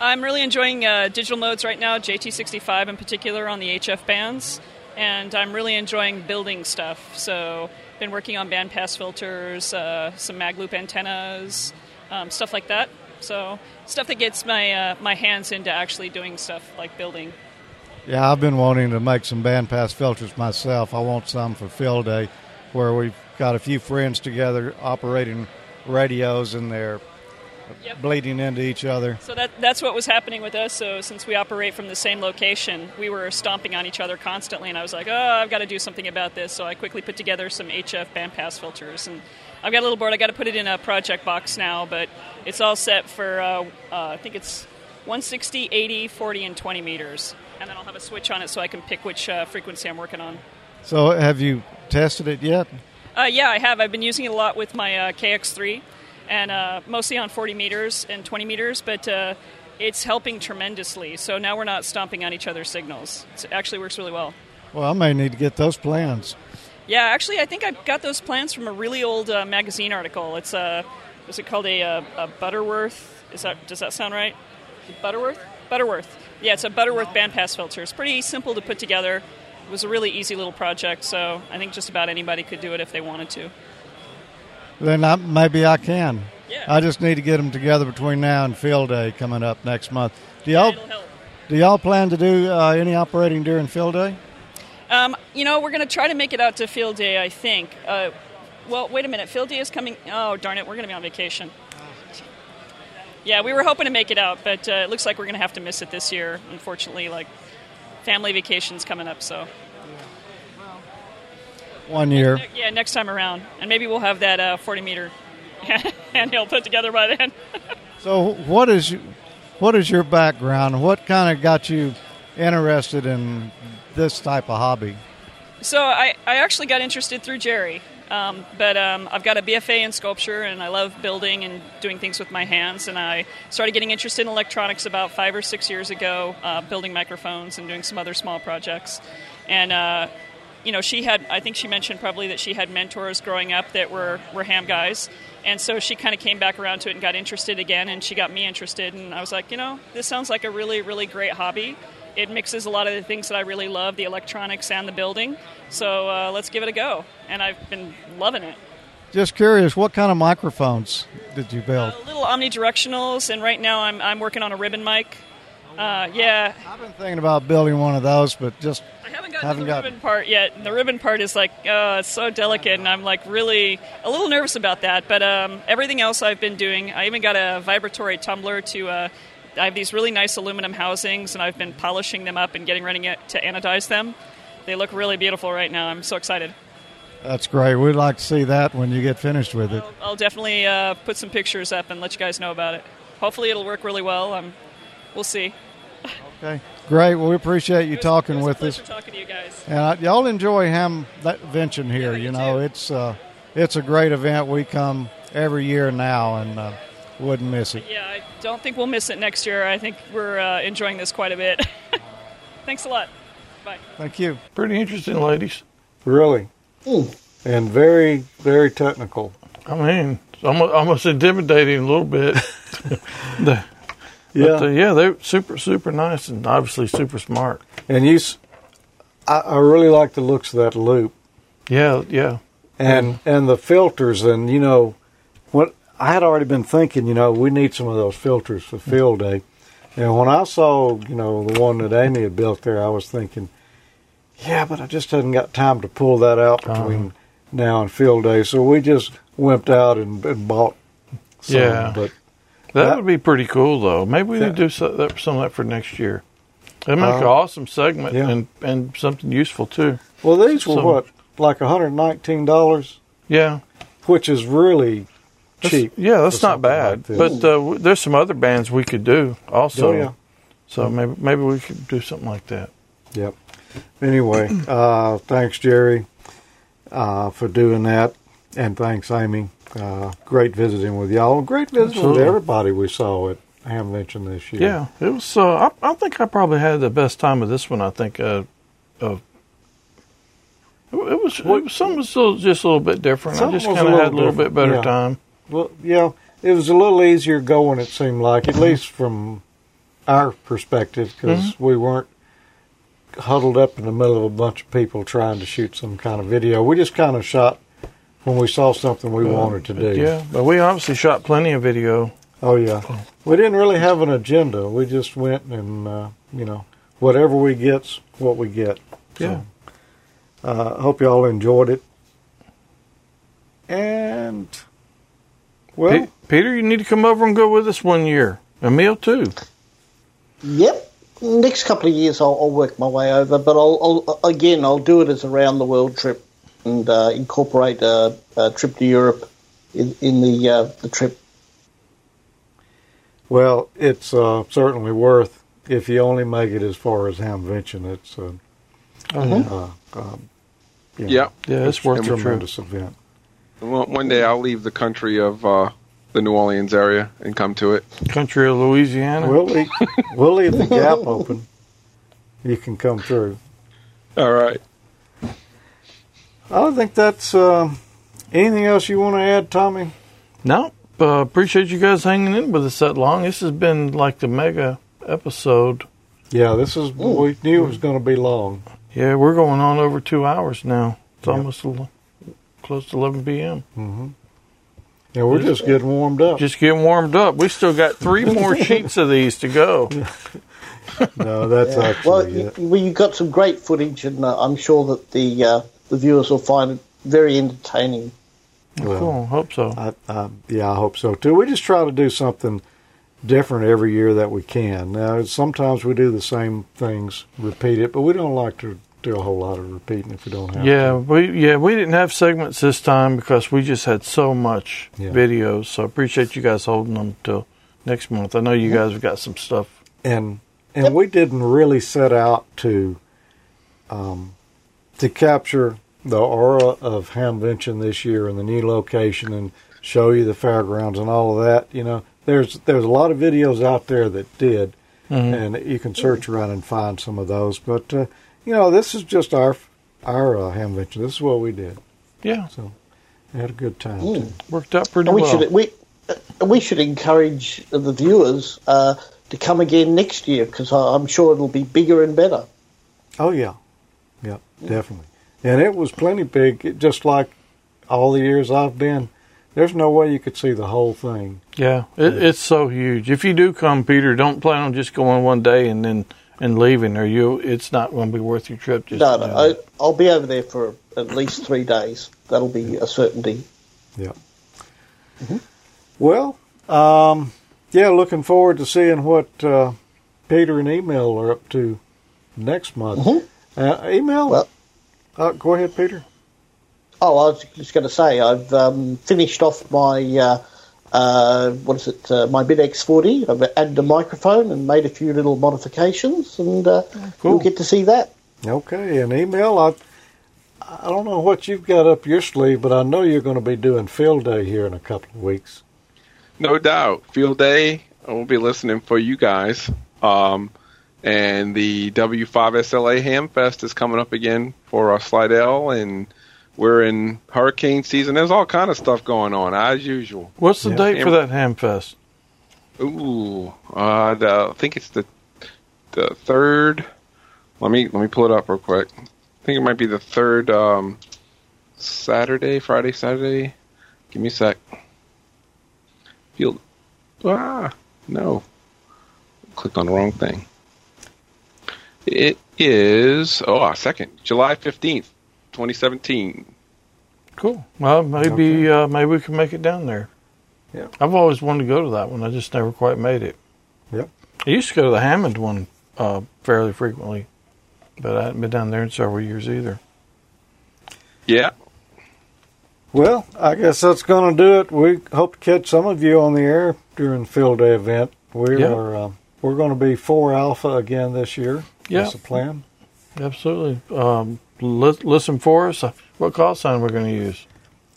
I'm really enjoying uh, digital modes right now, JT65 in particular on the HF bands, and I'm really enjoying building stuff. So, been working on bandpass filters, uh, some mag loop antennas, um, stuff like that. So, stuff that gets my uh, my hands into actually doing stuff like building. Yeah, I've been wanting to make some bandpass filters myself. I want some for field day, where we've got a few friends together operating radios and they're bleeding into each other. So that that's what was happening with us. So since we operate from the same location, we were stomping on each other constantly, and I was like, oh, I've got to do something about this. So I quickly put together some HF bandpass filters, and I've got a little board. I got to put it in a project box now, but it's all set for uh, uh, I think it's 160, 80, 40, and 20 meters, and then I'll have a switch on it so I can pick which uh, frequency I'm working on. So, have you tested it yet? Uh, yeah, I have. I've been using it a lot with my uh, KX3, and uh, mostly on 40 meters and 20 meters, but uh, it's helping tremendously. So now we're not stomping on each other's signals. It actually works really well. Well, I may need to get those plans. Yeah, actually, I think I got those plans from a really old uh, magazine article. It's a, was it called a, uh, a Butterworth? Is that does that sound right? Butterworth? Butterworth. Yeah, it's a Butterworth bandpass filter. It's pretty simple to put together. It was a really easy little project, so I think just about anybody could do it if they wanted to. Then I, maybe I can. Yeah. I just need to get them together between now and field day coming up next month. Do y'all do y'all plan to do uh, any operating during field day? Um, you know, we're going to try to make it out to field day, I think. Uh, well, wait a minute. Field day is coming. Oh, darn it. We're going to be on vacation. Yeah, we were hoping to make it out, but uh, it looks like we're going to have to miss it this year. Unfortunately, like family vacations coming up, so One year. yeah, next time around, and maybe we'll have that uh, 40 meter [laughs] handheld put together by then. [laughs] So, what is what is your background? What kind of got you interested in this type of hobby? So I, I actually got interested through Jeri. Um, but um, I've got a BFA in sculpture, and I love building and doing things with my hands. And I started getting interested in electronics about five or six years ago, uh, building microphones and doing some other small projects. And uh, you know, she had I think she mentioned probably that she had mentors growing up that were were ham guys. And so she kind of came back around to it and got interested again, and she got me interested. And I was like, you know, this sounds like a really, really great hobby. It mixes a lot of the things that I really love the electronics and the building. So uh, let's give it a go. And I've been loving it. Just curious, what kind of microphones did you build? Little omnidirectionals, and right now I'm, I'm working on a ribbon mic. Uh, yeah, I've been thinking about building one of those, but just I haven't gotten haven't to the ribbon part yet. The ribbon part is like, uh, it's so delicate, and I'm like really a little nervous about that. But um, everything else I've been doing, I even got a vibratory tumbler to. Uh, I have these really nice aluminum housings, and I've been polishing them up and getting ready to anodize them. They look really beautiful right now. I'm so excited. That's great. We'd like to see that when you get finished with it. I'll definitely uh, put some pictures up and let you guys know about it. Hopefully, it'll work really well. Um, we'll see. Okay, great. Well, we appreciate you talking with us. Talking to you guys. And y'all enjoy Ham that Vention here. you know, it's uh, it's a great event. We come every year now, and uh, wouldn't miss it. Yeah, I don't think we'll miss it next year. I think we're uh, enjoying this quite a bit. [laughs] Thanks a lot. Bye. Thank you. Pretty interesting, ladies. really, Mm. and very very technical. I mean, it's almost, almost intimidating a little bit. [laughs] The- Yeah. But, uh, yeah, they're super, super nice and obviously super smart. And you, I really like the looks of that loop. Yeah, yeah. and and the filters and you know what I had already been thinking you know we need some of those filters for field day and when I saw you know the one that Amy had built there I was thinking yeah but I just hadn't got time to pull that out between now and field day so we just went out and, and bought some Yeah. but That, That- would be pretty cool, though. Maybe we That- could do so, that, some of that for next year. That'd make an Uh, awesome segment yeah. and, and something useful, too. well these were So- what like $119 Yeah. which is really That's- cheap yeah, that's not bad. like but uh, w- there's some other bands we could do also. Oh, yeah. So maybe maybe we could do something like that. Yep. Anyway, [clears throat] uh, thanks, Jeri, uh, for doing that. And thanks, Amy. Uh, great visiting with y'all. Great visiting with everybody we saw at Hamvention this year. Yeah, it was. Uh, I, I think I probably had the best time of this one. I think. Uh, of it was. It was something was just a little bit different. I just kind of had a little different, bit better yeah. time. Well, yeah, it was a little easier going, it seemed like, at least from our perspective, because Mhm. we weren't huddled up in the middle of a bunch of people trying to shoot some kind of video. We just kind of shot when we saw something we wanted to do. Yeah, but we obviously shot plenty of video. Oh yeah, we didn't really have an agenda. We just went and uh, you know whatever we get's what we get. Yeah. Uh, hope y'all enjoyed it. And well, Pe- Peter, you need to come over and go with us one year. Emil too. Yep. Next couple of years, I'll, I'll work my way over, but I'll, I'll again, I'll do it as a round the world trip and uh, incorporate a, a trip to Europe in, in the uh, the trip. well, it's uh, certainly worth if you only make it as far as Hamvention. It's uh, Mhm. uh, um, you know, Yeah. Yeah, it's worth a the trip. tremendous event. One one day I'll leave the country of uh, the New Orleans area and come to it. Country of Louisiana. We'll leave, we'll leave the gap [laughs] open. You can come through. All right. I don't think that's uh, anything else you want to add, Tommy. No, uh, appreciate you guys hanging in with us that long. This has been like the mega episode. Yeah, this is. We knew it was going to be long. Yeah, we're going on over two hours now. It's almost a, close to 11 p.m. Mm-hmm. Yeah, we're just getting warmed up. Just getting warmed up. We still got three more [laughs] sheets of these to go. No, that's Yeah. actually well, it. you, well, you got some great footage, and uh, I'm sure that the uh, the viewers will find it very entertaining. Well, cool. Hope so. I, I, yeah, I hope so too. We just try to do something different every year that we can. Now, sometimes we do the same things, repeat it, but we don't like to do a whole lot of repeating if we don't have Yeah, to. we yeah we didn't have segments this time because we just had so much Yeah. videos. So I appreciate you guys holding them till next month. I know you guys have got some stuff. and and we didn't really set out to um, to capture the aura of Hamvention this year and the new location and show you the fairgrounds and all of that. You know, there's there's a lot of videos out there that did, Mhm. and you can search around and find some of those. But uh, you know, this is just our our uh, Hamvention. This is what we did. Yeah, so we had a good time. Mm. Too. Worked out pretty we well. should we uh, we should encourage the viewers uh, to come again next year because I'm sure it'll be bigger and better. Oh yeah, yeah, definitely. And it was plenty big, it- just like all the years I've been. There's no way you could see the whole thing. Yeah, it, it's so huge. If you do come, Peter, don't plan on just going one day and then and leaving, or you it's not going to be worth your trip. Just no, no, I, I'll be over there for at least three days. That'll be a certainty. Yeah. Well, um, yeah, looking forward to seeing what uh, Peter and Emil are up to next month. Uh, Emil? uh, go ahead, Peter. Oh, I was just going to say I've um, finished off my uh, what is it? Uh, my BitX 40. I've added a microphone and made a few little modifications, and uh, you'll get to see that. Okay, and Emil. I I don't know what you've got up your sleeve, but I know you're going to be doing field day here in a couple of weeks. No doubt. Field day. I will be listening for you guys. Um, and the W5SLA Hamfest is coming up again for uh, Slidell, and we're in hurricane season. There's all kind of stuff going on as usual. What's the date for that Hamfest? Ooh, uh, the, I think it's the the third. Let me let me pull it up real quick. I think it might be the third um, Saturday, Friday, Saturday. Give me a sec. Field. Ah, no. Clicked on the wrong thing. It is oh, second July fifteenth, twenty seventeen. Cool. Well, maybe uh, maybe we can make it down there. Yeah. I've always wanted to go to that one. I just never quite made it. Yep. I used to go to the Hammond one uh, fairly frequently, but I hadn't been down there in several years either. Yeah. Well, I guess that's going to do it. We hope to catch some of you on the air during the field day event. We Yeah. are uh, we're going to be four alpha again this year. Yeah. That's the plan. Absolutely. Um, li- listen for us. Uh, What call sign we're going to use?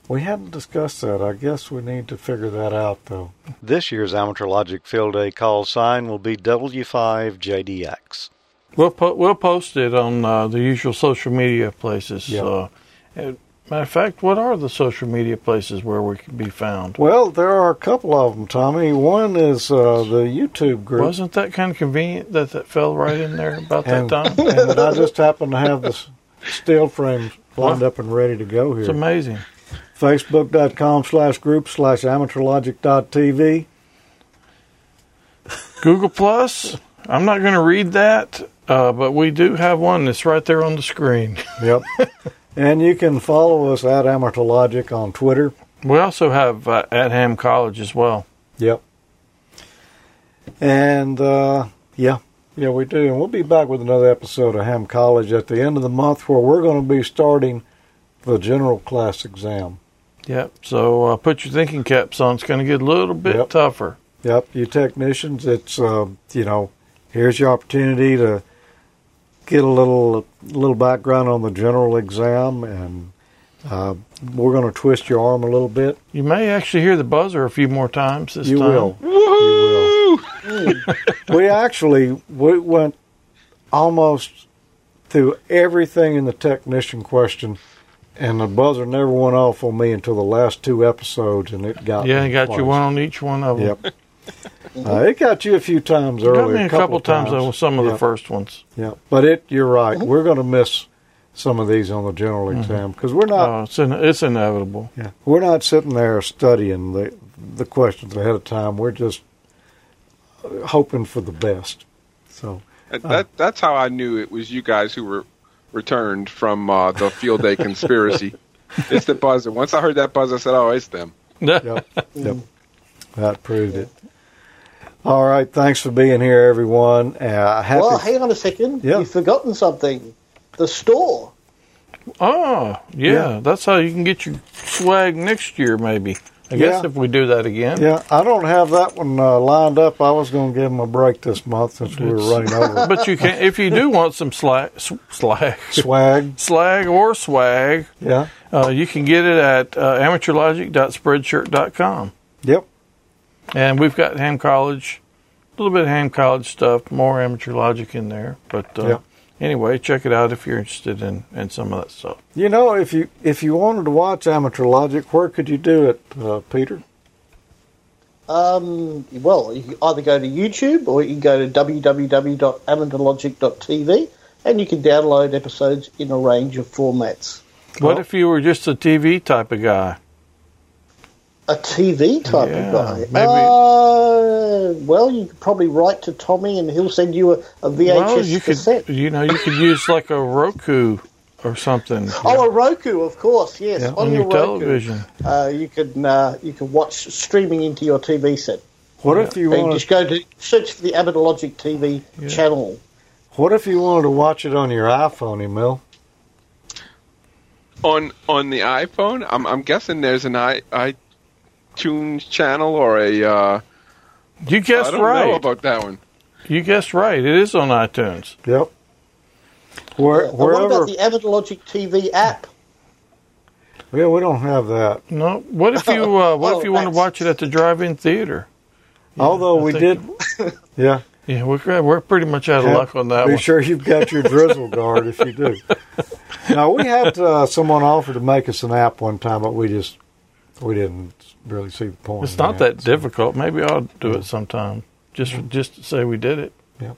We hadn't discussed that. I guess we need to figure that out, though. This year's Amateur Logic Field Day call sign will be W5JDX. We'll po- we'll post it on uh, the usual social media places. Yeah. Uh, and matter of fact, what are the social media places where we can be found? Well, there are a couple of them, Tommy. One is uh, the YouTube group. Wasn't that kind of convenient that that fell right in there about and, that time? [laughs] and I just happened to have the s- still frames lined up and ready to go here. It's amazing. Facebook.com slash group slash amateurlogic.tv. Google Plus. I'm not going to read that, uh, but we do have one that's right there on the screen. [laughs] Yep. and you can follow us at Amateur Logic on Twitter. We also have uh, at Ham College as well. Yep. And uh, yeah, yeah, we do. And we'll be back with another episode of Ham College at the end of the month where we're going to be starting the general class exam. Yep. So uh, put your thinking caps on. It's going to get a little bit Yep. tougher. Yep, you technicians, it's uh, you know, here's your opportunity to get a little little background on the general exam, and uh, we're going to twist your arm a little bit. You may actually hear the buzzer a few more times this You time. will. You will. We actually we went almost through everything in the technician question, and the buzzer never went off on me until the last two episodes, and it got Yeah, me got you one on each one of them. Yep. Uh, it got you a few times It earlier. got me a couple, times, times though with some of the first ones. Yeah, but it. You're right. We're going to miss some of these on the general exam because we're not. Oh, it's in, it's inevitable. yeah, we're not sitting there studying the the questions ahead of time. We're just hoping for the best. So That, that that's how I knew it was you guys who were returned from uh, the field day [laughs] conspiracy. it's the buzzer. Once I heard that buzzer, I said, "Oh, it's them." [laughs] yep, yep, that proved it. All right, thanks for being here, everyone. Uh, happy. Well, hang on a second. Yeah. You've forgotten something. The store. Oh, yeah, Yeah. That's how you can get your swag next year, maybe. I guess Yeah. if we do that again. yeah, I don't have that one uh, lined up. I was going to give them a break this month since we were running over. [laughs] But you can, if you do want some slag, slag, Swag. [laughs] slag or swag, Yeah. uh, you can get it at uh, amateurlogic.spreadshirt.com. Yep. And we've got Ham College, a little bit of Ham College stuff, more Amateur Logic in there. But uh, Yep. Anyway, check it out if you're interested in, in some of that stuff. You know, if you if you wanted to watch Amateur Logic, where could you do it, uh, Peter? Um, well, you can either go to YouTube or you can go to www.amateurlogic.tv and you can download episodes in a range of formats. What if you were just a TV type of guy? A TV type Yeah, of guy. maybe- Uh, well, you could probably write to Tommy and he'll send you a, a VHS well, you could, cassette. you know, you could use like a Roku or something. Oh, a Roku, of course, yes. Yeah, on, on your, your Roku, television. uh, you can uh, you can watch streaming into your TV set. What if you And wanted? just go to search for the Amateur Logic TV channel. What if you wanted to watch it on your iPhone, Emil? on on the iPhone. I'm I'm guessing there's an i iTunes channel or a. You guessed I don't right. know about that one. You guessed right. It is on iTunes. Yep. Where, And what about the Amateur Logic TV app? yeah, we don't have that. No. What if you uh, What Oh, if you want to watch it at the drive-in theater? [laughs] Although I we did. [laughs] yeah. Yeah, we're we're pretty much out of Yeah, luck on that Be one. sure you've got your drizzle [laughs] guard if you do. Now we had uh, someone offer to make us an app one time, but we just we didn't really see the point. It's not that difficult. Maybe I'll do it sometime. Just just to say we did it. Yeah.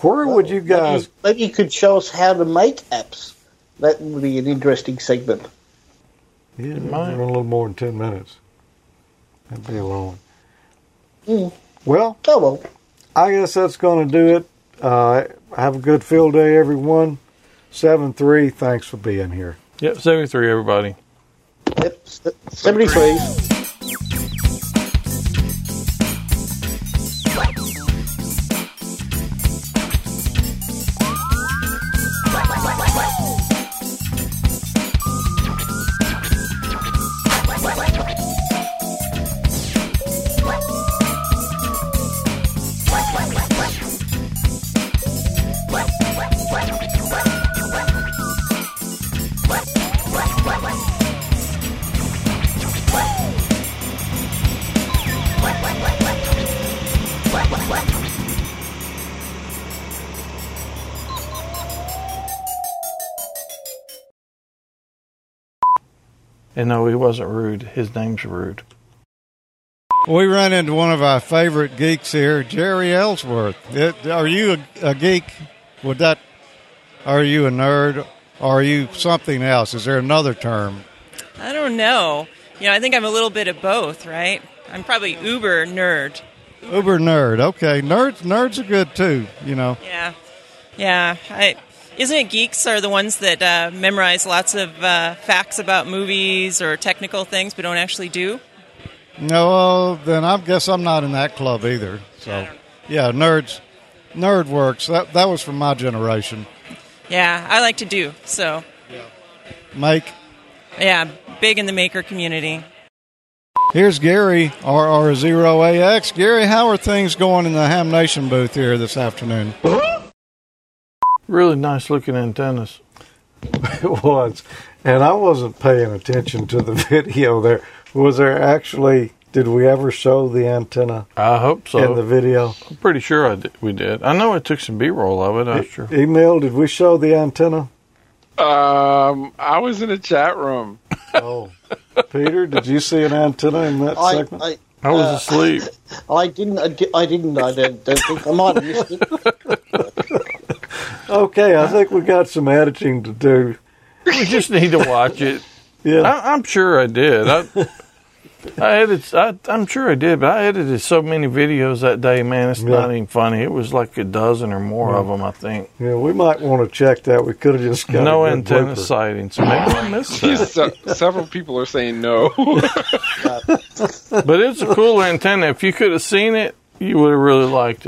Where would you guys? Maybe you could show us how to make apps. That would be an interesting segment. Yeah, we're in a little more than ten minutes. That'd be a long. Mm. Well, oh well. I guess that's going to do it. Uh, have a good field day, everyone. Seven three. Thanks for being here. Yep, seventy three. Everybody. Yep, seventy-three. And no, he wasn't rude. His name's Ruud. We run into one of our favorite geeks here, Jeri Ellsworth. It, are you a, a geek? Would that? Are you a nerd? Or are you something else? Is there another term? I don't know. You know, I think I'm a little bit of both, right? I'm probably uber nerd. Uber nerd. Okay, nerds. Nerds are good too. You know. Yeah, yeah. I, isn't it geeks are the ones that uh, memorize lots of uh, facts about movies or technical things, but don't actually do? No, then I guess I'm not in that club either. So, yeah, nerds. Nerd works. That that was from my generation. Yeah, I like to do. So, Make. yeah, big in the maker community. Here's Gary, RR0AX. Gary, how are things going in the Ham Nation booth here this afternoon? Really nice looking antennas. [laughs] it was, and I wasn't paying attention to the [laughs] video. There was there actually. Did we ever show the antenna? I hope so. In the video, I'm pretty sure I did, we did. I know I took some B roll of it. That's true. Emil. Did we show the antenna? Um, I was in a chat room. [laughs] Oh, Peter, did you see an antenna in that I, segment? I, I was uh, asleep. I didn't. I, di- I didn't. I don't, don't think I might have missed it. Okay, I think we got some editing to do. We just need to watch it. [laughs] Yeah. I, I'm sure I did. I, I edited. I, I'm sure I did, but I edited so many videos that day, man. It's not even funny. It was like a dozen or more of them, I think. Yeah, we might want to check that. We could have just got no a antenna blooper. sightings. Maybe I missed [laughs] that. Se- several people are saying no. [laughs] but it's a cool antenna. If you could have seen it, you would have really liked it.